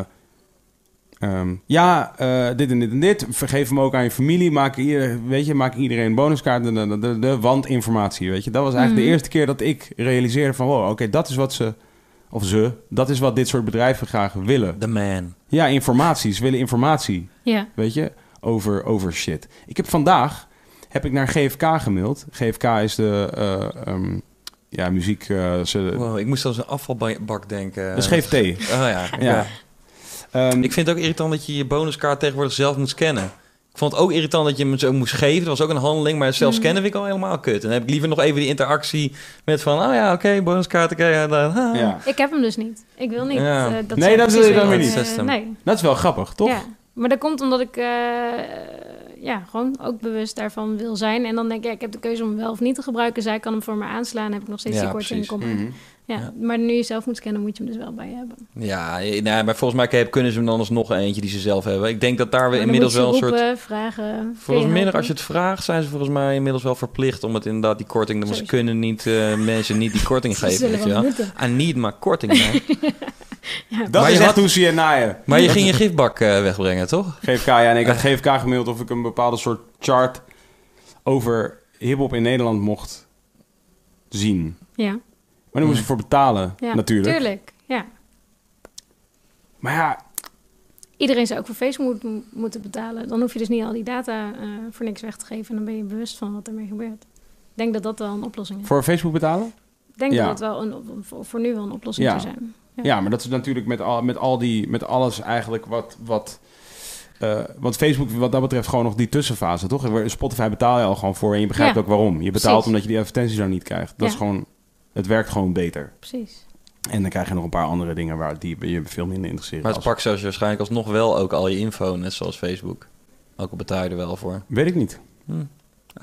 ehm, ja, eh, dit en dit en dit. Vergeef hem ook aan je familie. Maak, ieder, weet je, maak iedereen een bonuskaart. De, de, de, de wandinformatie, weet je. Dat was eigenlijk de eerste keer dat ik realiseerde van... Wow, oké, dat is wat ze... Of ze, dat is wat dit soort bedrijven graag willen. The man. Ja, informatie. Ze willen informatie, Ja. weet je, over, over shit. Ik heb vandaag, heb ik naar GFK gemaild. GFK is de eh, ehm, ja, muziek... eh, ze, Wow, ik moest aan een afvalbak denken. Dat is GFT. Oh ja. Ja. Ehm, Ik vind het ook irritant dat je je bonuskaart tegenwoordig zelf moet scannen. Ik vond het ook irritant dat je hem zo moest geven. Dat was ook een handeling, maar zelf Mhm. scannen vind ik al helemaal kut. En dan heb ik liever nog even die interactie met van... Oh ja, oké, bonuskaart, oké. ja. Ik heb hem dus niet. Ik wil niet. Ja. eh, dat Nee, dat wil je dan weer niet. nee. Dat is wel grappig, toch? Ja, maar dat komt omdat ik eh, ja, gewoon ook bewust daarvan wil zijn. En dan denk ik, ja, ik heb de keuze om hem wel of niet te gebruiken. Zij kan hem voor me aanslaan, heb ik nog steeds Ja, die korting. maar. Mhm. ja, Ja. Maar nu je zelf moet scannen, moet je hem dus wel bij je hebben. Ja, nee, maar volgens mij kunnen ze hem dan alsnog eentje die ze zelf hebben. Ik denk dat daar we Maar dan inmiddels moet wel een soort... vragen. Volgens mij, als je het vraagt, zijn ze volgens mij inmiddels wel verplicht om het inderdaad die korting. Maar ze kunnen niet eh, mensen niet die korting Ze geven. zullen Weet je wel wel. moeten. I need my korting, man. Ja, Dat Maar is je echt had- ze je naaien. maar je ging je gifbak eh, wegbrengen, toch? GFK, ja. En ik had GFK gemaild of ik een bepaalde soort chart over hiphop in Nederland mocht zien. ja, Maar daar moest ik voor betalen, ja. natuurlijk. Tuurlijk, ja. Maar ja, Iedereen zou ook voor Facebook moet, moeten betalen. Dan hoef je dus niet al die data eh, voor niks weg te geven. En dan ben je bewust van wat ermee gebeurt. Ik denk dat dat wel een oplossing is. voor Facebook betalen? Ik denk Ja. dat het wel een, voor, voor nu wel een oplossing Ja. zou zijn. Ja, maar dat is natuurlijk met, al, met, al die, met alles eigenlijk wat... wat eh, want Facebook, wat dat betreft, gewoon nog die tussenfase, toch? Spotify betaal je al gewoon voor en je begrijpt Ja, ook waarom. Je betaalt precies. omdat je die advertenties dan niet krijgt. Dat Ja. is gewoon... Het werkt gewoon beter. Precies. En dan krijg je nog een paar andere dingen waar die je veel minder interesseren. Maar het pakt zelfs waarschijnlijk alsnog wel ook al je info, net zoals Facebook. Ook al betaal je er wel voor. Weet ik niet.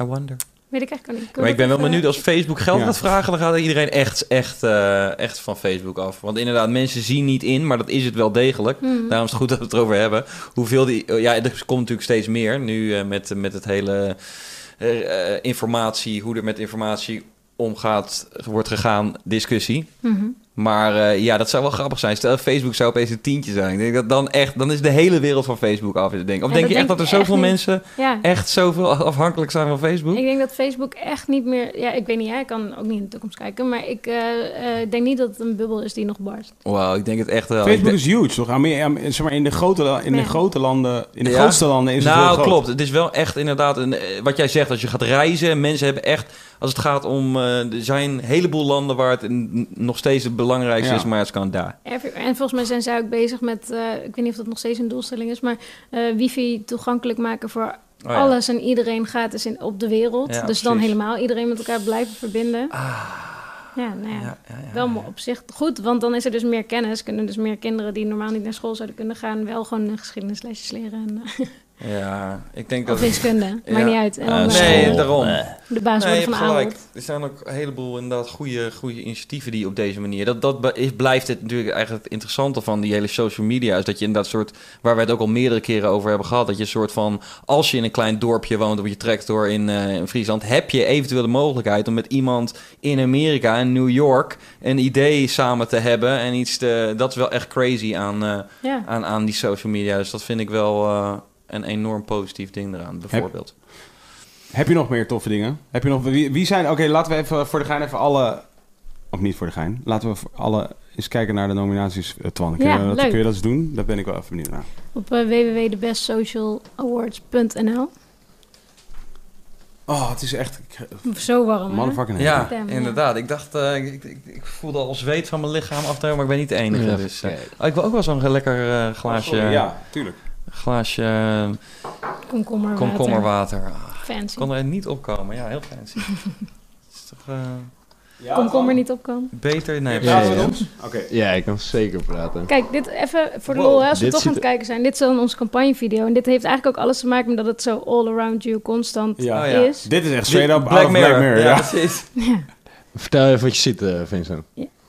I wonder. Weet ik eigenlijk niet. Maar ik ben wel benieuwd, als Facebook geld Ja. gaat vragen, dan gaat iedereen echt, echt, eh, echt van Facebook af. Want inderdaad, mensen zien niet in, maar dat is het wel degelijk. Mhm. Daarom is het goed dat we het erover hebben. Hoeveel die, oh ja, er komt natuurlijk steeds meer nu eh, met, met het hele eh, informatie, hoe er met informatie omgaat, wordt gegaan, discussie. Mhm. Maar eh, ja, dat zou wel grappig zijn. Stel, Facebook zou opeens een tientje zijn. Ik denk dat dan echt, dan is de hele wereld van Facebook af. Denk. ik. Of Ja, denk je echt dat er ik echt zoveel mensen Ja, echt zoveel afhankelijk zijn van Facebook? ik denk dat Facebook echt niet meer... Ja, ik weet niet, jij kan ook niet in de toekomst kijken. Maar ik eh, eh, denk niet dat het een bubbel is die nog barst. Wauw, ik denk het echt wel. Ik Facebook is huge, toch? Zeg maar in de grote, in de Ja. grote landen, in de Ja. grootste landen is het heel nou, groot. klopt. Het is wel echt inderdaad een, wat jij zegt. Als je gaat reizen, mensen hebben echt, als het gaat om, eh, er zijn een heleboel landen waar het nog steeds het belangrijkste Ja. is, maar het kan daar. En volgens mij zijn zij ook bezig met... eh, ik weet niet of dat nog steeds een doelstelling is... maar eh, wifi toegankelijk maken voor Oh ja. alles en iedereen gratis in, op de wereld. Ja, dus dan helemaal iedereen met elkaar blijven verbinden. Ja, nou ja. Ja, ja, ja, Wel op zich goed, want dan is er dus meer kennis. Kunnen dus meer kinderen die normaal niet naar school zouden kunnen gaan... wel gewoon geschiedenislesjes leren. En, eh, Ja, ik denk of dat... wiskunde, Ja. maakt niet uit. Eh, Nee, daarom. De baas Nee, van gelijk. Er zijn ook een heleboel inderdaad goede, goede initiatieven die op deze manier... Dat, dat is, blijft het natuurlijk eigenlijk het interessante van die hele social media... is dat je inderdaad soort... waar we het ook al meerdere keren over hebben gehad... dat je een soort van... als je in een klein dorpje woont of je trekt door in, eh, in Friesland... heb je eventueel de mogelijkheid om met iemand in Amerika... in New York een idee samen te hebben... en iets te... Dat is wel echt crazy aan, eh, Ja. aan, aan die social media. Dus dat vind ik wel eh, een enorm positief ding eraan, bijvoorbeeld. Heb je nog meer toffe dingen? Heb je nog, wie, wie zijn... Oké, laten we even voor de gein even alle... Of niet voor de gein. Laten we voor alle eens kijken naar de nominaties, uh, Twan. Kun, Ja, je, dat, leuk. kun je dat eens doen? Daar ben ik wel even benieuwd naar. Op uh, www.thebestsocialawards.nl Oh, het is echt... Zo warm? Motherfucking Ja, inderdaad. Ik dacht, eh, ik, ik, ik voelde al zweet van mijn lichaam afnemen, maar ik ben niet de enige. Ja, dus, eh, oh, ik wil ook wel zo'n lekker eh, glaasje, Oh, sorry, ja, tuurlijk. Glaasje eh, Komkommerwater. komkommerwater. Ah, Fancy. ik kon er niet opkomen. Ja, heel fancy. is toch eh, Ja, Komkommer niet opkomen. beter? Nee, Ja, Ja. Oké. Ja, ik kan zeker praten. Kijk, dit even voor de Wow, lol, hè, als we dit toch aan het kijken zijn. Dit is dan onze campagnevideo. En dit heeft eigenlijk ook alles te maken met dat het zo all around you constant Ja. Oh, ja. is. Dit is echt straight up Black Mirror. Black Mirror. Ja, Ja. precies. Ja. Vertel even wat je ziet, eh, Vincent.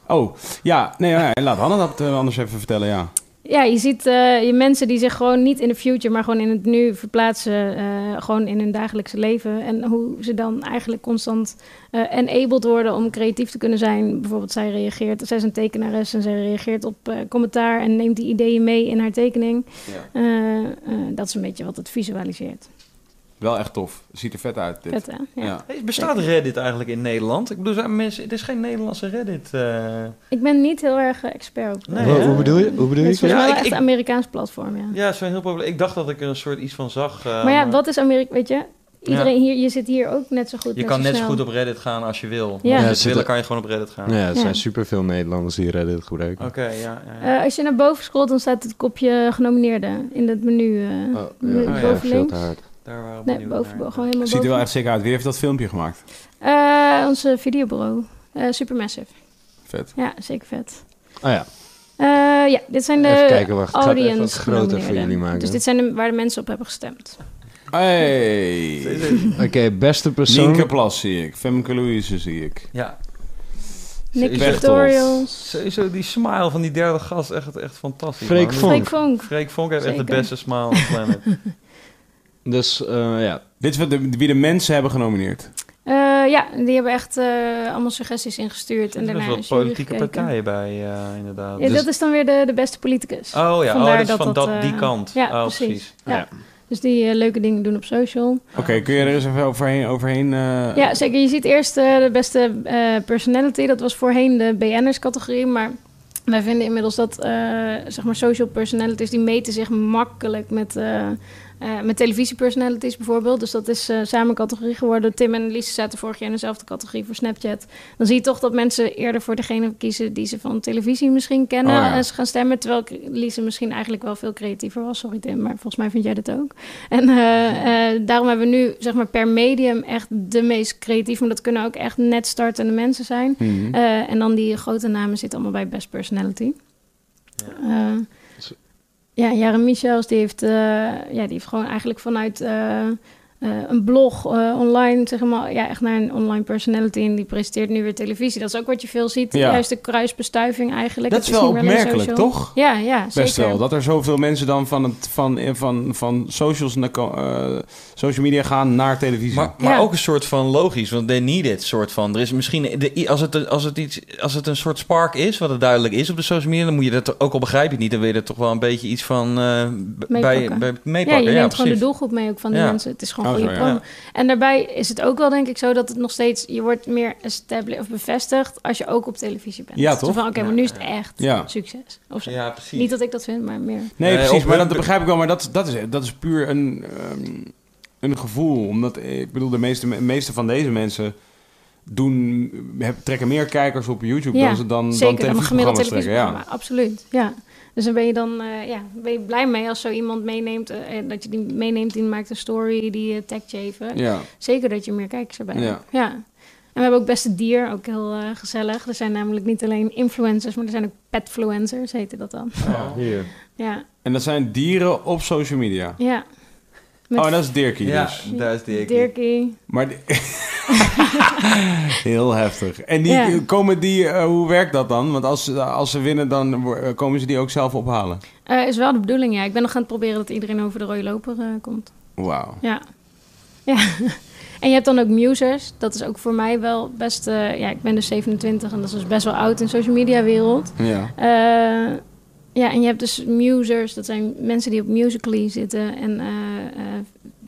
Oh, ja. Nee, ja, laat Hanna dat eh, anders even vertellen, ja. Ja, je ziet eh, je mensen die zich gewoon niet in de future, maar gewoon in het nu verplaatsen. eh, gewoon in hun dagelijkse leven. En hoe ze dan eigenlijk constant eh enabled worden om creatief te kunnen zijn. Bijvoorbeeld, zij reageert, zij is een tekenares en zij reageert op commentaar en neemt die ideeën mee in haar tekening. Ja. Dat is een beetje wat het visualiseert. Wel echt tof. Ziet er vet uit, dit. Vet, hè? Ja. Ja. Hey, Bestaat Reddit eigenlijk in Nederland? Ik bedoel, zijn mensen, het is geen Nederlandse Reddit. eh. Ik ben niet heel erg eh, expert op. Nee, Hoe- bedoel je? Hoe bedoel Het is je? Ja, wel ik- echt ik- een Amerikaans platform, ja. Ja, het is wel heel populair. Ik dacht dat ik er een soort iets van zag. eh, maar ja, wat is Amerika, weet je? Iedereen Ja. hier, je zit hier ook net zo goed. Je kan net zo snel. goed op Reddit gaan als je wil. Ja. Als Ja, je zit wil, kan je gewoon op Reddit gaan. Ja, er Ja. zijn superveel Nederlanders die Reddit gebruiken. Oké, ja. ja, ja. Eh, als je naar boven scrolt, dan staat het kopje genomineerden in het menu. eh, Oh, nu- ja, boven veel links. Daar waren we Nee, benieuwd boven, naar. gewoon helemaal Ziet er wel echt sick uit. Wie heeft dat filmpje gemaakt? Eh, onze videobureau. Eh Supermassive. Vet. Ja, zeker vet. Oh ja, Eh, ja, dit zijn de Even kijken, wacht. Ik ga het even audience wat groter voor jullie maken. Dus dit zijn de, waar de mensen op hebben gestemd. Hey. oké, beste persoon. Nienke Plas zie ik. Femke Louise zie ik. Ja, Nick Sowieso. Tutorials. sowieso die smile van die derde gast, echt, echt fantastisch. Freek. Vonk. Freek Vonk. Freek Vonk heeft echt de Zeker. beste smile the planet. Dus eh, ja, Dit is wat de, wie de mensen hebben genomineerd. Eh, ja, die hebben echt eh, allemaal suggesties ingestuurd. En er daarna zijn is politieke partijen bij, eh, inderdaad. Ja, Dus- dat is dan weer de, de beste politicus. Oh ja, oh, dat is dat van dat, dat, die kant. ja, oh, precies. Ja. Ja. Dus die leuke dingen doen op social. Oké, kun je er eens even overheen... overheen eh, Ja, zeker. Je ziet eerst eh, de beste eh, personality. Dat was voorheen de BN'ers-categorie. Maar wij vinden inmiddels dat eh, zeg maar social personalities... die meten zich makkelijk met, eh met televisiepersonalities bijvoorbeeld. Dus dat is eh, samen een categorie geworden. Tim en Lise zaten vorig jaar in dezelfde categorie voor Snapchat. Dan zie je toch dat mensen eerder voor degene kiezen... die ze van televisie misschien kennen Oh ja. en ze gaan stemmen. Terwijl Lise misschien eigenlijk wel veel creatiever was. Sorry Tim, maar volgens mij vind jij dat ook. En eh, eh, daarom hebben we nu zeg maar per medium echt de meest creatief. Maar dat kunnen ook echt net startende mensen zijn. mhm. Eh, en dan die grote namen zitten allemaal bij Best Personality. Ja, ja Jaren Michels, die heeft, eh, ja, die heeft gewoon eigenlijk vanuit eh, een blog eh, online, zeg maar, ja, echt naar een online personality. En die presenteert nu weer televisie. Dat is ook wat je veel ziet. Ja. Juist de kruisbestuiving eigenlijk. Dat is Het wel opmerkelijk, toch? Ja, ja, Best zeker. wel. Dat er zoveel mensen dan van, het, van, eh, van, van socials naar, eh, social media gaan naar televisie. Maar, maar Ja. ook een soort van logisch, want they need it, soort van. Er is misschien, de, als, het, als, het iets, als het een soort spark is, wat het duidelijk is op de social media, dan moet je dat ook al begrijp je het niet, dan wil je er toch wel een beetje iets van eh, b- bij, Meepakken. Ja, je Ja, neemt gewoon de doelgroep mee ook van die Ja. mensen. Het is gewoon Oh, goede zo, ja. promo. En daarbij is het ook wel denk ik zo dat het nog steeds... je wordt meer established of bevestigd als je ook op televisie bent. Ja, toch? van, oké, maar nu is het echt Ja. succes. Of zo. Ja, precies. Niet dat ik dat vind, maar meer. Nee, precies. op Maar dat begrijp ik wel. Maar dat, dat, is, dat is puur een, ehm, een gevoel. Omdat, eh, ik bedoel, de meeste, meeste van deze mensen doen, heb- trekken meer kijkers op YouTube Ja, dan ze dan, dan televisieprogramma's trekken. Ja. Absoluut, ja. Dus dan ben je dan eh, ja, ben je blij mee als zo iemand meeneemt... eh, en dat je die meeneemt, die maakt een story, die uh, tagt je even. Ja. Zeker dat je meer kijkers erbij Ja. hebt. Ja. En we hebben ook Beste Dier, ook heel eh, gezellig. Er zijn namelijk niet alleen influencers, maar er zijn ook petfluencers, heette dat dan. hier. Ja, En dat zijn dieren op social media. ja. Met Oh, dat is Dirkie Ja, dus. daar is. Dirkie. Maar die- heel heftig. En die, Ja. komen die, eh, hoe werkt dat dan? Want als, ze- als ze winnen, dan eh, komen ze die ook zelf ophalen. Eh, is wel de bedoeling, ja. Ik ben nog aan het proberen dat iedereen over de rode loper eh, komt. Wauw. Ja. ja. En je hebt dan ook musers. Dat is ook voor mij wel best... eh, ja, ik ben dus 27 en dat is dus best wel oud in de social media wereld. Ja. Ja, en je hebt dus musers. Dat zijn mensen die op Musical.ly zitten en eh, eh,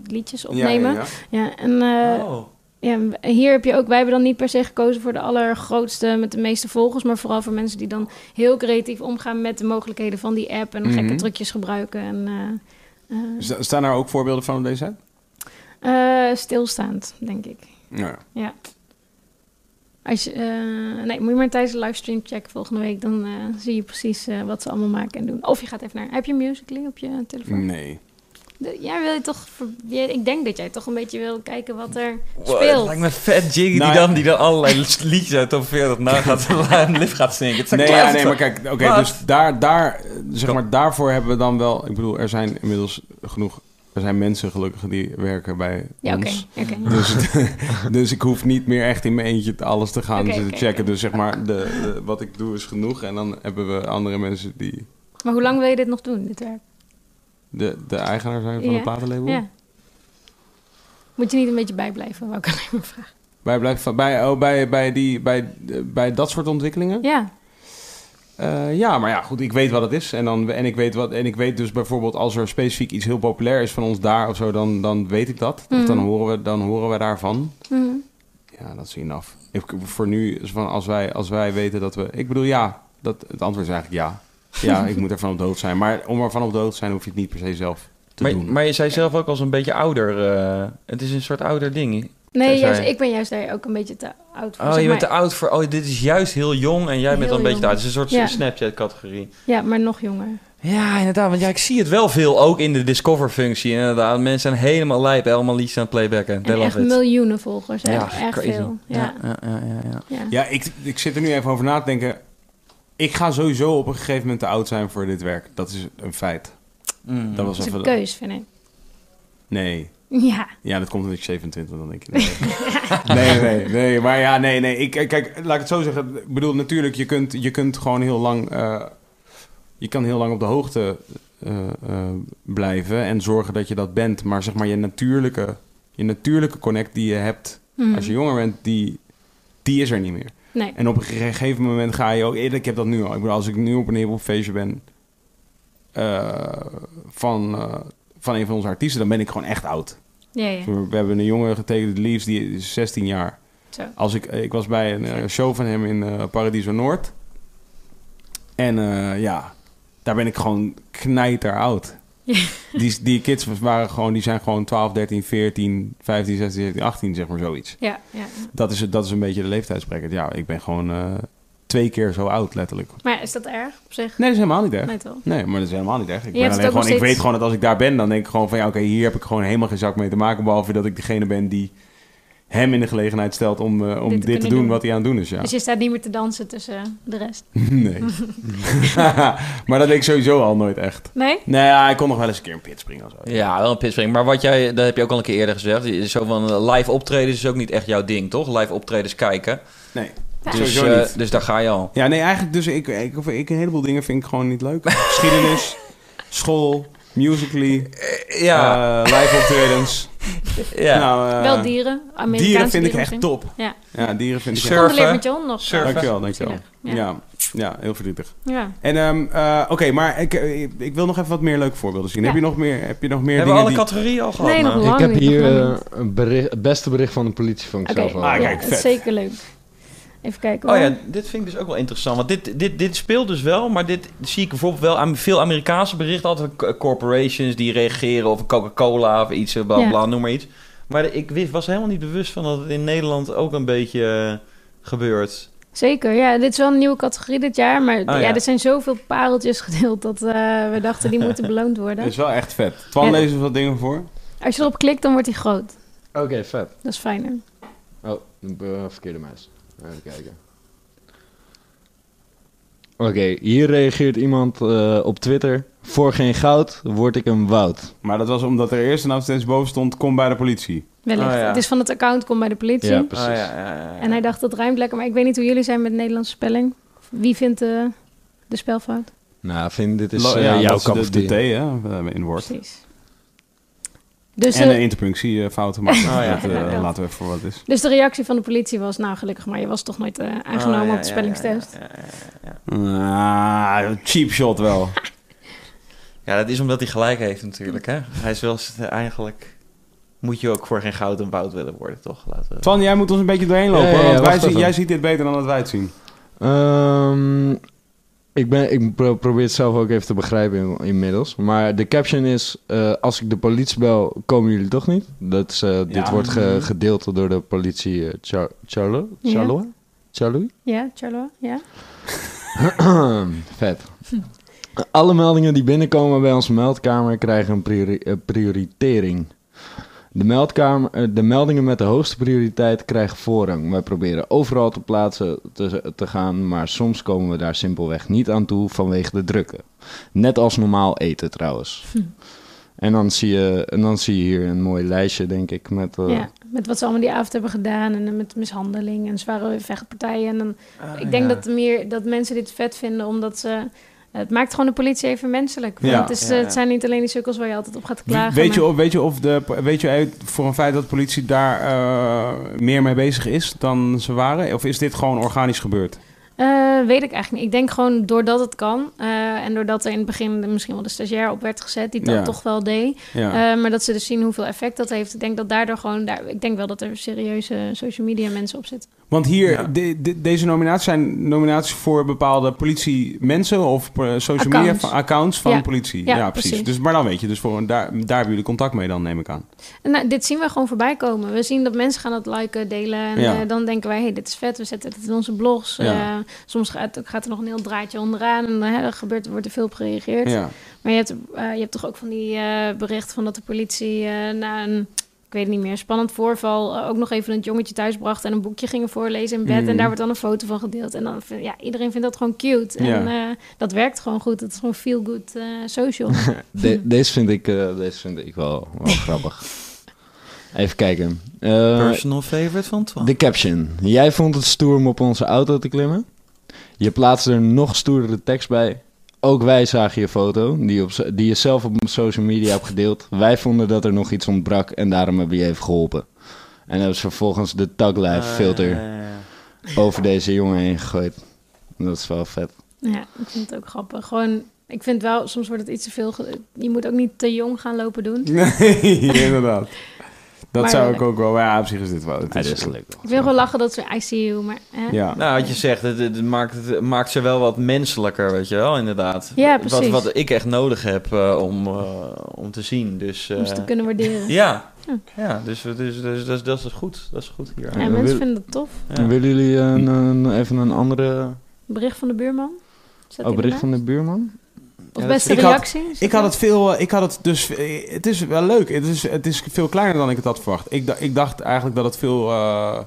liedjes opnemen. Ja, Ja, ja, ja. en eh, Oh. ja, hier heb je ook... Wij hebben dan niet per se gekozen voor de allergrootste met de meeste volgers... maar vooral voor mensen die dan heel creatief omgaan... met de mogelijkheden van die app en gekke Mhm. trucjes gebruiken. En, Sta- Staan daar ook voorbeelden van op deze eh, stilstaand, denk ik. Ja. Ja. Als je, eh, nee, moet je maar tijdens de livestream checken volgende week. Dan eh, zie je precies eh, wat ze allemaal maken en doen. Of je gaat even naar... Heb je Musical.ly op je telefoon? Nee. De- jij wil je toch... jij- ik denk dat jij toch een beetje wil kijken wat er Wow, speelt. Het lijkt me vet Jiggy Nou, die, dan, die dan allerlei liedjes uit top 40 na gaat een lift gaat zingen. Het zijn Nee, ja, nee, maar kijk, oké, dus daar, daar, zeg maar, daarvoor hebben we dan wel... Ik bedoel, er zijn inmiddels genoeg... Er zijn mensen gelukkig die werken bij Ja, ons. Dus, dus ik hoef niet meer echt in mijn eentje alles te gaan oké, checken. Dus zeg maar, de, de- wat ik doe is genoeg. En dan hebben we andere mensen die Maar hoe lang wil je dit nog doen, dit werk? De, de eigenaar zijn van Ja. het platenlabel? Ja. Moet je niet een beetje bijblijven, wou ik alleen maar vragen. Bij, blijft van, bij, oh, bij, bij, die, bij, bij dat soort ontwikkelingen? Ja, Eh, ja, maar ja, goed, ik weet wat het is. En, dan, en, ik weet wat, en ik weet dus bijvoorbeeld als er specifiek iets heel populair is van ons daar of zo, dan, dan weet ik dat. Of dan, Mhm. horen we, dan horen we daarvan. Mhm. Ja, dat is. Ik, voor nu is van als wij, als wij weten dat we... Ik bedoel, ja. Dat, het antwoord is eigenlijk ja. Ja, ik moet ervan op de hoogte zijn. Maar om ervan op de hoogte te zijn, hoef je het niet per se zelf te Maar, doen. maar je zei zelf ook als een beetje ouder. eh, het is een soort ouder ding. Nee, juist, ik ben juist daar ook een beetje te oud voor. Oh, zeg je bent te oud voor... Oh, dit is juist heel jong en jij bent dan een beetje te oud. Het is een soort Ja. Snapchat-categorie. Ja, maar nog jonger. Ja, inderdaad. Want ja, ik zie het wel veel ook in de Discover-functie. Inderdaad, mensen zijn helemaal lijp. Helemaal liedjes aan het playbacken. En echt love it. miljoenen volgers. hè. Ja, echt crazy. veel. Ja. Ja, ja, ja, ja, ja. Ik, ik zit er nu even over na te denken. Ik ga sowieso op een gegeven moment te oud zijn voor dit werk. Dat is een feit. Mm. Dat was Dat is een keus, vind ik. Nee. Ja, Ja, dat komt omdat ik 27 dan denk je. Nee. nee, nee, nee. Maar ja, nee, nee. Ik, kijk, laat ik het zo zeggen. Ik bedoel, natuurlijk, je kunt, je kunt gewoon heel lang... eh, je kan heel lang op de hoogte eh, eh, blijven en zorgen dat je dat bent. Maar zeg maar, je natuurlijke, je natuurlijke connect die je hebt Mhm. als je jonger bent, die, die is er niet meer. nee. En op een gegeven moment ga je ook... Ik heb dat nu al. Ik bedoel, als ik nu op een hiphop feestje ben... eh, van, eh, van een van onze artiesten, dan ben ik gewoon echt oud. Ja, ja. We hebben een jongen getekend, Leaves, die is 16 jaar. Zo. Als ik, ik was bij een eh, show van hem in eh, Paradiso Noord. En eh, ja, daar ben ik gewoon knijter oud. Ja. Die, die kids waren gewoon, die zijn gewoon 12, 13, 14, 15, 16, 17, 18, zeg maar zoiets. Ja, ja. Dat is, het- dat is een beetje de leeftijdsbracket. Ja, ik ben gewoon eh, twee keer zo oud, letterlijk. Maar is dat erg op zich? Nee, dat is helemaal niet erg. Nee, toch? Nee, maar dat is helemaal niet erg. Ik, ben alleen gewoon, ik weet gewoon dat als ik daar ben, dan denk ik gewoon van ja, oké, hier heb ik gewoon helemaal geen zak mee te maken. Behalve dat ik degene ben die hem in de gelegenheid stelt om, eh, om Dit dit, te doen, doen. wat hij aan het doen is. Ja. Dus je staat niet meer te dansen tussen de rest? nee. maar dat deed ik sowieso al nooit echt. Nee? Nee, ja, ik kon nog wel eens een keer een pit springen of zo. Ja, wel een pitspring. Maar wat jij, dat heb je ook al een keer eerder gezegd. Zo van eh, live optreden is ook niet echt jouw ding, toch? Live optredens kijken. Nee, Ja. Dus, eh, dus daar ga je al. Ja, nee, eigenlijk dus ik, ik, of ik, een heleboel dingen vind ik gewoon niet leuk. Geschiedenis, school, musically, Ja, eh, live optredens. ja. Nou, eh, Wel dieren. Amerikaanse dieren vind ik echt top. Ja. Ja, dieren vind ik echt Surfen. Condoleer met je hond nog. Surfen. Dankjewel, dankjewel. Ja. Ja. Ja, heel verdrietig. Ja. En ehm, eh, oké, maar ik, eh, ik wil nog even wat meer leuke voorbeelden zien. Ja. Heb je nog meer, heb je nog meer Hebben we alle die... categorieën al gehad? Nee, nog nou? lang Ik heb hier eh, een bericht, het beste bericht van de politie van ik Oké, zelf al. Ah, ja, kijk, dat is vet. zeker leuk. Even kijken Oh ja, dit vind ik dus ook wel interessant. Want dit, dit, dit speelt dus wel, maar dit zie ik bijvoorbeeld wel aan veel Amerikaanse berichten. Altijd co- corporations die reageren of een Coca-Cola of iets, bla Ja. bla, noem maar iets. Maar ik wist, was helemaal niet bewust van dat het in Nederland ook een beetje eh, gebeurt. Zeker, ja. Dit is wel een nieuwe categorie dit jaar. Maar ja, Oh, ja. er zijn zoveel pareltjes gedeeld dat eh, we dachten die moeten beloond Dat worden. is wel echt vet. Twan, Ja. lees eens wat dingen voor. Als je erop klikt, dan wordt hij groot. Oké, vet. Dat is fijner. Oh, verkeerde muis. Even kijken. Oké, hier reageert iemand eh, op Twitter. Voor geen goud word ik een woud. Maar dat was omdat er eerst een advertentie boven stond, kom bij de politie. Wellicht. Oh, ja. Het is van het account, kom bij de politie. Ja, precies. Ah, ja, ja, ja, ja. En hij dacht, dat ruimt lekker. Maar ik weet niet hoe jullie zijn met Nederlandse spelling. Wie vindt de, de spelfout? Nou, vind dit is Lo- eh, ja, jouw kap de, of de hè, eh, in woord. Precies. Dus, en eh, een interpunctiefouten, maar Oh, ja. dat, eh, Ja. laten we even voor wat is. dus de reactie van de politie was, nou gelukkig maar, je was toch nooit eh, aangenomen Oh, ja, op de ja, spellingstest. Ja, ja, ja, ja. Ah, cheap shot wel. Ja, dat is omdat hij gelijk heeft natuurlijk. Hè? Hij is wel eens, eigenlijk... Moet je ook voor geen goud en woud willen worden, toch? Laten we... Twan, jij moet ons een beetje doorheen lopen, Ja, ja, hoor, ja, want wij zien, jij ziet dit beter dan dat wij het zien. Ehm, ik, ben, ik pro- probeer het zelf ook even te begrijpen in- inmiddels. Maar de caption is: eh, Als ik de politie bel, komen jullie toch niet? Dat is, eh, Dit wordt ge- gedeeld door de politie uh, Charlo. Ja. Charlo? Charlo? Ja, Charlo? Ja? Vet. Alle meldingen die binnenkomen bij onze meldkamer krijgen een priori- eh, prioritering. De, meldkamer, eh, de meldingen met de hoogste prioriteit krijgen voorrang. Wij proberen overal te plaatsen te, te gaan, maar soms komen we daar simpelweg niet aan toe vanwege de drukke. Net als normaal eten trouwens. En, dan zie je, en dan zie je hier een mooi lijstje, denk ik, met... eh, ja, met wat ze allemaal die avond hebben gedaan en met mishandeling en zware vechtpartijen. En dan, Ah, ik denk ja. dat, meer, dat mensen dit vet vinden omdat ze Het maakt gewoon de politie even menselijk. Want Ja. het, is, Ja, ja. het zijn niet alleen die sukkels waar je altijd op gaat klagen. Weet je, maar- of, weet, je of de, weet je uit voor een feit dat de politie daar eh, meer mee bezig is dan ze waren? Of is dit gewoon organisch gebeurd? Eh, weet ik eigenlijk niet. Ik denk gewoon doordat het kan. eh, en doordat er in het begin misschien wel de stagiair op werd gezet, die dat Ja. toch wel deed. Ja. Eh, maar dat ze dus zien hoeveel effect dat heeft. Ik denk dat daardoor gewoon. Daar, ik denk wel dat er serieuze social media mensen op zitten. Want hier, Ja. de- de- deze nominaties zijn nominaties voor bepaalde politiemensen of eh, social media Accounts. van- accounts van Ja. politie. Ja, Ja, precies. precies. Dus, maar dan weet je, dus voor, daar, daar hebben jullie contact mee dan, neem ik aan. En nou, dit zien we gewoon voorbij komen. We zien dat mensen gaan het liken, delen. En Ja. eh, dan denken wij, hey, dit is vet. We zetten het in onze blogs. Ja. Eh, soms gaat, gaat er nog een heel draadje onderaan. En eh, er gebeurt, wordt er veel op gereageerd. Ja. Maar je hebt, eh, je hebt toch ook van die eh berichten van dat de politie eh, na een, ik weet het niet meer, spannend voorval eh, ook nog even een jongetje thuis bracht en een boekje gingen voorlezen in bed. Mhm. En daar wordt dan een foto van gedeeld. En dan, vind- ja, iedereen vindt dat gewoon cute. Ja. En eh, dat werkt gewoon goed. Het is gewoon feel good eh, social. De- deze, vind ik, eh, deze vind ik wel, wel grappig. Even kijken. Eh, Personal favorite van Twan. de caption. Jij vond het stoer om op onze auto te klimmen. Je plaatste er nog stoerdere tekst bij. Ook wij zagen je foto, die, je op, die je zelf op social media hebt gedeeld. Wij vonden dat er nog iets ontbrak en daarom hebben we je even geholpen. En hebben ze vervolgens de taglife filter Eh, over deze jongen heen gegooid. Dat is wel vet. ja, ik vind het ook grappig. Gewoon, ik vind wel, soms wordt het iets te veel. Je moet ook niet te jong gaan lopen doen. Nee, inderdaad. Dat Maar zou wel ik ook wel... Ja, op zich is dit wel... Het Ja, is, dit is leuk. Ik wil gewoon lachen dat ze ICU, maar... Hè? Ja. Nou, wat je zegt, het, het maakt, het maakt ze wel wat menselijker, weet je wel, inderdaad. Ja, wat, precies. wat ik echt nodig heb eh, om, eh, om te zien. Dus, eh, Om ze te kunnen waarderen. ja. Ja. ja, dus, dus, dus, dus dat is goed. Dat is goed hier. Ja, Ja, mensen wil- vinden het tof. Ja. Willen jullie een, een- even een andere Bericht van de buurman. Zet oh, bericht van de buurman? Of beste Ik had- reactie? Ik had het veel, ik had het dus, het is wel leuk. Het is, het is veel kleiner dan ik het had verwacht. Ik, ik dacht eigenlijk dat het veel, eh,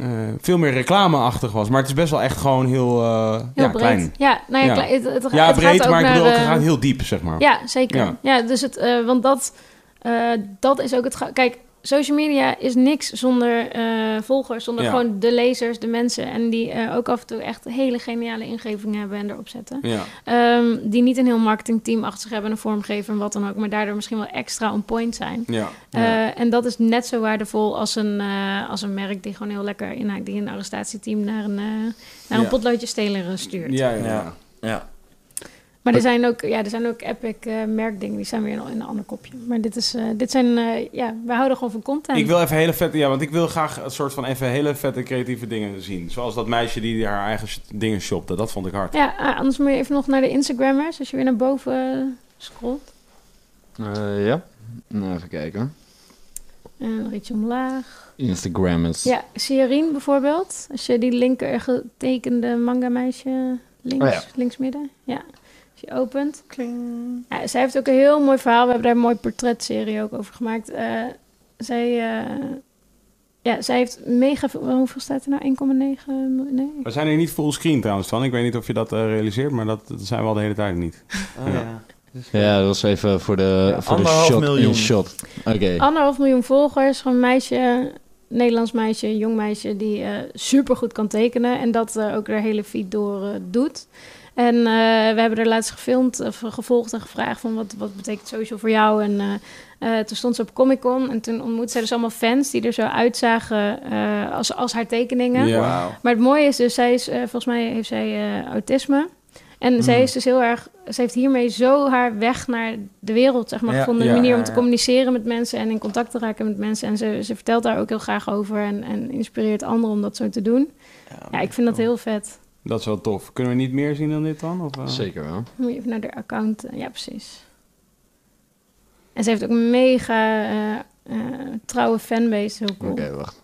eh, veel meer reclameachtig was. Maar het is best wel echt gewoon heel, eh, Heel ja, breed. klein. Ja, nou ja, Ja. klei- het, het, Ja, het breed, gaat maar ik naar, bedoel, het eh, gaat heel diep, zeg maar. Ja, zeker. Ja. Ja, dus het, eh, want dat, eh, dat is ook het. Kijk, social media is niks zonder eh, volgers, zonder Ja. gewoon de lezers, de mensen. En die eh, ook af en toe echt hele geniale ingevingen hebben en erop zetten. Ja. Ehm, die niet een heel marketingteam achter zich hebben, een vormgever en wat dan ook, maar daardoor misschien wel extra on point zijn. Ja. Eh, en dat is net zo waardevol als een, eh, als een merk die gewoon heel lekker inhaakt, die een arrestatieteam naar een, naar Ja. een potloodje steler stuurt. Ja, ja, ja. Maar er zijn ook, ja, er zijn ook epic eh, merkdingen, die zijn weer in een ander kopje. Maar dit, is, eh, dit zijn, eh, ja, wij houden gewoon van content. Ik wil even hele vette, ja, want ik wil graag een soort van even hele vette creatieve dingen zien. Zoals dat meisje die haar eigen dingen shopte. Dat vond ik hard. Ja, anders moet je even nog naar de Instagrammers, als je weer naar boven scrolt. Eh, ja. Nou, even kijken. En je omlaag. Instagrammers. Ja, Sierrine bijvoorbeeld. Als je die linker getekende manga meisje links, Oh ja. linksmidden. Ja, als je opent. Ja, zij heeft ook een heel mooi verhaal. We hebben daar een mooi portretserie ook over gemaakt. Eh, zij, eh, ja, zij heeft mega veel... Hoeveel staat er nou? 1,9 miljoen? Nee. We zijn hier niet fullscreen trouwens van. Ik weet niet of je dat eh, realiseert, maar dat, dat zijn we al de hele tijd niet. Oh, Ja. ja. Ja, dat was even voor de, Ja, voor de shot miljoen. in shot. Oké. Anderhalf miljoen volgers. Gewoon een meisje, Nederlands meisje, jong meisje... die eh super goed kan tekenen. En dat eh, ook haar hele feed door doet. En eh, we hebben er laatst gefilmd, of gevolgd en gevraagd... van wat, wat betekent social voor jou? En eh, eh, toen stond ze op Comic Con. En toen ontmoette zij dus allemaal fans... die er zo uitzagen eh, als, als haar tekeningen. Ja. Maar het mooie is dus, zij is, eh, volgens mij heeft zij eh, autisme. En Mm. zij is dus heel erg, ze heeft hiermee zo haar weg naar de wereld, zeg maar, Ja, gevonden. ja, een manier ja, om te communiceren met mensen en in contact te raken met mensen. En ze, ze vertelt daar ook heel graag over en, en inspireert anderen om dat zo te doen. Ja, ik vind dat heel vet. Dat is wel tof. Kunnen we niet meer zien dan dit dan? Of, eh? Zeker wel. Moet je even naar de account. eh, ja, precies. En ze heeft ook een mega eh, eh, trouwe fanbase, heel cool. Oké, wacht.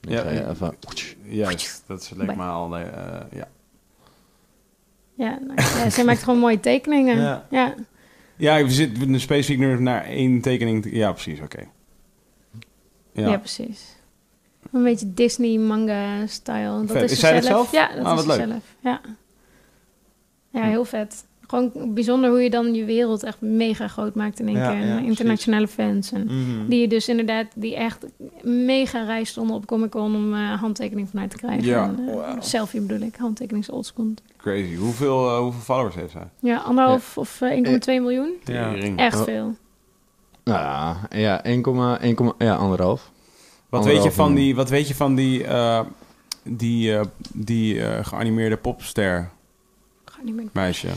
Ja, ja. even... Juist, dat is lijkt me al... eh, ja. Ja, nou, ja, zij maakt gewoon mooie tekeningen. Ja. ja. ja, we zitten specifiek nu naar één tekening. te- Ja, precies, oké. Ja, Ja. precies. Een beetje Disney manga style. Dat is, Is zij dat zelf? Ja, dat Ah, is wat leuk. zelf. Ja. ja, heel vet. gewoon bijzonder hoe je dan je wereld echt mega groot maakt in één Ja, keer. ja, internationale fans. En Mhm. die je dus inderdaad, die echt mega rij stonden op Comic Con om eh handtekening vanuit te krijgen. Ja. En, eh, Wauw. Selfie bedoel ik, handtekening is oldschool. Crazy. Hoeveel, eh, hoeveel followers heeft zij? Ja, anderhalf of eh, 1,2 miljoen. Ja. Echt Oh. veel. Ja, ja 1,1, ja, anderhalf. Wat weet je van die, wat weet je van die, eh, die, eh, die eh, geanimeerde popster Ga niet meer. meisje?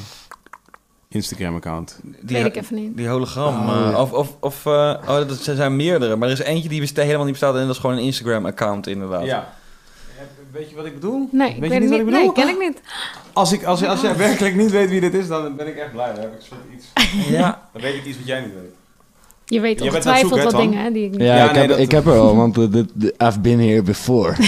Instagram-account. Die, Weet ik even niet. Die hologram. Oh, ja. Of, of, of eh, oh, dat zijn zijn meerdere. Maar er is eentje die besta- helemaal niet bestaat. En dat is gewoon een Instagram-account, inderdaad. Ja. Weet je wat ik bedoel? Nee, ik Weet weet je niet wat ik Nee, bedoel? ken ik niet. Als, ik, als, als jij werkelijk niet weet wie dit is, dan ben ik echt blij. Dan heb ik soort iets. Ja. Dan weet ik iets wat jij niet weet. Je weet Je ongetwijfeld wat dingen hè, die ik niet Ja, Ja, ik, nee, heb, dat- ik heb er al, want uh, I've been here before.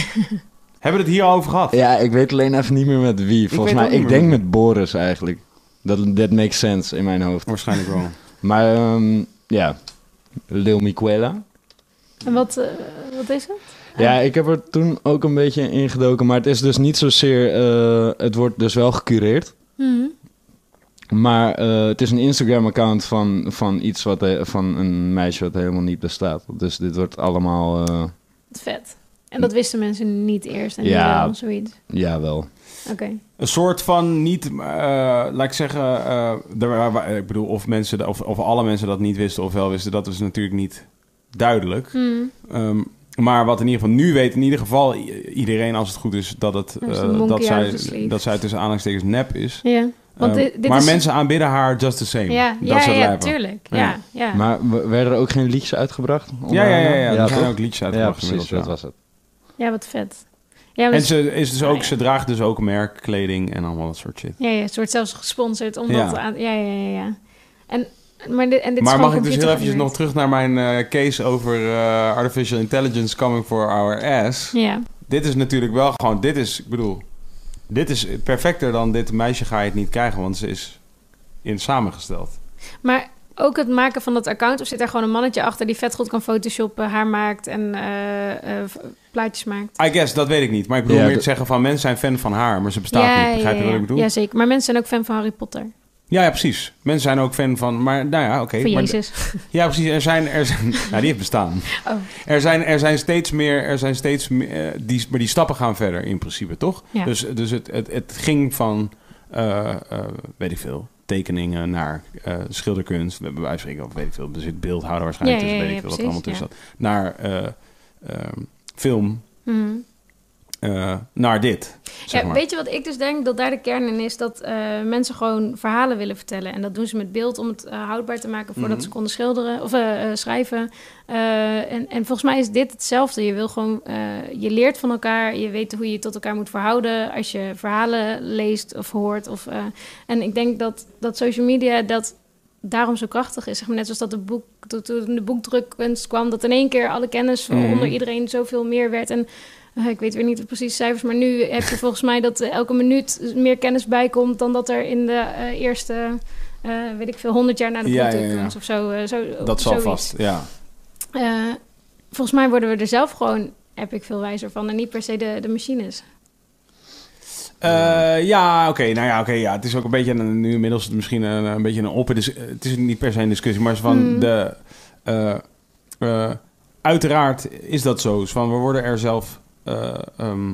Hebben we het hier al over gehad? ja, ik weet alleen even niet meer met wie. Volgens mij, ik denk met Boris eigenlijk. Dat that makes sense in mijn hoofd. Waarschijnlijk wel. Maar ehm, ja, Lil Miquela. En wat, eh, wat is het? Ja, ik heb er toen ook een beetje ingedoken, maar het is dus niet zozeer... eh, het wordt dus wel gecureerd. Mhm. Maar eh, het is een Instagram-account van, van iets wat... van een meisje wat helemaal niet bestaat. Dus dit wordt allemaal... eh vet. En dat wisten mensen niet eerst en Ja. wel, zoiets. jawel. Oké. Een soort van niet, eh, laat ik zeggen, eh, er, ik bedoel, of, mensen, of, of alle mensen dat niet wisten of wel wisten, dat is natuurlijk niet duidelijk. Mhm. Ehm, maar wat in ieder geval nu weet, in ieder geval iedereen als het goed is, dat, het, Dat eh, zij, dat zij tussen aanhalingstekens nep is. Ja. Want Ehm, dit, dit maar is... mensen aanbidden haar just the same. Ja, dat ja, ja, tuurlijk. Ja. Ja, ja. Maar werden er ook geen liedjes uitgebracht? Ja, ja, ja, ja, er zijn ook liedjes Ja, uitgebracht precies, inmiddels, dat ja. was het. ja wat vet. Ja, En ze, is dus ook, Ah, ja. ze draagt dus ook merkkleding en allemaal dat soort shit. ja, ja, het wordt zelfs gesponsord. Omdat Ja. Aan, ja, ja, ja, ja. En, maar dit, en dit is maar mag ik dus heel eventjes computergeanimeerd. nog terug naar mijn eh, case over eh, artificial intelligence coming for our ass. Ja. Dit is natuurlijk wel gewoon, dit is, ik bedoel, dit is perfecter dan dit meisje ga je het niet krijgen, want ze is in samengesteld. Maar ook het maken van dat account, of zit daar gewoon een mannetje achter die vet goed kan photoshoppen, haar maakt en eh, eh, plaatjes maakt? I guess, dat weet ik niet. Maar ik bedoel Ja, meer te zeggen van mensen zijn fan van haar, maar ze bestaat niet. Begrijp je ja, wat ik bedoel? ja, zeker. Maar mensen zijn ook fan van Harry Potter. Ja, ja, precies. Mensen zijn ook fan van, maar nou ja, oké. van maar- Jezus. Ja, precies. Er zijn, er zijn, nou, die heeft bestaan. Oh. Er zijn, er zijn steeds meer, er zijn steeds meer, eh, die, maar die stappen gaan verder in principe, toch? Ja. Dus, dus het, het, het ging van, eh, eh, weet ik veel, tekeningen naar schilderkunst, bij wijze van spreken, of weet ik veel, er zit beeldhouder waarschijnlijk Ja, ja, tussen, ja, weet ik veel wat er allemaal tussen zat, naar eh, ehm, film, Eh, naar dit, zeg Ja, maar. weet je wat ik dus denk dat daar de kern in is? Dat eh, mensen gewoon verhalen willen vertellen. En dat doen ze met beeld om het eh, houdbaar te maken voordat Mhm. ze konden schilderen of schrijven. En, en volgens mij is dit hetzelfde. Je wil gewoon, je leert van elkaar. Je weet hoe je je tot elkaar moet verhouden als je verhalen leest of hoort. Of, en ik denk dat, dat social media dat daarom zo krachtig is. Zeg maar, net zoals dat de boek, toen de boekdrukkunst kwam, dat in één keer alle kennis Mhm. onder iedereen zoveel meer werd. En ik weet weer niet de precieze cijfers, maar nu heb je volgens mij dat eh, elke minuut meer kennis bijkomt dan dat er in de eh, eerste, eh, weet ik veel, honderd jaar na de Ja, ja, ja. boekdrukkunst of zo. zo dat zal vast, ja. Volgens mij worden we er zelf gewoon, heb ik veel wijzer van, en niet per se de, de machines. Ja, oké. nou ja, oké. ja. Het is ook een beetje, een, nu inmiddels misschien een, een beetje een open... dis- Het is niet per se een discussie, maar van Hmm. de... uiteraard is dat zo. Dus van, we worden er zelf... eh, ehm,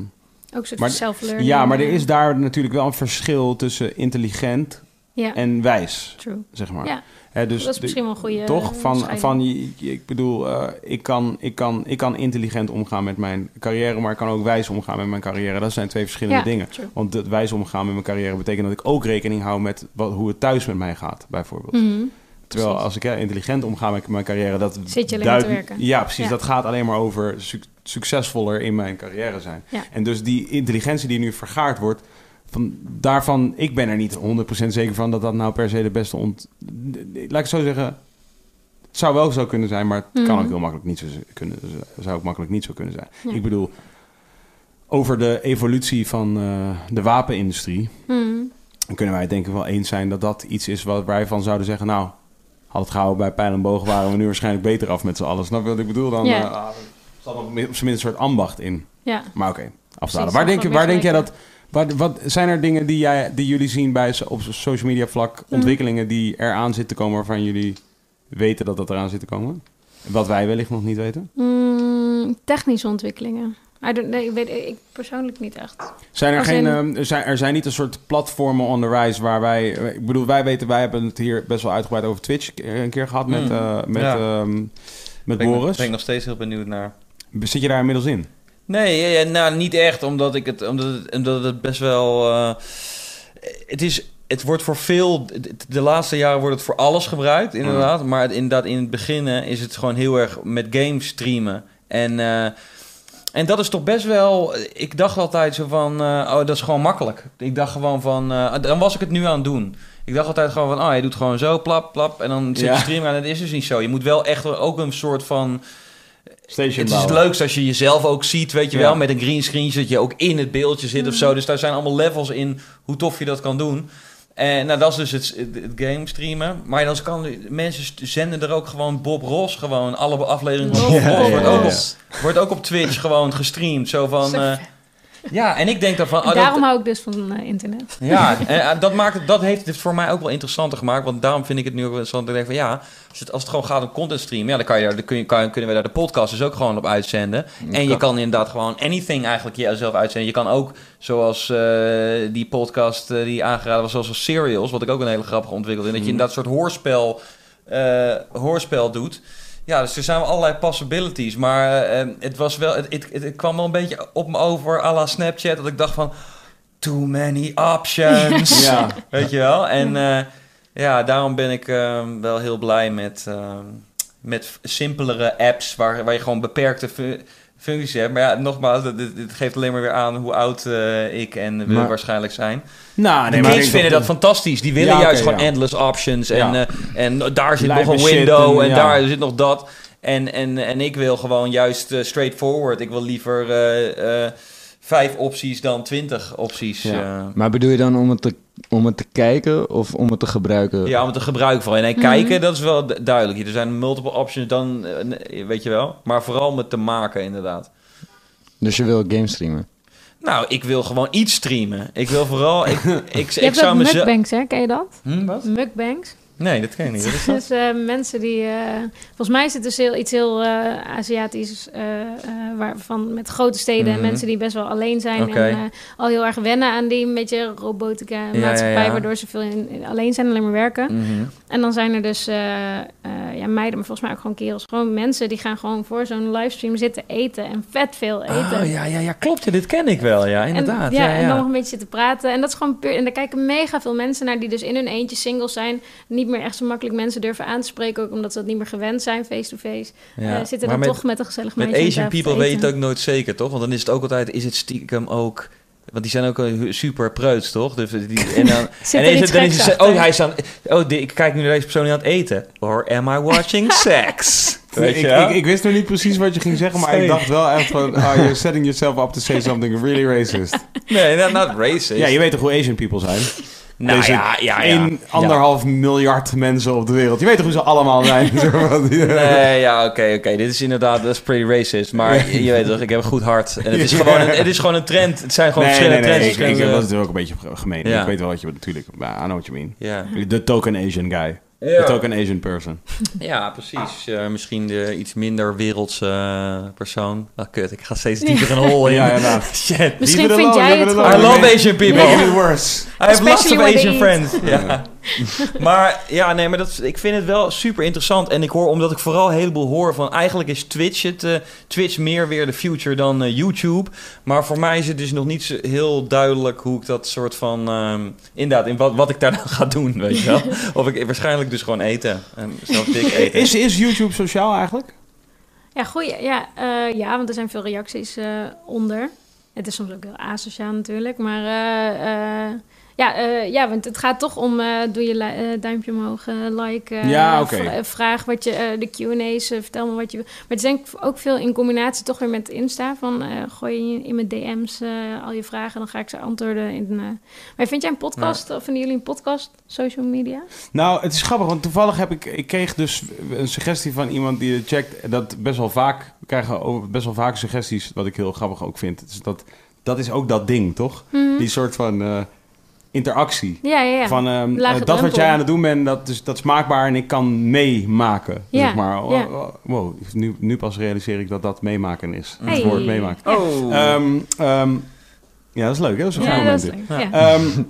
Ook een soort self-learning. ja, maar er eh, is daar natuurlijk wel een verschil tussen intelligent Ja, en wijs, true. zeg maar. Ja, dus dat is misschien wel een goede toch? Van, van ik bedoel, eh, ik, kan, ik, kan, ik kan intelligent omgaan met mijn carrière, maar ik kan ook wijs omgaan met mijn carrière. Dat zijn twee verschillende Ja, dingen. true. Want het wijs omgaan met mijn carrière betekent dat ik ook rekening hou met wat, hoe het thuis met mij gaat, bijvoorbeeld. Mhm. Terwijl precies. als ik intelligent omga met mijn carrière, dat Zit je alleen te werken. Ja, precies. Ja. Dat gaat alleen maar over suc- succesvoller in mijn carrière zijn. Ja. En dus die intelligentie die nu vergaard wordt, van, daarvan, ik ben er niet 100% zeker van dat dat nou per se de beste ont... Laat ik het zo zeggen, het zou wel zo kunnen zijn, maar het kan Mhm. ook heel makkelijk niet zo kunnen, zou ook makkelijk niet zo kunnen zijn. Ja. Ik bedoel, over de evolutie van eh, de wapenindustrie, Mhm. dan kunnen wij het denk ik wel eens zijn dat dat iets is wat wij van zouden zeggen, nou, had het gehouden bij pijl en boog, waren we nu waarschijnlijk beter af met z'n allen. Snap je wat ik bedoel? Dan Ja. eh, ah, er op zijn minst een soort ambacht in. Ja. Maar oké, afdalen. Precies, Waar, denk, waar denk jij dat... Wat, wat zijn er dingen die, jij, die jullie zien bij op social media vlak, ontwikkelingen die eraan zitten te komen waarvan jullie weten dat dat eraan zit te komen? Wat wij wellicht nog niet weten? Mm, technische ontwikkelingen. I don't, nee, ik weet ik persoonlijk niet echt. Zijn er, Als geen, in- ehm, er, zijn, er zijn niet een soort platformen on the rise waar wij... Ik bedoel, wij weten, wij hebben het hier best wel uitgebreid over Twitch een keer gehad met, Mm. eh, met, Ja. ehm, met Ben ik- Boris. Ben ik nog steeds heel benieuwd naar. Zit je daar inmiddels in? Nee, ja, ja, nou niet echt, omdat, ik het, omdat, het, omdat het best wel. eh, het is. Het wordt voor veel. de- laatste jaren wordt het voor alles gebruikt, inderdaad. Maar het, inderdaad, in het begin eh, is het gewoon heel erg met games streamen. En, eh, en dat is toch best wel. Ik dacht altijd zo van. eh, oh, dat is gewoon makkelijk. Ik dacht gewoon van. eh, dan was ik het nu aan het doen. Ik dacht altijd gewoon van. Oh, je doet gewoon zo, plap, plap. En dan zit Ja. je streamen aan. En dat is dus niet zo. Je moet wel echt ook een soort van. Station Het is het bouwen. leukst als je jezelf ook ziet, weet je Ja. wel, met een green screen, zodat je ook in het beeldje zit of zo. Dus daar zijn allemaal levels in hoe tof je dat kan doen. En nou, dat is dus het, het, het game streamen. Maar dan kan mensen zenden er ook gewoon Bob Ross gewoon alle afleveringen van Bob Ross wordt, ook op, wordt ook op Twitch gewoon gestreamd. Zo van. Eh, ja, en ik denk dan van. oh, dat- Daarom hou ik dus van eh, internet. ja, en eh, dat, maakt het, dat heeft het voor mij ook wel interessanter gemaakt. Want daarom vind ik het nu ook wel interessant. Ik denk van ja, als het, als het gewoon gaat om content stream, ja, dan, kan je, daar- dan kun je, kan, kunnen we daar de podcast dus ook gewoon op uitzenden. En je kan inderdaad gewoon anything eigenlijk jezelf uitzenden. Je kan ook, zoals eh, die podcast eh, die aangeraden was, zoals als Serials, wat ik ook een hele grappige ontwikkeld vind. Dat je inderdaad een soort hoorspel, eh, hoorspel doet. Ja, dus er zijn wel allerlei possibilities. Maar eh, het, was wel, het, het, het kwam wel een beetje op me over à la Snapchat. Dat ik dacht van, too many options. Ja. Weet je wel? En eh, ja, daarom ben ik eh, wel heel blij met, eh, met simpelere apps waar, waar je gewoon beperkte functies hebt. Maar ja, nogmaals, dit, dit- dit geeft alleen maar weer aan hoe oud eh, ik en we Maar- waarschijnlijk zijn. Nou, De nee, maar kids ik vinden dat fantastisch. Die willen Ja, juist gewoon ja. endless options. En, Ja. eh, en daar zit nog een window en- en, ja. daar zit nog dat. En, en, en ik wil gewoon juist eh, straightforward. Ik wil liever eh, eh, vijf opties dan twintig opties. Ja. Maar bedoel je dan om het, te, om het te kijken of om het te gebruiken? Ja, om het te gebruiken vooral. En nee, Mhm. kijken, dat is wel du- duidelijk. Er zijn multiple options dan, eh, nee, weet je wel. Maar vooral om het te maken, inderdaad. Dus je wil game streamen? Nou, ik wil gewoon iets streamen. Ik wil vooral... Ik, ik, ik, Je hebt zou ook mezelf... mukbangs, hè? Ken je dat? Hm, wat? Mukbangs. Nee, dat ken ik niet. Is dat? Dus eh, mensen die... eh, volgens mij is het dus heel, iets heel eh, Aziatisch... waarvan met grote steden en Mhm. mensen die best wel alleen zijn... En al heel erg wennen aan die een beetje robotica Ja, maatschappij... ja, waardoor ze veel in, in- alleen zijn, alleen maar werken. Mhm. En dan zijn er dus ja, meiden, maar volgens mij ook gewoon kerels... gewoon mensen die gaan gewoon voor zo'n livestream zitten eten... en vet veel eten. Oh, ja, ja, ja, klopt. Dit ken ik wel, ja, inderdaad. En, ja, ja, en dan nog een beetje zitten praten. En dat is gewoon puur. En daar kijken mega veel mensen naar die dus in hun eentje singles zijn. Niet meer echt zo makkelijk mensen durven aan te spreken. Ook omdat ze dat niet meer gewend zijn, face-to-face. Ja. Eh, zitten Maar dan met, toch met een gezellig met meisje aan Asian people weet je het ook nooit zeker, toch? Want dan is het ook altijd... Is het stiekem ook... Want die zijn ook eh, super preuts, toch? Dus die, en dan, en er is het, dan is het, oh, hij is aan, oh, die- ik kijk nu naar deze persoon die aan het eten. Or am I watching sex? Weet je ik, ik wist nog niet precies wat je ging zeggen, maar ik dacht wel echt van... Oh, you're setting yourself up to say something really racist. Nee, not, not racist. Ja, je weet toch hoe Asian people zijn? Nou Deze ja, ja, anderhalf miljard mensen op de wereld. Je weet toch hoe ze allemaal zijn? Nee, ja, oké, oké. Dit is inderdaad, dat is pretty racist. Maar je, je weet toch, ik heb een goed hart. En het is, gewoon, een, het is gewoon een trend. Het zijn gewoon nee, nee, verschillende nee. trends. Ik, ik, verschillende- dat is natuurlijk ook een beetje gemeen. Ik weet wel wat je natuurlijk... I know what you mean. De token Asian guy. Ja. token Asian person. ja, precies. Eh, misschien de iets minder wereldse eh, persoon. Ah, kut, ik ga steeds dieper in een hol in. Ja, inderdaad. Shit. Misschien vind jij het I love Asian people. It worse. I have lots of Especially Asian friends. Ja. maar ja, nee, maar dat, ik vind het wel super interessant. En ik hoor, omdat ik vooral een heleboel hoor van... Eigenlijk is Twitch het... eh, Twitch meer weer de future dan eh, YouTube. Maar voor mij is het dus nog niet zo heel duidelijk... hoe ik dat soort van... ehm, inderdaad, in wat, wat ik daar dan ga doen, weet je wel. of ik waarschijnlijk dus gewoon eten. En zelf dik eten. Is, is YouTube sociaal eigenlijk? Ja, goeie. Ja, eh, ja, want er zijn veel reacties eh, onder. Het is soms ook heel asociaal natuurlijk. Maar eh, eh, ja, eh, ja, want het gaat toch om... eh, doe je eh, duimpje omhoog, like. Ja, vraag wat je... de Q&A's, vertel me wat je wil. Maar het is denk ik ook veel in combinatie toch weer met Insta. Van gooi je in mijn DM's al je vragen. Dan ga ik ze antwoorden. In. Maar vind jij een podcast? Of vinden jullie een podcast social media? Nou, het is grappig, want toevallig heb ik... Ik kreeg dus een suggestie van iemand die het checkt... dat best wel vaak... We krijgen over- best wel vaak suggesties, wat ik heel grappig ook vind. Dus dat dat is ook dat ding, toch? Die soort van interactie. Ja, ja, ja. Van ehm, eh, dat wat jij aan het doen bent, dat is, dat is maakbaar en ik kan meemaken. Ja, Zeg maar. Oh, ja. oh, wow, nu, nu pas realiseer ik dat dat meemaken is. Hey. Het woord meemaken. Oh. Ehm, ehm, ja, dat is leuk, hè? Dat is een Ja, moment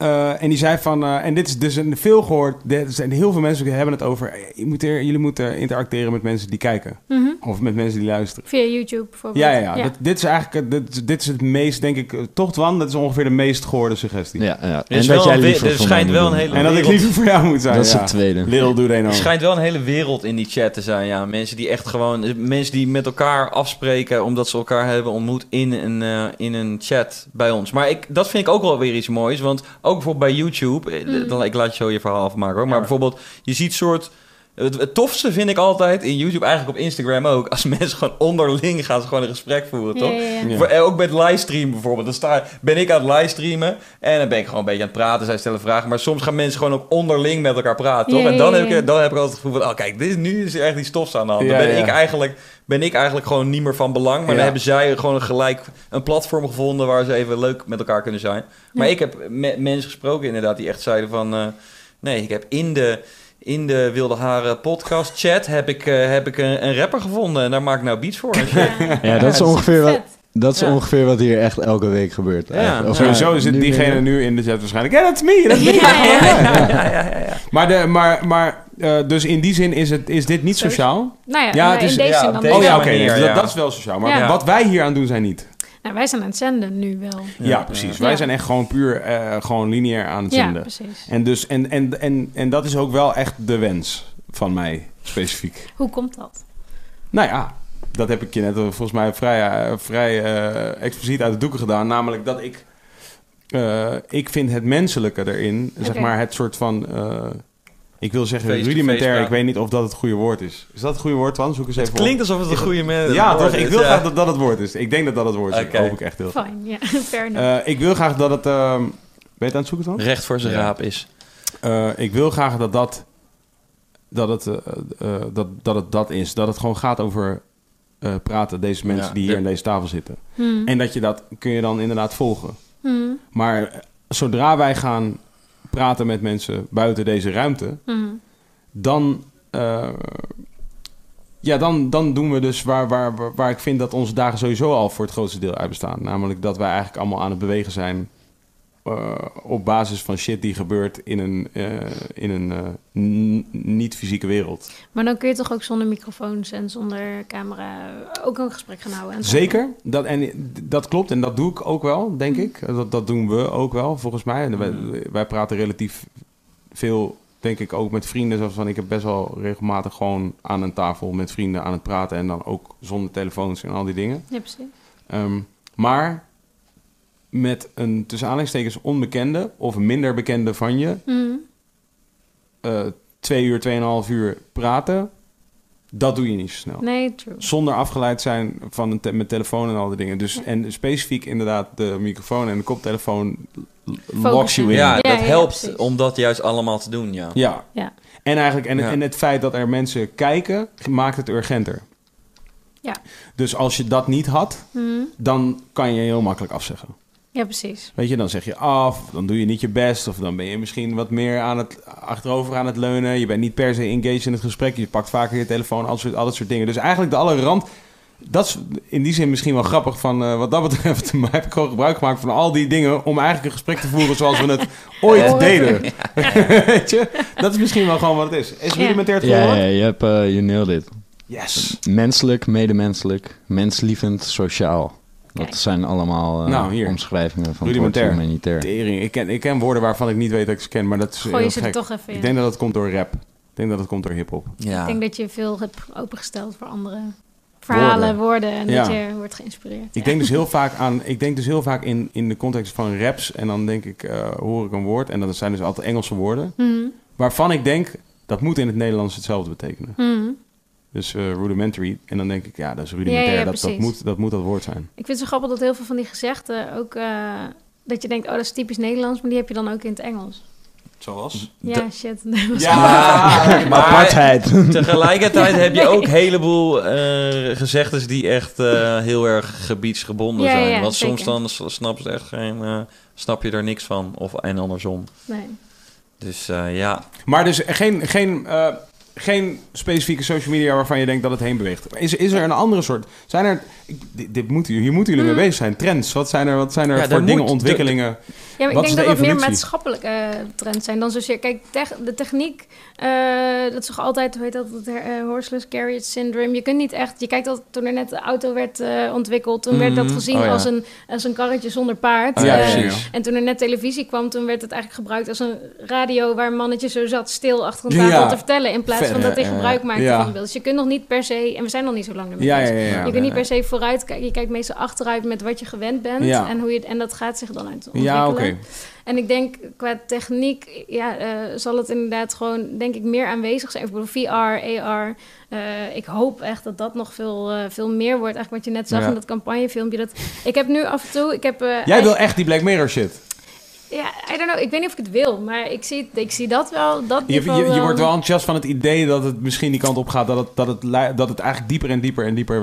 eh, en die zei van, eh, en dit is dus een veel gehoord, er zijn heel veel mensen die hebben het over, eh, je moet er, jullie moeten interacteren met mensen die kijken. Mhm. Of met mensen die luisteren. Via YouTube bijvoorbeeld. Ja, ja, ja. Dit, dit is eigenlijk, dit, dit is het meest, denk ik, toch Twan, dat is ongeveer de meest gehoorde suggestie. Ja, ja. Er, En dat jij liever er voor schijnt mij wel een hele En dat ik wereld- liever voor jou moet zijn. Dat is ja. het tweede. Little do they Er know. schijnt wel een hele wereld in die chat te zijn. Ja, mensen die echt gewoon. Mensen die met elkaar afspreken. omdat ze elkaar hebben ontmoet in een, in een chat bij ons. Maar ik, dat vind ik ook wel weer iets moois. Want ook bijvoorbeeld bij YouTube. eh, Mm. Dan, ik laat je zo je verhaal afmaken hoor. Maar bijvoorbeeld, je ziet soort. Het, het tofste vind ik altijd in YouTube, eigenlijk op Instagram ook. Als mensen gewoon onderling gaan ze gewoon een gesprek voeren, toch? ja, ja. Ja. Voor- eh, ook met livestream bijvoorbeeld. Dan sta, ben ik aan het livestreamen en dan ben ik gewoon een beetje aan het praten. Zij stellen vragen. Maar soms gaan mensen gewoon ook onderling met elkaar praten. Toch? Ja, en dan, heb ik, dan heb ik altijd het gevoel van... Oh kijk, dit is, nu is er echt iets tofs aan de hand. Dan ben, ja. ik eigenlijk, ben ik eigenlijk gewoon niet meer van belang. Maar Ja. dan hebben zij gewoon gelijk een platform gevonden... waar ze even leuk met elkaar kunnen zijn. Maar Ja. ik heb met mensen gesproken inderdaad die echt zeiden van... eh, nee, ik heb in de... In de Wilde Haren podcast chat heb ik, eh, heb ik een, een rapper gevonden en daar maak ik nou beats voor. shit. Ja, dat is Ja, ongeveer wat, dat is Ja. ongeveer wat hier echt elke week gebeurt. Ja. Of Sowieso is het nu diegene weer- nu in de chat waarschijnlijk. Ja, dat is me, dat is me. Ja, ja, ja. ja, ja, ja, ja. Maar, de, maar, maar eh, dus in die zin is, het, is dit niet sociaal? Nou ja, Ja, het is- in deze ja, zin dan deze Oh ja, oké. dus ja. dat, dat is wel sociaal. Maar Ja. wat wij hier aan doen zijn niet. Nou, wij zijn aan het zenden nu wel. Ja, precies. Wij Ja. zijn echt gewoon puur eh, gewoon lineair aan het Ja, zenden. precies. en, dus, en, en, en, en dat is ook wel echt de wens van mij, specifiek. Hoe komt dat? Nou ja, dat heb ik je net eh, volgens mij vrij, eh, vrij eh, expliciet uit de doeken gedaan. Namelijk dat ik... eh, ik vind het menselijke erin, zeg maar het soort van... ik wil zeggen rudimentair, ik weet niet of dat het goede woord is. Is dat het goede woord, Twan? Zoek eens even Het klinkt op. alsof het een goede man Ja, toch? Ik wil ja. graag dat dat het woord is. Ik denk dat dat het woord is. Ik hoop ik echt heel. Fijn, ja. Fair enough. Eh, ik wil graag dat het... ehm, ben je het aan het zoeken, Twan? recht voor zijn Ja. raap is. Eh, ik wil graag dat dat, dat, het, eh, dat, dat het dat is. Dat het gewoon gaat over eh, praten, deze mensen Ja, die hier aan deze tafel zitten. Hmm. En dat je dat kun je dan inderdaad volgen. Hmm. Maar zodra wij gaan praten met mensen buiten deze ruimte, Hmm. dan, eh, ja, dan, dan doen we dus waar, waar, waar, waar ik vind dat onze dagen sowieso al voor het grootste deel uit bestaan. Namelijk dat wij eigenlijk allemaal aan het bewegen zijn eh, op basis van shit die gebeurt in een, eh, in een eh, niet-fysieke wereld. Maar dan kun je toch ook zonder microfoons en zonder camera ook een gesprek gaan houden? en? Zeker, dat, en dat klopt en dat doe ik ook wel, denk ik. Dat, dat doen we ook wel, volgens mij. En wij, wij praten relatief veel, denk ik, ook met vrienden. Zoals van, ik heb best wel regelmatig gewoon aan een tafel met vrienden aan het praten. En dan ook zonder telefoons en al die dingen. Ja, precies. Ehm, maar met een tussen aanhalingstekens onbekende of minder bekende van je... Hmm. eh, twee uur, tweeënhalf uur praten... dat doe je niet zo snel. Nee, true. Zonder afgeleid zijn van een te- met telefoon en al die dingen. Dus, Ja. En specifiek inderdaad de microfoon en de koptelefoon locks you in. Ja, Ja, dat ja, helpt precies. om dat juist allemaal te doen, ja. Ja. Ja. En eigenlijk en, Ja. en het feit dat er mensen kijken maakt het urgenter. Ja. Dus als je dat niet had, Hmm. dan kan je heel makkelijk afzeggen. Ja, precies. Weet je, dan zeg je af, dan doe je niet je best, of dan ben je misschien wat meer aan het achterover aan het leunen. Je bent niet per se engaged in het gesprek, je pakt vaker je telefoon, al dat soort, al dat soort dingen. Dus eigenlijk de alle rand, dat is in die zin misschien wel grappig van eh, wat dat betreft. Maar heb ik gewoon gebruik gemaakt van al die dingen om eigenlijk een gesprek te voeren zoals we het ooit deden. Weet je, dat is misschien wel gewoon wat het is. Is Ja. rudimentair het Ja, ja, je hebt, je nailed it. Yes. Menselijk, medemenselijk, menslievend, sociaal. Dat Kijk. zijn allemaal eh, Nou, hier. omschrijvingen van Rudimentair. het humanitair. Tering. Ik ken, ik ken woorden waarvan ik niet weet dat ik ze ken, maar dat is Gooi je heel ze gek. toch even in. Ik denk dat het komt door rap. Ik denk dat het komt door hip-hop. Ja. Ik denk dat je veel hebt opengesteld voor andere verhalen, woorden. en Ja. dat je wordt geïnspireerd. Ik Ja. denk dus heel vaak aan, ik denk dus heel vaak in, in de context van raps en dan denk ik, eh, hoor ik een woord en dat zijn dus altijd Engelse woorden, Hmm. waarvan ik denk, dat moet in het Nederlands hetzelfde betekenen. Hmm. Dus eh, rudimentary en dan denk ik, ja, dat is rudimentair, Ja, ja, dat, moet, dat moet dat woord zijn. Ik vind het zo grappig dat heel veel van die gezegden ook... eh, dat je denkt, oh, dat is typisch Nederlands, maar die heb je dan ook in het Engels. Zoals? Ja, shit. Ja, Maar Apartheid. tegelijkertijd heb je ook een heleboel eh gezegdes die echt eh, heel erg gebiedsgebonden Ja, zijn. ja, Want soms dan s- snappen ze echt geen, snap je er niks van. Of, en andersom. Nee. Dus eh, ja, Maar dus geen, geen, eh, geen specifieke social media waarvan je denkt dat het heen beweegt. Is, is er een andere soort? Zijn er, dit, dit moeten, hier moeten jullie mee bezig zijn. Trends, wat zijn er, wat zijn er Ja, voor dingen, moet- ontwikkelingen? Ja, maar Wat ik denk de dat dat meer maatschappelijke eh, trends zijn dan zozeer... Kijk, tech- de techniek, eh, dat is toch altijd, hoe heet dat, het eh, horseless carriage syndrome. Je kunt niet echt... Je kijkt altijd, toen er net de auto werd eh, ontwikkeld... toen werd dat Mhm. gezien Oh, ja. als, een, als een karretje zonder paard. Oh, ja, precies. En toen er net televisie kwam, toen werd het eigenlijk gebruikt als een radio... waar een mannetje zo zat stil achter een tafel Ja. te vertellen... in plaats van dat hij gebruik maakte van beeld. Dus je kunt nog niet per se... En we zijn nog niet zo lang ermee bezig. Je kunt niet per se vooruit kijken. Je kijkt meestal achteruit met wat je gewend bent. En, hoe je, en dat gaat zich dan uit ontwikkelen. Ja, oké. En ik denk qua techniek ja, eh, zal het inderdaad gewoon, denk ik, meer aanwezig zijn. Bedoel, VR, AR. eh, ik hoop echt dat dat nog veel, eh, veel meer wordt. Eigenlijk wat je net zag Ja. in dat campagnefilmpje. Dat, ik heb nu af en toe... Ik heb, Jij wil echt die Black Mirror shit. Ja, I don't know. Ik weet niet of ik het wil. Maar ik zie, ik zie dat wel. Dat Je, je, wordt wel enthousiast van het idee dat het misschien die kant op gaat. Dat het, dat het, dat het eigenlijk dieper en dieper en dieper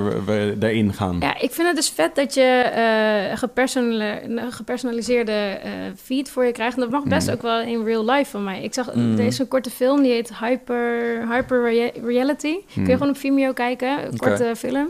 erin gaan. Ja, ik vind het dus vet dat je gepersonale- een gepersonaliseerde eh, feed voor je krijgt. En dat mag best Mhm. ook wel in real life van mij. Ik zag, Mhm. is een korte film, die heet Hyper, Hyper Rea- Reality. Kun Mhm. je gewoon op Vimeo kijken, een korte film.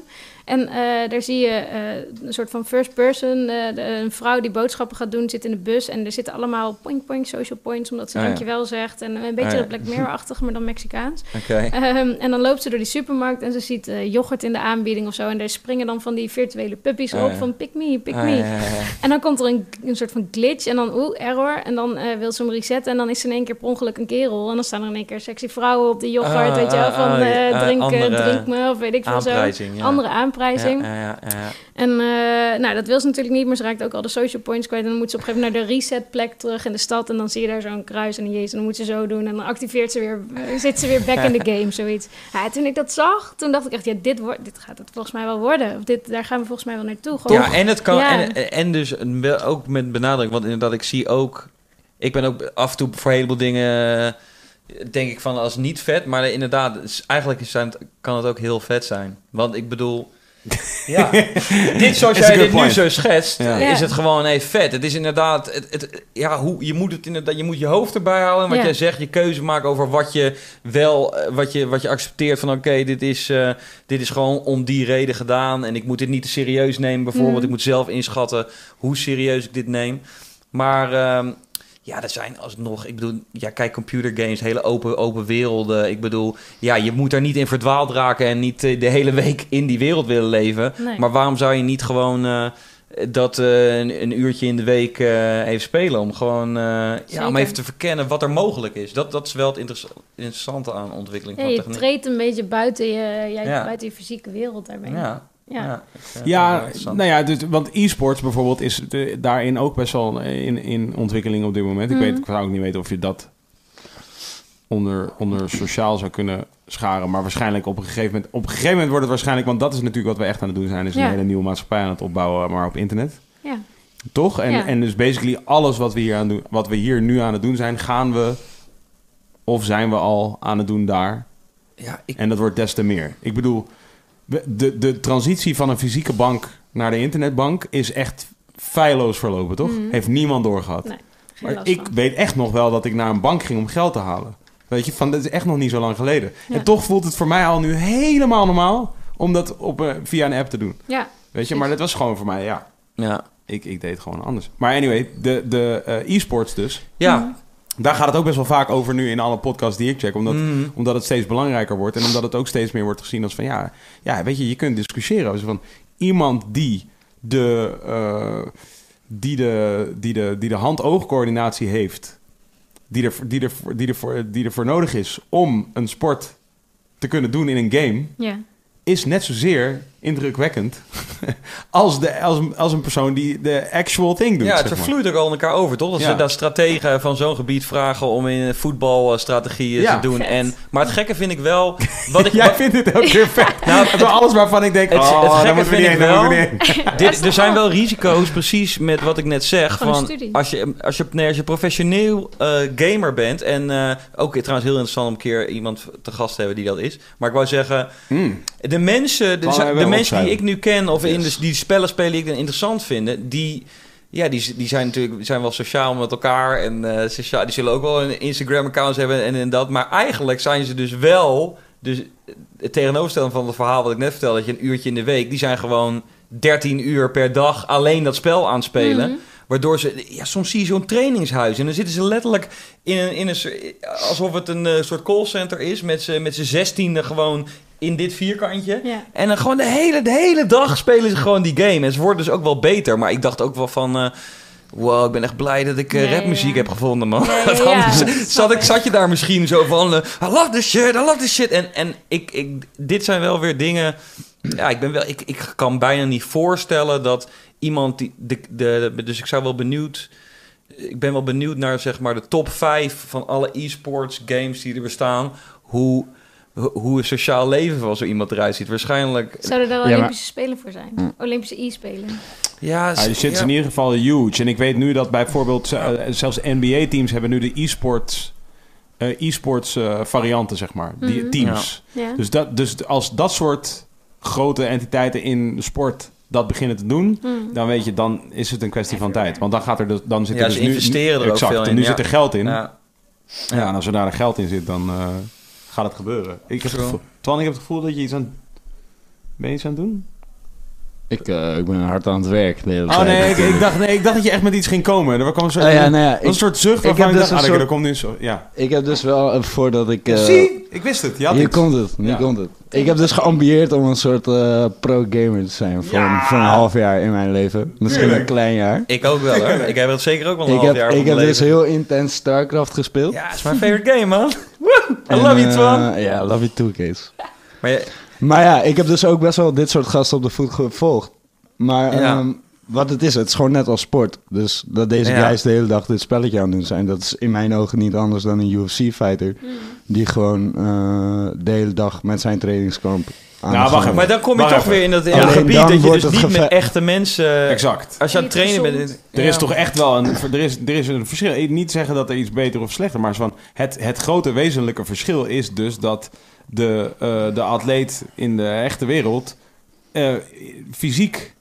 En eh, daar zie je eh, een soort van first person, eh, de- een vrouw die boodschappen gaat doen, zit in de bus. En er zitten allemaal poink poink social points, omdat ze Ah, ja. dankjewel zegt. En een beetje Ah, dat Black Mirror-achtig, maar dan Mexicaans. oké. Ehm, en dan loopt ze door die supermarkt en ze ziet yoghurt in de aanbieding of zo. En daar springen dan van die virtuele puppies Ah, op van pick me, pick me. En dan komt er een, een soort van glitch en dan oeh, error. En dan wil ze hem resetten en dan is ze in één keer per ongeluk een kerel. En dan staan er in één keer sexy vrouwen op die yoghurt, Ah, weet je wel. ah, Van drink, andere drink me of weet ik veel zo. Ja. Andere aanprijzing. Ja, ja, ja, ja. En eh, nou, dat wil ze natuurlijk niet, maar ze raakt ook al de social points kwijt. En dan moet ze op een gegeven moment naar de resetplek terug in de stad. En dan zie je daar zo'n kruis en een jezus. En dan moet ze zo doen. En dan activeert ze weer, eh, zit ze weer back in the game, zoiets. Ja, toen ik dat zag, toen dacht ik echt, ja, dit, wordt, dit gaat het volgens mij wel worden. Of dit, daar gaan we volgens mij wel naartoe. Gewoon, Ja, en het kan. Ja. En, en dus ook met benadruk, want inderdaad, ik zie ook. Ik ben ook af en toe voor een heleboel dingen. eh, Denk ik van als niet vet, maar inderdaad, eigenlijk is het, kan het ook heel vet zijn. Want ik bedoel, ja, dit zoals jij dit nu zo schetst, Ja. is het gewoon even vet. Het is inderdaad, het, het, ja, hoe, je moet het inderdaad, je moet je hoofd erbij houden. En wat Ja. jij zegt, je keuze maken over wat je wel, eh, wat je, wat je accepteert van oké, dit is, eh, dit is gewoon om die reden gedaan. En ik moet dit niet te serieus nemen bijvoorbeeld. Mhm. Ik moet zelf inschatten hoe serieus ik dit neem. Maar ehm, ja, er zijn alsnog, ik bedoel, ja, kijk, computergames, hele open, open werelden. Ik bedoel, ja, je moet daar niet in verdwaald raken en niet eh, de hele week in die wereld willen leven. Nee. Maar waarom zou je niet gewoon eh, dat eh, een, een uurtje in de week even spelen? Om gewoon, ja, om even te verkennen wat er mogelijk is. Dat, dat is wel het interess- interessante aan ontwikkeling Ja, van je techniek. treedt een beetje buiten je, ja, Ja. buiten je fysieke wereld daarmee. Ja, Ja. ja. eh, nou ja, dus, want e-sports bijvoorbeeld is de- daarin ook best wel in, in ontwikkeling op dit moment. Ik, Mhm. weet, ik zou ook niet weten of je dat onder, onder sociaal zou kunnen scharen. Maar waarschijnlijk op een gegeven moment... Op een gegeven moment wordt het waarschijnlijk... Want dat is natuurlijk wat we echt aan het doen zijn. Is een hele nieuwe maatschappij aan het opbouwen, maar op internet. Ja. Toch? En, Ja. en dus basically alles wat we, hier aan doen, wat we hier nu aan het doen zijn... gaan we of zijn we al aan het doen daar. ja, ik, En dat wordt des te meer. Ik bedoel, de, de transitie van een fysieke bank naar de internetbank is echt feilloos verlopen, toch? Mhm. Heeft niemand doorgehad. Nee, maar ik van. weet echt nog wel dat ik naar een bank ging om geld te halen. Weet je, van dat is echt nog niet zo lang geleden. Ja. En toch voelt het voor mij al nu helemaal normaal om dat op, eh, via een app te doen. Ja, Weet je, Precies. maar dat was gewoon voor mij, ja. ja. Ik, ik deed het gewoon anders. Maar anyway, de, de eh, e-sports dus. ja. Daar gaat het ook best wel vaak over nu in alle podcasts die ik check. Omdat Mhm. omdat het steeds belangrijker wordt en omdat het ook steeds meer wordt gezien als van ja, ja weet je, je kunt discussiëren over van iemand die de, eh, die de, die de, die de hand-oogcoördinatie heeft, die er, die, er, die, er voor, die er voor nodig is om een sport te kunnen doen in een game, ja. Is net zozeer indrukwekkend als, de, als, als een persoon die de actual thing doet. Ja, het vervloeit ook al in elkaar over, toch? Dat Ja. ze daar strategen van zo'n gebied vragen om in voetbalstrategieën Ja. te doen. Vet. En, maar het gekke vind ik wel... Wat ik, Jij wat- vindt het ook weer vet. Nou, Het is alles waarvan ik denk, het- het oh, gekke we niet vind ik wel-. Dit, er zijn wel risico's, precies met wat ik net zeg. Een Van als, je, als, je, nee, als je professioneel eh, gamer bent. En eh, ook trouwens heel interessant om een keer iemand te gast te hebben die dat is. Maar ik wou zeggen, Hmm. De mensen, de, de mensen die ik nu ken, of in de, die spellen spelen die ik dan interessant vind, die, ja, die, die zijn natuurlijk zijn wel sociaal met elkaar. En eh, sociaal, die zullen ook wel een Instagram-account hebben en, en dat. Maar eigenlijk zijn ze dus wel. Dus het tegenovergestelde van het verhaal wat ik net vertelde, dat je een uurtje in de week, die zijn gewoon 13 uur per dag alleen dat spel aanspelen. Mhm. Waardoor ze, ja, soms zie je zo'n trainingshuis en dan zitten ze letterlijk in een, in een alsof het een eh, soort callcenter is, met z'n met zestiende gewoon in dit vierkantje. Ja. En dan gewoon de hele, de hele dag spelen ze gewoon die game. En ze worden dus ook wel beter. Maar ik dacht ook wel van... eh, wow, ik ben echt blij dat ik eh, rapmuziek ja. heb gevonden, man. Ja, anders zat, ik, zat je daar misschien zo van... eh, I love this shit, I love this shit. En, en ik, ik, dit zijn wel weer dingen... Ja, ik, ben wel, ik, ik kan bijna niet voorstellen dat iemand... Die, de, de, de- dus ik zou wel benieuwd... Ik ben wel benieuwd naar zeg maar de top 5 van alle e-sports games die er bestaan. Hoe, hoe een sociaal leven van zo iemand eruit ziet. Waarschijnlijk Zouden er Ja, maar- Olympische Spelen voor zijn? Olympische e-spelen. Ja, Ja, die shit is ja. in ieder geval huge. En ik weet nu dat bijvoorbeeld eh, zelfs NBA-teams hebben nu de e-sports, eh, e-sports eh, varianten, zeg maar. Die Mhm. teams. Ja. Dus, dat, dus als dat soort grote entiteiten in de sport dat beginnen te doen, Mhm. dan weet je, dan is het een kwestie van tijd. Want dan gaat er dus, dan zit Ja, er dus nu, investeren er ook veel en in, nu ja. zit er geld in. Ja. Ja. en als er daar geld in zit, dan eh, gaat het gebeuren. Ik heb het Zo. gevoel, Twan, ik heb het gevoel dat je iets aan... Ben je iets aan het doen? Ik, eh, ik ben hard aan het werk de hele Oh tijd. nee, ik, ik dacht, nee, ik dacht dat je echt met iets ging komen. Er kwam een soort, Oh ja, nou ja, een ik, soort zucht ik waarvan ik, dus dacht, een ah, soort- er komt nu zo... Ja. ik heb dus wel, eh, voordat ik... eh, Zie, ik wist het. Je had hier iets. komt het, hier Ja. komt het. Ik heb dus geambieerd om een soort eh, pro-gamer te zijn voor, Ja. een, voor een half jaar in mijn leven. Misschien Tuurlijk. een klein jaar. Ik ook wel, hoor. Ik heb het zeker ook wel een Ik half heb, jaar ik heb dus heel intens StarCraft gespeeld. Ja, het is mijn favorite game, man. I En, love you, eh, Twan. Ja, love you too, Kees. Maar je- Maar ja, ik heb dus ook best wel dit soort gasten op de voet gevolgd. Maar Ja. ehm, wat het is, het is gewoon net als sport. Dus dat deze Ja. guys de hele dag dit spelletje aan het doen zijn, dat is in mijn ogen niet anders dan een UFC-fighter. Mhm. Die gewoon eh, de hele dag met zijn trainingskamp aan Nou, de wacht maar dan kom je Wacht toch weer in dat in gebied dat je dus niet met echte mensen... Exact. Als je aan het trainen bent... Er ja. is toch echt wel een, er is, er is een verschil. Ik Niet zeggen dat er iets beter of slechter, maar van het, het grote wezenlijke verschil is dus dat de, eh, de atleet in de echte wereld eh, fysiek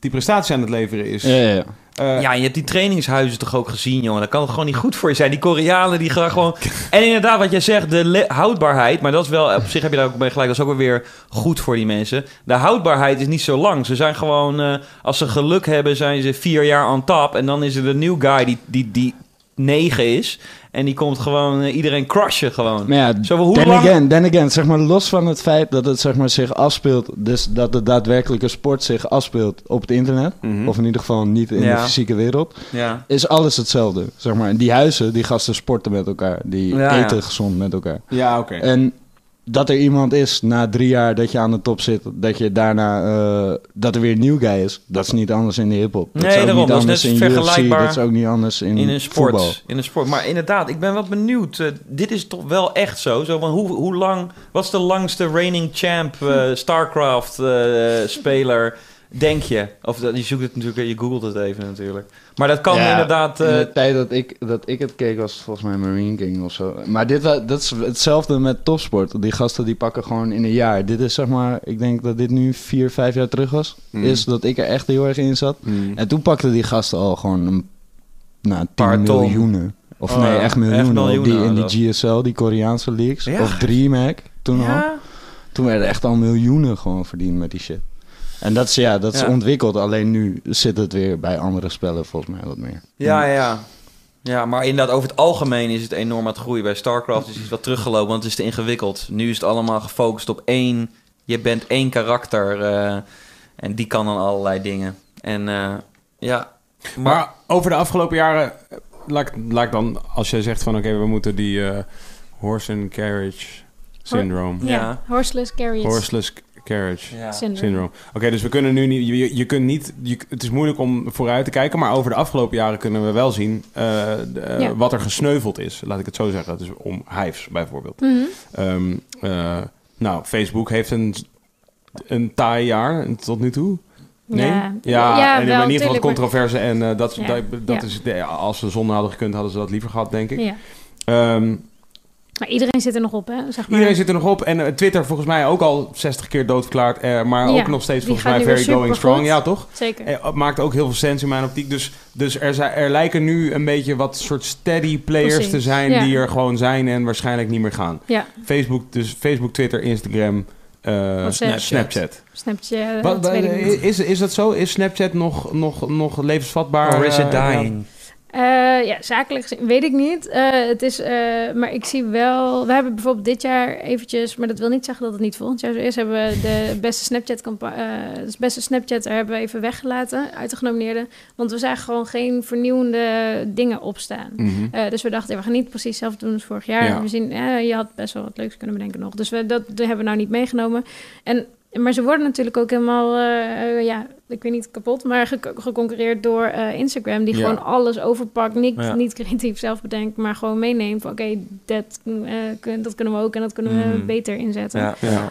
die prestatie aan het leveren is. Ja, ja, ja. Eh, Ja, je hebt die trainingshuizen toch ook gezien, jongen. Dat kan het gewoon niet goed voor je zijn. Die Koreanen, die gaan gewoon... En inderdaad, wat jij zegt, de houdbaarheid... Maar dat is wel... Op zich heb je daar ook bij gelijk. Dat is ook wel weer goed voor die mensen. De houdbaarheid is niet zo lang. Ze zijn gewoon... eh, als ze geluk hebben, zijn ze vier jaar on top. En dan is er een nieuw guy die, die, die negen is. En die komt gewoon eh, iedereen crushen gewoon. Maar ja, Zo, hoe then lang- again, then again, zeg maar los van het feit dat het zeg maar zich afspeelt, dus dat de daadwerkelijke sport zich afspeelt op het internet, mhm. of in ieder geval niet in Ja. de fysieke wereld, Ja. is alles hetzelfde. Zeg maar. En die huizen, die gasten sporten met elkaar, die eten gezond met elkaar. ja oké. En dat er iemand is na drie jaar dat je aan de top zit, dat je daarna eh, dat er weer een nieuw guy is, dat is niet anders in de hip-hop. Dat Nee, is ook daarom, niet dat is anders net in UFC, vergelijkbaar dat is ook niet anders in, In een sport. voetbal. In een sport. Maar inderdaad, ik ben wel benieuwd. eh, dit is toch wel echt zo. zo van hoe, hoe lang... Wat is de langste reigning champ eh, StarCraft speler, denk je? Of dat- je zoekt het natuurlijk, je googelt het even natuurlijk. Maar dat kan Ja, inderdaad... in eh, de tijd dat ik, dat ik het keek was volgens mij Marine King of zo. Maar dit, dat is hetzelfde met topsport. Die gasten die pakken gewoon in een jaar. Dit is zeg maar, ik denk dat dit nu vier, vijf jaar terug was. Mhm. Is dat ik er echt heel erg in zat. Mhm. En toen pakten die gasten al gewoon een nou, 10 Paar ton. miljoenen. Of Oh nee, ja, echt miljoenen. die, in die GSL, die Koreaanse leagues. Ja. Of DreamHack toen al. Toen werden echt al miljoenen gewoon verdiend met die shit. En dat is, ja, dat is Ja. ontwikkeld. Alleen nu zit het weer bij andere spellen volgens mij wat meer. ja, ja. Ja, maar inderdaad, over het algemeen is het enorm aan het groeien. Bij StarCraft is iets wat teruggelopen, want het is te ingewikkeld. Nu is het allemaal gefocust op één... Je bent één karakter eh, en die kan dan allerlei dingen. En eh, ja... Maar over de afgelopen jaren, eh, laat, dan, als jij zegt van oké, we moeten die eh, horse and carriage syndrome, Ja, Ja. horseless carriage. horseless carriage Ja. Syndrome. Oké, dus we kunnen nu niet... Je, kunt niet je, het is moeilijk om vooruit te kijken, maar over de afgelopen jaren kunnen we wel zien eh, de- eh, Ja. wat er gesneuveld is. Laat ik het zo zeggen. Dus om hives bijvoorbeeld. Mhm. Ehm, eh, nou, Facebook heeft een, een taai jaar tot nu toe. Nee? Ja, ja, ja, en wel, in ieder geval controverse. En eh, dat, Ja, dat, dat ja. is, de- als ze zonder hadden gekund, hadden ze dat liever gehad, denk ik. Ja. Ehm, Maar iedereen zit er nog op, hè? Zeg maar. iedereen zit er nog op. En eh, Twitter volgens mij ook al 60 keer doodverklaard. eh, maar Ja, ook nog steeds volgens mij very going strong. Ja, toch? Zeker. Eh, maakt ook heel veel sens in mijn optiek. Dus, dus er, zijn, er lijken nu een beetje wat soort steady players Precies, te zijn... ja. die er gewoon zijn en waarschijnlijk niet meer gaan. Ja, Facebook, dus Facebook, Twitter, Instagram, eh, WhatsApp. Snapchat. Snapchat, Wat, is, is dat zo? Is Snapchat nog, nog, nog levensvatbaar? Or is it dying? Eh, ja, zakelijk gezien weet ik niet. Eh, het is, eh, maar ik zie wel... We hebben bijvoorbeeld dit jaar eventjes... Maar dat wil niet zeggen dat het niet volgend jaar zo is. Hebben we de beste Snapchat... de beste Snapchat hebben we even weggelaten uit de genomineerden. Want we zagen gewoon geen vernieuwende dingen opstaan. Mhm. Dus we dachten, we gaan niet precies hetzelfde doen als vorig jaar. Ja. We zien, je had best wel wat leuks kunnen bedenken nog. Dus we, dat, dat hebben we nou niet meegenomen. En, maar ze worden natuurlijk ook helemaal, eh, ja, ik weet niet kapot, maar ge- geconcureerd door eh, Instagram. Die Ja. gewoon alles overpakt, niet, Ja. niet creatief zelf bedenkt, maar gewoon meeneemt van oké, dat, eh, kun- dat kunnen we ook en dat kunnen we Mm. beter inzetten. Ja. Ja.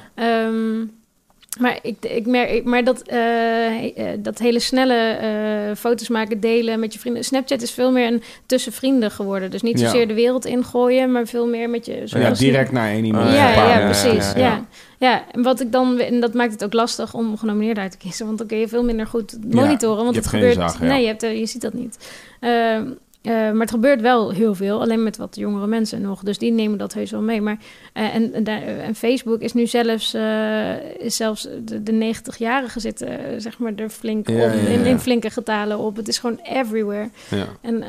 Ehm, maar ik, ik merk, maar dat, eh, eh, dat hele snelle eh, foto's maken, delen met je vrienden. Snapchat is veel meer een tussen vrienden geworden. Dus niet Ja. zozeer de wereld ingooien, maar veel meer met je. Ja, zoals- direct naar één iemand. Ja, ja, Ja, precies. ja, Ja, ja. ja. en wat ik dan, en dat maakt het ook lastig om genomineerd uit te kiezen. Want dan kun je veel minder goed monitoren. want je het hebt geen gebeurt. zag, ja. Nee, je, hebt, je ziet dat niet. Eh, maar het gebeurt wel heel veel, alleen met wat jongere mensen nog. Dus die nemen dat heus wel mee. Maar, eh, en, en, daar- en Facebook is nu zelfs, eh, is zelfs de, de 90-jarigen zitten, eh, zeg maar, er flink Ja, op, ja, In, ja. in flinke getalen op. Het is gewoon everywhere. Ja. En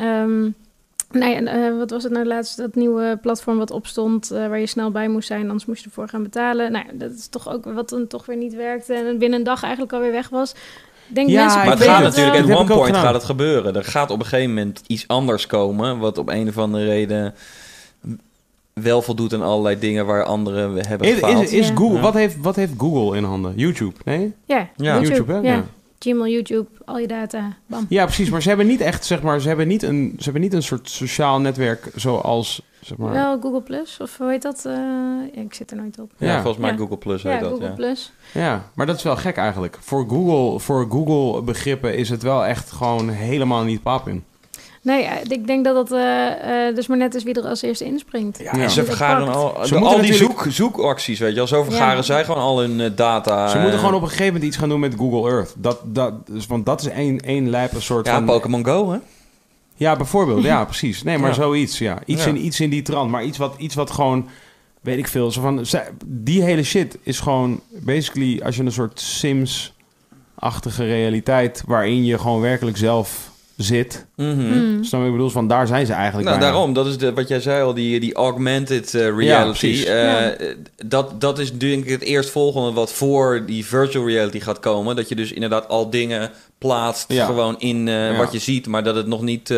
nee, en, eh, wat was het nou laatst? Dat nieuwe platform wat opstond, eh, waar je snel bij moest zijn, anders moest je ervoor gaan betalen. Nou, dat is toch ook wat dan toch weer niet werkte en binnen een dag eigenlijk alweer weg was. Denk Ja, mensen Maar het gaat het. natuurlijk, at one point gaat het gebeuren. Er gaat op een gegeven moment iets anders komen, wat op een of andere reden wel voldoet aan allerlei dingen waar anderen we hebben gefaald. is, is. Google, Ja. wat, heeft, wat heeft Google in handen? YouTube? Nee? Ja, Ja. YouTube, YouTube, hè? ja. Gmail, YouTube, al je data, bam. Ja, precies. Maar ze hebben niet echt, zeg maar, ze hebben niet een, ze hebben niet een soort sociaal netwerk zoals, zeg maar... Wel Google Plus, of hoe heet dat? Eh, ja, ik zit er nooit op. ja, Ja. volgens mij Ja. Google Plus Ja, heet dat. Google Ja. Plus. Ja, maar dat is wel gek eigenlijk. Voor Google, voor Google begrippen is het wel echt gewoon helemaal niet pap in. Nee, eh, ik denk dat dat eh, eh, dus maar net is wie er als eerste inspringt. Ja, Ja. ze vergaren al, Ze de- moeten al die natuurlijk- zoek, zoekacties, weet je wel. Zo vergaren Ja. zij gewoon al hun data. Ze moeten gewoon op een gegeven moment iets gaan doen met Google Earth. Dat, dat, dus, want dat is één, één lijpe soort Ja, van... Pokémon Go, hè? Ja, bijvoorbeeld. Ja, precies. Nee, maar Ja. zoiets. Ja. Iets, Ja. In, iets in die trant. Maar iets wat, iets wat gewoon... Weet ik veel. Zo van, die hele shit is gewoon... Basically, als je een soort Sims-achtige realiteit... waarin je gewoon werkelijk zelf zit... Mhm. Hmm. Snap ik bedoel? Van daar zijn ze eigenlijk Nou, bijna. daarom. Dat is de, wat jij zei al, die, die augmented eh, reality. Eh, Ja. dat, dat is denk ik het eerstvolgende wat voor die virtual reality gaat komen. Dat je dus inderdaad al dingen plaatst Ja. gewoon in eh, Ja. wat je ziet, maar dat het nog niet...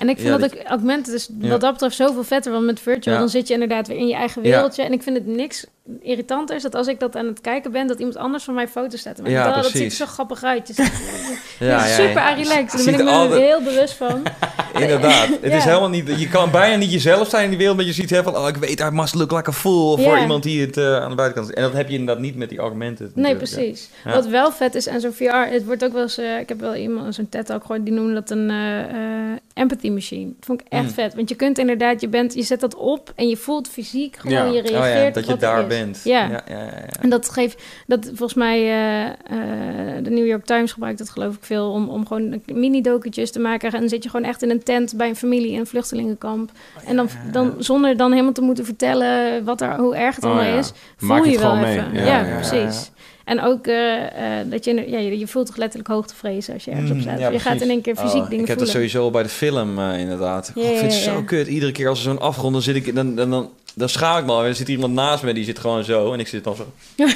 En ik vind Ja, dat dat- ik augmented is Ja. wat dat betreft zoveel vetter. Want met virtual, Ja. dan zit je inderdaad weer in je eigen Ja. wereldje. En ik vind het niks irritanter is dat als ik dat aan het kijken ben, dat iemand anders van mij foto's staat te maken. Ja, dat, dat ziet er zo grappig uit. Je ziet- ja, ja, ja. super aan relaxed. Daar ben ik me heel bewust van. Inderdaad. Het is Ja. helemaal niet... Je kan bijna niet jezelf zijn in die wereld, maar je ziet heel van... Oh, ik weet, I must look like a fool voor Ja. iemand die het eh, aan de buitenkant is. En dat heb je inderdaad niet met die augmented. Nee, ja. precies. Ja. Wat wel vet is aan zo'n VR, het wordt ook wel eens... eh, ik heb wel iemand, zo'n TED ook gehoord, die noemde dat een eh, empathy machine. Dat vond ik echt Mm. vet. Want je kunt inderdaad, je, bent, je zet dat op en je voelt fysiek gewoon, Ja. je Oh reageert ja, op dat je daar bent. Ja. ja, ja, ja, ja. En dat geeft, dat volgens mij, eh, eh, de New York Times gebruikt dat geloof ik veel, om, om gewoon mini-doketjes te maken. En dan zit je gewoon echt in een tent bij een familie in een vluchtelingenkamp. en dan, dan zonder dan helemaal te moeten vertellen wat er, hoe erg het Oh, allemaal ja. is, voel Maak je het wel gewoon mee. even. Ja, Ja, ja, ja, precies. En ook eh, eh, dat je, ja, je, je voelt toch letterlijk hoogtevrees als je ergens op Mm, staat. ja, je gaat in één keer fysiek Oh, dingen ik heb dat sowieso bij de film eh, inderdaad. Ja, Oh, ik vind het zo kut. Iedere keer als er zo'n afgrond, dan zit ik, dan, dan, dan, dan schaam ik me al. En dan zit er iemand naast me, die zit gewoon zo. En ik zit dan zo.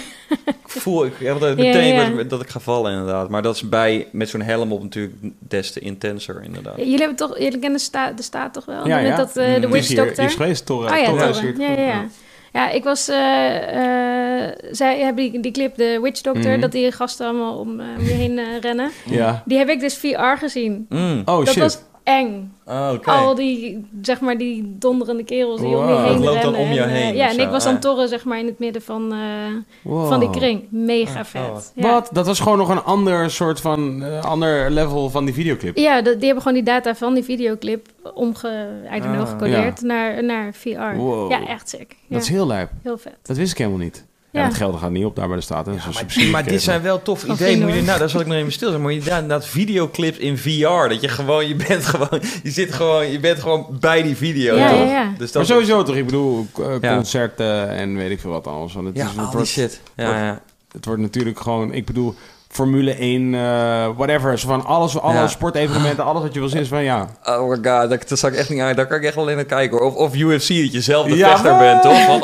ik voel, ik heb altijd Ja, meteen ja. Dat, dat ik ga vallen inderdaad. Maar dat is bij, met zo'n helm op natuurlijk des te intenser inderdaad. Jullie hebben toch, jullie kennen de staat, de staat toch wel? Ja, dat, eh, Mm. de is Witch Doctor. hier is geweest, Torre. Oh ja, Torre Ja, ja, ja. Ik was... eh, zij hebben die, die clip, de Witch Doctor, Mhm. dat die gasten allemaal om, eh, om je heen eh, rennen. Ja. Die heb ik dus VR gezien. Mm. Oh dat shit. was eng. Oh, oké. Al die, zeg maar, die donderende kerels die om je heen Dat loopt dan rennen. om je En, eh, ja, en zo. ik was dan torren, zeg maar, in het midden van, eh, Wow. van die kring. Mega Ah, vet. oh, wat. Ja. Wat? Dat was gewoon nog een ander soort van... eh, ander level van die videoclip. Ja, dat- die hebben gewoon die data van die videoclip omge, I don't know, Ah. gecodeerd naar, naar VR. Wow. Ja, echt sick. Ja, Dat is heel lijp. heel vet. Dat wist ik helemaal niet. Ja, Ja. dat geld gaat niet op daar bij de. Dat is een Maar, subsidie maar dit zijn wel toffe Van ideeën. Moet je, nou, daar zal ik nog even stil zijn. Maar je inderdaad videoclips in VR. Dat je gewoon, je bent gewoon, je zit gewoon, je bent gewoon bij die video. Ja, toch? ja, ja. Dus dat Maar sowieso toch? Ik bedoel, eh, Ja. concerten en weet ik veel wat alles. Want het, Ja, is, het, al die wordt, shit. Ja, ja. het wordt natuurlijk gewoon... Ik bedoel, Formule 1, eh, whatever. Zo van alles, alle Ja. sportevenementen, alles wat je wil zien is van ja... Oh my god, dat, dat zag ik echt niet uit. Daar kan ik echt alleen naar kijken hoor. Of, of UFC, dat je zelf de Ja, vechter bent, toch? Van.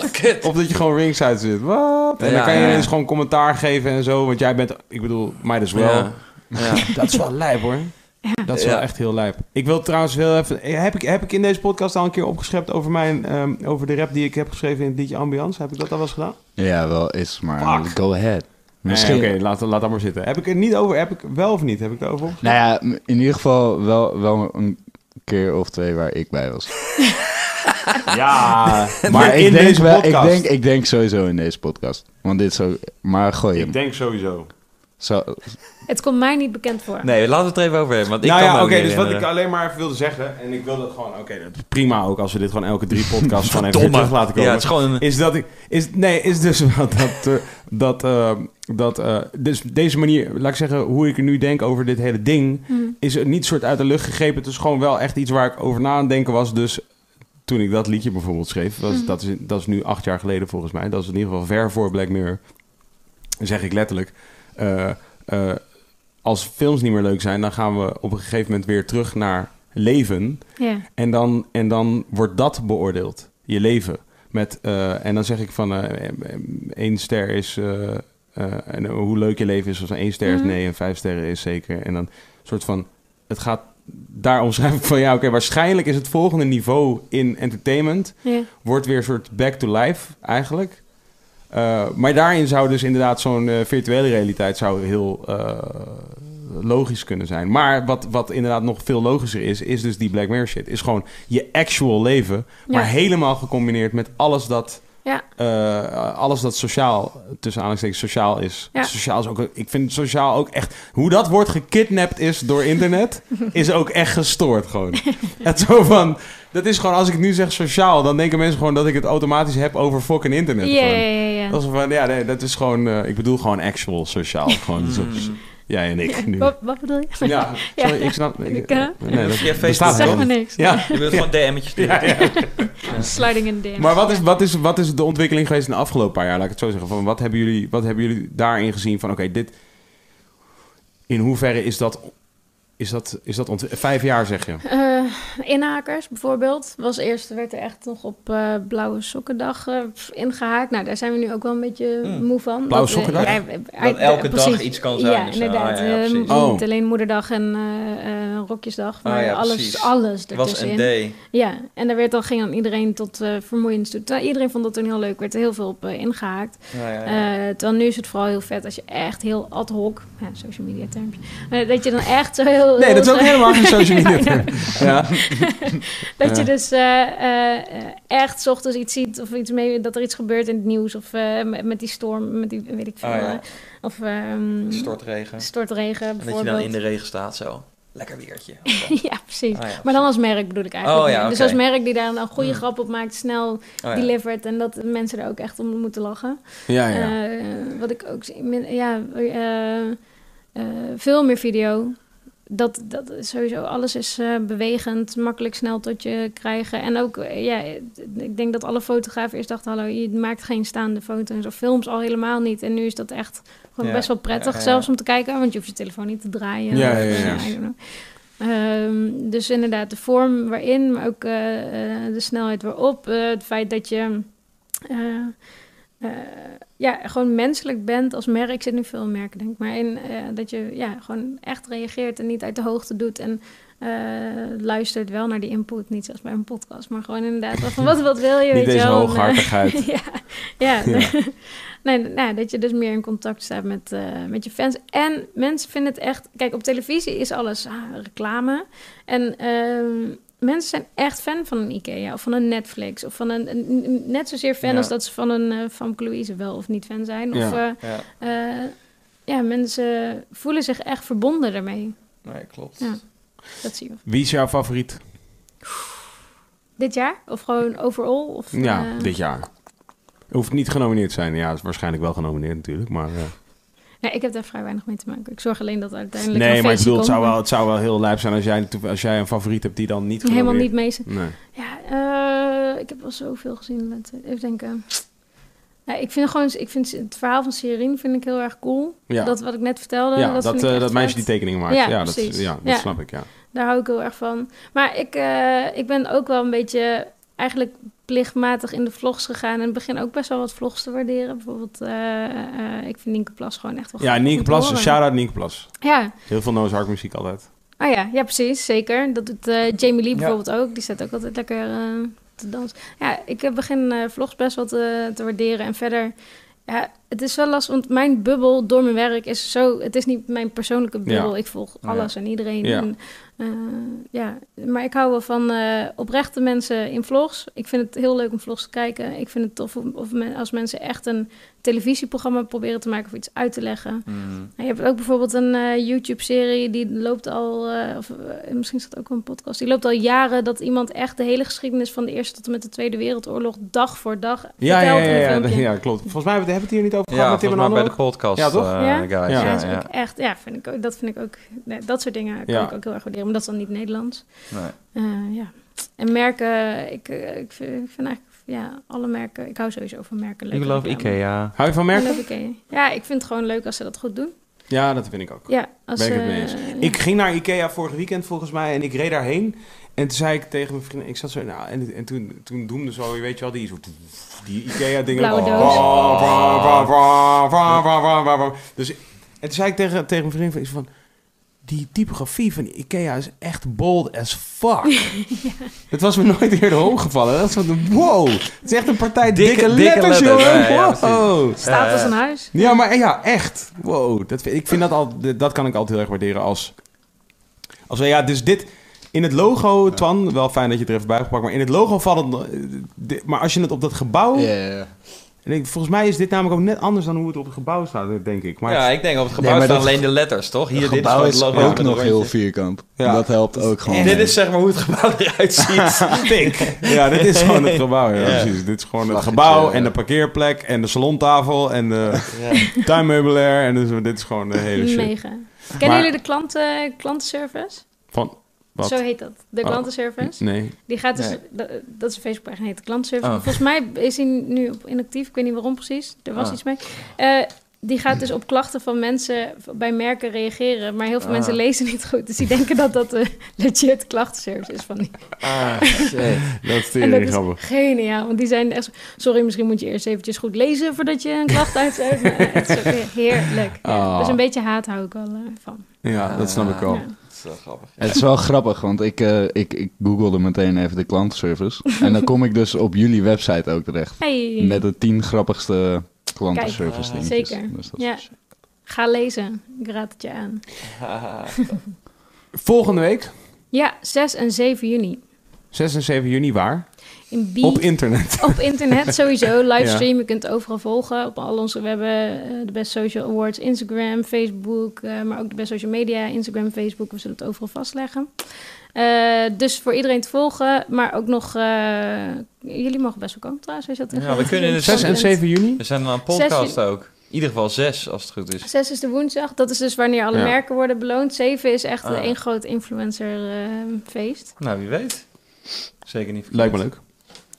Of dat je gewoon ringside zit. Wat? En Ja, dan kan je ineens gewoon commentaar geven en zo. Want jij bent, ik bedoel, might as well. Ja. Ja. Dat is wel lijp hoor. Dat is wel Ja. echt heel lijp. Ik wil trouwens heel even... Heb ik, heb ik in deze podcast al een keer opgeschept over, mijn, ehm, over de rap die ik heb geschreven in het liedje Ambiance? Heb ik dat al wel eens gedaan? Ja, wel is, maar Fuck. go ahead. Misschien. Misschien. Oké, laat, laat dat maar zitten. Heb ik er niet over? Heb ik wel of niet? Heb ik erover opgeschreven? Nou ja, in ieder geval wel, wel een keer of twee waar ik bij was. Ja, Maar ik in denk, deze wel, ik, denk, ik denk sowieso in deze podcast. Want dit ook... Maar gooi hem. Ik denk sowieso. Zo, Het komt mij niet bekend voor. Nee, laten we het er even over hebben. Want ik nou kan ja, oké, dus wat ik alleen maar even wilde zeggen... En ik wil dat gewoon... Oké, dat is prima ook als we dit gewoon elke drie podcasts van even terug laten komen. Ja, het is gewoon een... Is dat ik... Is, nee, is dus wel dat... eh, dat, eh, dat eh, dus deze manier, laat ik zeggen, hoe ik er nu denk over dit hele ding... Hm. is het niet soort uit de lucht gegrepen. Het is gewoon wel echt iets waar ik over na aan het denken was. Dus toen ik dat liedje bijvoorbeeld schreef... Was, Mhm. dat, is, dat is nu acht jaar geleden volgens mij. Dat is in ieder geval ver voor Black Mirror. Zeg ik letterlijk... eh, eh, als films niet meer leuk zijn... dan gaan we op een gegeven moment weer terug naar leven... En dan, en dan wordt dat beoordeeld, je leven. Met, eh, en dan zeg ik van eh, één ster is en hoe leuk je leven is. Als een één ster is Mhm. nee en vijf sterren is zeker. En dan soort van, het gaat, daar omschrijf ik van ja, oké, waarschijnlijk is het volgende niveau in entertainment wordt weer een soort back to life eigenlijk. Eh, maar daarin zou dus inderdaad zo'n eh, virtuele realiteit zou heel eh, logisch kunnen zijn. Maar wat, wat inderdaad nog veel logischer is, is dus die Black Mirror shit. Is gewoon je actual leven, maar Ja. helemaal gecombineerd met alles dat... Ja. eh, alles dat sociaal, tussen aanhalingstekens sociaal is. Ja. Sociaal is ook, ik vind sociaal ook echt... Hoe dat wordt gekidnapt is door internet, is ook echt gestoord gewoon. Het zo van... Dat is gewoon, als ik nu zeg sociaal, dan denken mensen gewoon dat ik het automatisch heb over fucking internet. Ja, ja, ja, ja. Dat is van, ja, nee, dat is gewoon, eh, ik bedoel gewoon actual sociaal. Gewoon Mm. Jij en ik nu. Wat, wat bedoel je? Ja, Ja. sorry, ik snap... Ik, Ik, eh, nee, dat Ja, bestaat Facebook. Zeg maar niks. Ja, Je wilt gewoon DM'tjes sturen. ja, ja. Sliding in de DM. Maar wat is, wat, is, wat is de ontwikkeling geweest in de afgelopen paar jaar? Laat ik het zo zeggen. Van wat, hebben jullie, wat hebben jullie daarin gezien van, oké, dit... In hoeverre is dat... Is dat, is dat ont- vijf jaar, zeg je? Eh, inhakers bijvoorbeeld. Was eerst, werd er echt nog op eh, Blauwe Sokkendag eh, pff, ingehaakt. Nou, daar zijn we nu ook wel een beetje Hmm. moe van. Blauwe Dat, eh, Sokkendag? ja, eh, Dat elke eh, dag iets kan zijn Ja, inderdaad. Ah, ja, Eh. Oh. Niet alleen Moederdag en eh, eh, Rokjesdag, maar Ah, ja, alles, precies. alles Het was een ertussenin. day. Ja, en daar werd dan, ging dan iedereen tot eh vermoeiend toe. Terwijl iedereen vond dat toen heel leuk, werd er heel veel op eh, ingehaakt. Ja, ja, ja. Eh, terwijl nu is het vooral heel vet als je echt heel ad hoc, ja, social media termpje, eh, dat je dan echt zo heel... Nee, dat is ook heel- helemaal geen social media. Term. Ja. Dat je dus eh, eh, echt ochtends iets ziet of iets mee, dat er iets gebeurt in het nieuws of met, met die storm, met die, weet ik veel. Ja. eh, Of ehm, Stortregen. stortregen En dat je dan in de regen staat zo. Lekker weertje. ja, precies. Ja, Maar dan als merk bedoel ik eigenlijk. Oh, ja. Dus als merk die daar een goede Hmm. grap op maakt, snel Oh, delivered en dat mensen er ook echt om moeten lachen. Ja, ja. Wat ik ook zie, ja, veel meer video. Dat, dat sowieso, alles is eh, bewegend, makkelijk snel tot je krijgen. En ook, eh, ja, ik denk dat alle fotografen eerst dachten, hallo, je maakt geen staande foto's of films al helemaal niet. En nu is dat echt gewoon Ja. best wel prettig, Ja, zelfs om te kijken, want je hoeft je telefoon niet te draaien. Ja, Of, ja, ja. eh. Ehm, dus inderdaad, de vorm waarin, maar ook de snelheid waarop. het feit dat je ja, gewoon menselijk bent als merk. Ik zit nu veel in merken, denk ik. Maar in, eh, dat je ja, gewoon echt reageert en niet uit de hoogte doet. En eh, luistert wel naar die input. Niet zoals bij een podcast, maar gewoon inderdaad van wat, wat wil je, Niet weet je deze wel. En, hooghartigheid. ja, ja, Ja. nee, nou, dat je dus meer in contact staat met, eh, met je fans. En mensen vinden het echt... Kijk, op televisie is alles ah, reclame. En ehm, mensen zijn echt fan van een Ikea of van een Netflix. Of van een, net zozeer fan Ja. als dat ze van een uh, Van Louise wel of niet fan zijn. Of, Ja. eh, Ja, eh, ja, mensen voelen zich echt verbonden daarmee. nee, klopt. Ja. Dat zie je. Wie is jouw favoriet? Dit jaar? Of gewoon overall? Of, Ja, eh, dit jaar. Hoeft niet genomineerd te zijn. Ja, is waarschijnlijk wel genomineerd natuurlijk. Maar, eh, Nee, ik heb daar vrij weinig mee te maken. Ik zorg alleen dat uiteindelijk nee, maar ik bedoel, het zou, wel, het zou wel heel lijp zijn als jij, als jij een favoriet hebt die dan niet Helemaal niet mee. Nee. Ja, eh, ik heb wel zoveel gezien. Even denken. Ja, ik vind gewoon, ik vind het verhaal van Serien vind ik heel erg cool. Ja, Dat wat ik net vertelde. ja dat, eh, dat meisje die tekeningen maakt. Ja, Ja, dat, ja, dat snap ik, ja. Daar hou ik heel erg van. Maar ik, eh, ik ben ook wel een beetje eigenlijk plichtmatig in de vlogs gegaan. En begin ook best wel wat vlogs te waarderen. Bijvoorbeeld, eh, eh, ik vind Nienke Plas gewoon echt wel Ja, goed Nienke Plas, shout-out Nienke Plas. Ja, Heel veel Noah's Ark muziek altijd. Oh ja, ja, precies, zeker. Dat doet eh, Jamie Lee bijvoorbeeld ook. Die staat ook altijd lekker eh, te dansen. Ja, ik begin eh, vlogs best wel te, te waarderen. En verder, ja, het is wel lastig, want mijn bubbel door mijn werk is zo... Het is niet mijn persoonlijke bubbel. Ja. Ik volg Ja. alles en iedereen. Ja. En, eh, ja, maar ik hou wel van eh, oprechte mensen in vlogs. Ik vind het heel leuk om vlogs te kijken. Ik vind het tof om, of men- als mensen echt een televisieprogramma proberen te maken of iets uit te leggen. Mm. En je hebt ook bijvoorbeeld een eh, YouTube-serie die loopt al, of misschien is dat ook een podcast, die loopt al jaren dat iemand echt de hele geschiedenis van de Eerste tot en met de Tweede Wereldoorlog dag voor dag Ja, ja, vertelt ja, ja, filmpje. ja, klopt. Volgens mij hebben we het hier niet over gehad Ja, met bij de podcast. Ja, toch? eh, Ja? guys, Ja, Ja, dat is ja. ook echt, ja, vind ik ook, dat vind ik ook, nee, dat soort dingen kan Ja. ik ook heel erg waarderen, maar dat is dan niet Nederlands. Nee. Eh, ja. En merken, ik, eh, ik, vind, ik vind eigenlijk, ja, alle merken, ik hou sowieso van merken. Ik leuke geloof reclame. Ikea. Hou je van merken? Ikea. Ja, ik vind het gewoon leuk als ze dat goed doen. Ja, dat vind ik ook. Ja, als Ben ik het ze- mee eens. ja. Ik ging naar Ikea vorig weekend volgens mij en ik reed daarheen. En toen zei ik tegen mijn vriendin, ik zat zo, nou, en, en toen, toen doemde zo, weet je wel, die, zo, die Ikea dingen. Blauwe Oh, doos. bra, bra, bra, bra, bra, bra, bra, bra. Dus, en toen zei ik tegen, tegen mijn vriendin van, die typografie van Ikea is echt bold as fuck. Het was me nooit eerder opgevallen. Dat is wat een wow. Het is echt een partij dikke, Dikke- dikke letters, letters, jongen. ja, ja, precies. wow. Staat als een huis. Ja, maar ja, echt. Wow. Dat, ik vind dat al, dat kan ik altijd heel erg waarderen als. Als we, ja, dus dit. In het logo, Twan, wel fijn dat je het er even bij hebt gepakt, maar in het logo valt het. Maar als je het op dat gebouw. Ja, ja, ja. en ik- volgens mij is dit namelijk ook net anders dan hoe het op het gebouw staat, denk ik. Maar ja, ik denk op het gebouw Nee, staan alleen de letters, toch? Hier, Het dit is is het logo ook nog heel vierkant. Ja. Dat helpt ook gewoon. Dit mee. is zeg maar hoe het gebouw eruit ziet. pik. Ja, dit is gewoon het gebouw. Ja, Ja. precies. Dit is gewoon het gebouw ja. en de parkeerplek en de salontafel en de tuinmeubilair. En dus, dit is gewoon de hele shit. Mega. Kennen Maar- jullie de klanten, klantenservice? Van, wat? Zo heet dat. De Oh. klantenservice. Nee. Die gaat dus, Nee. dat, dat is een Facebookpagina, heet de klantenservice. Oh. Volgens mij is hij nu op inactief. Ik weet niet waarom precies. Er was Ah. iets mee. Eh, die gaat dus op klachten van mensen bij merken reageren. Maar heel veel Ah. mensen lezen niet goed. Dus die denken dat dat de legit klantenservice is van die. Ah, shit. Dat is is grappig. geniaal. Want die zijn echt... zo- Sorry, misschien moet je eerst eventjes goed lezen voordat je een klacht uitzet. Het is ook heerlijk. Ja, Ah. Dus een beetje haat hou ik wel eh, van. Ja, dat snap ik wel. Ja. Dat is wel grappig. Het is wel grappig, want ik, eh, ik, ik googelde meteen even de klantenservice. en dan kom ik dus op jullie website ook terecht. Hey. Met de tien grappigste klantenservice Kijk, dingetjes. zeker. Dus dat Ja. is- Ga lezen. Ik raad het je aan. Volgende week, Ja, 6 en 7 juni. 6 en 7 juni, waar? In B Op internet. Op internet sowieso, livestream. Je kunt het overal volgen. Op al onze, we hebben eh, de Best Social Awards, Instagram, Facebook, eh, maar ook de Best Social Media, Instagram, Facebook. We zullen het overal vastleggen. Eh, dus voor iedereen te volgen, maar ook nog... eh, jullie mogen best wel komen trouwens. Als je dat Ja, we kunnen in de 6 en 7 juni? We zijn een podcast ook. In ieder geval zes, als het goed is. 6 is de woensdag. Dat is dus wanneer alle Ja. merken worden beloond. 7 is echt Ah. één groot influencer-feest. Nou, wie weet. Zeker niet verkeerd. Lijkt me leuk.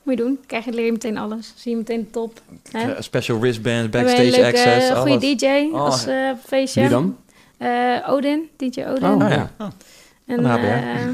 Moet je doen. Krijg je, leer je meteen alles. Zie je meteen de top. Hè? Eh, Special wristbands, een backstage leuke, access, eh, alles. goede DJ Oh, als eh, feestje. Wie dan? Eh, Odin, DJ Odin. Oh, Oh, ja. ja. En, eh,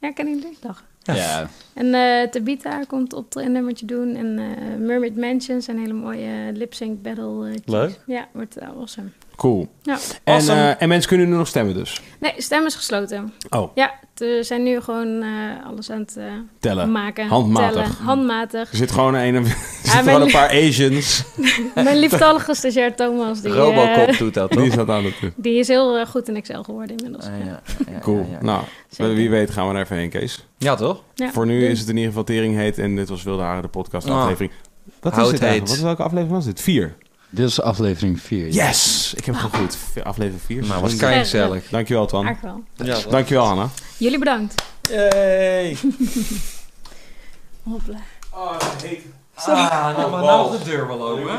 ja, ken jullie? Dag. Ja, En eh Tabita komt op een nummertje doen. En eh, Mermaid Mansion zijn hele mooie lip sync battle. eh, Leuk. Ja, wordt uh, awesome. Cool. Ja. En, Awesome. eh, en mensen kunnen nu nog stemmen dus. Nee, stem is gesloten. Oh, Ja, we zijn nu gewoon eh, alles aan het eh, tellen. maken. Handmatig. Tellen. Handmatig. Er zit gewoon een, er Ja, zitten mijn- gewoon een paar Asians. Mijn lieftallige stagiair Thomas, die, Robocop eh, doet dat, Die toch? zat aan het doen. die is heel eh, goed in Excel geworden inmiddels. Ah, Ja. ja, Cool. ja, ja. Nou, Zeker. wie weet gaan we er even heen, Kees. Ja, toch? Ja. Voor nu is het in ieder geval tering heet en dit was Wilde Haren, de podcast Ah. aflevering. Wat is dit eigenlijk? heet. Wat, welke aflevering was dit? Vier. Dit is aflevering 4. Yes! Ik heb het goed. Aflevering vier. Nou, was kei gezellig. Dankjewel, Twan. Wel. Ja? Dankjewel, Hanna. Jullie bedankt. Yay! Hopla. Oh, heet. Ah, nou, maar nou de deur wel open.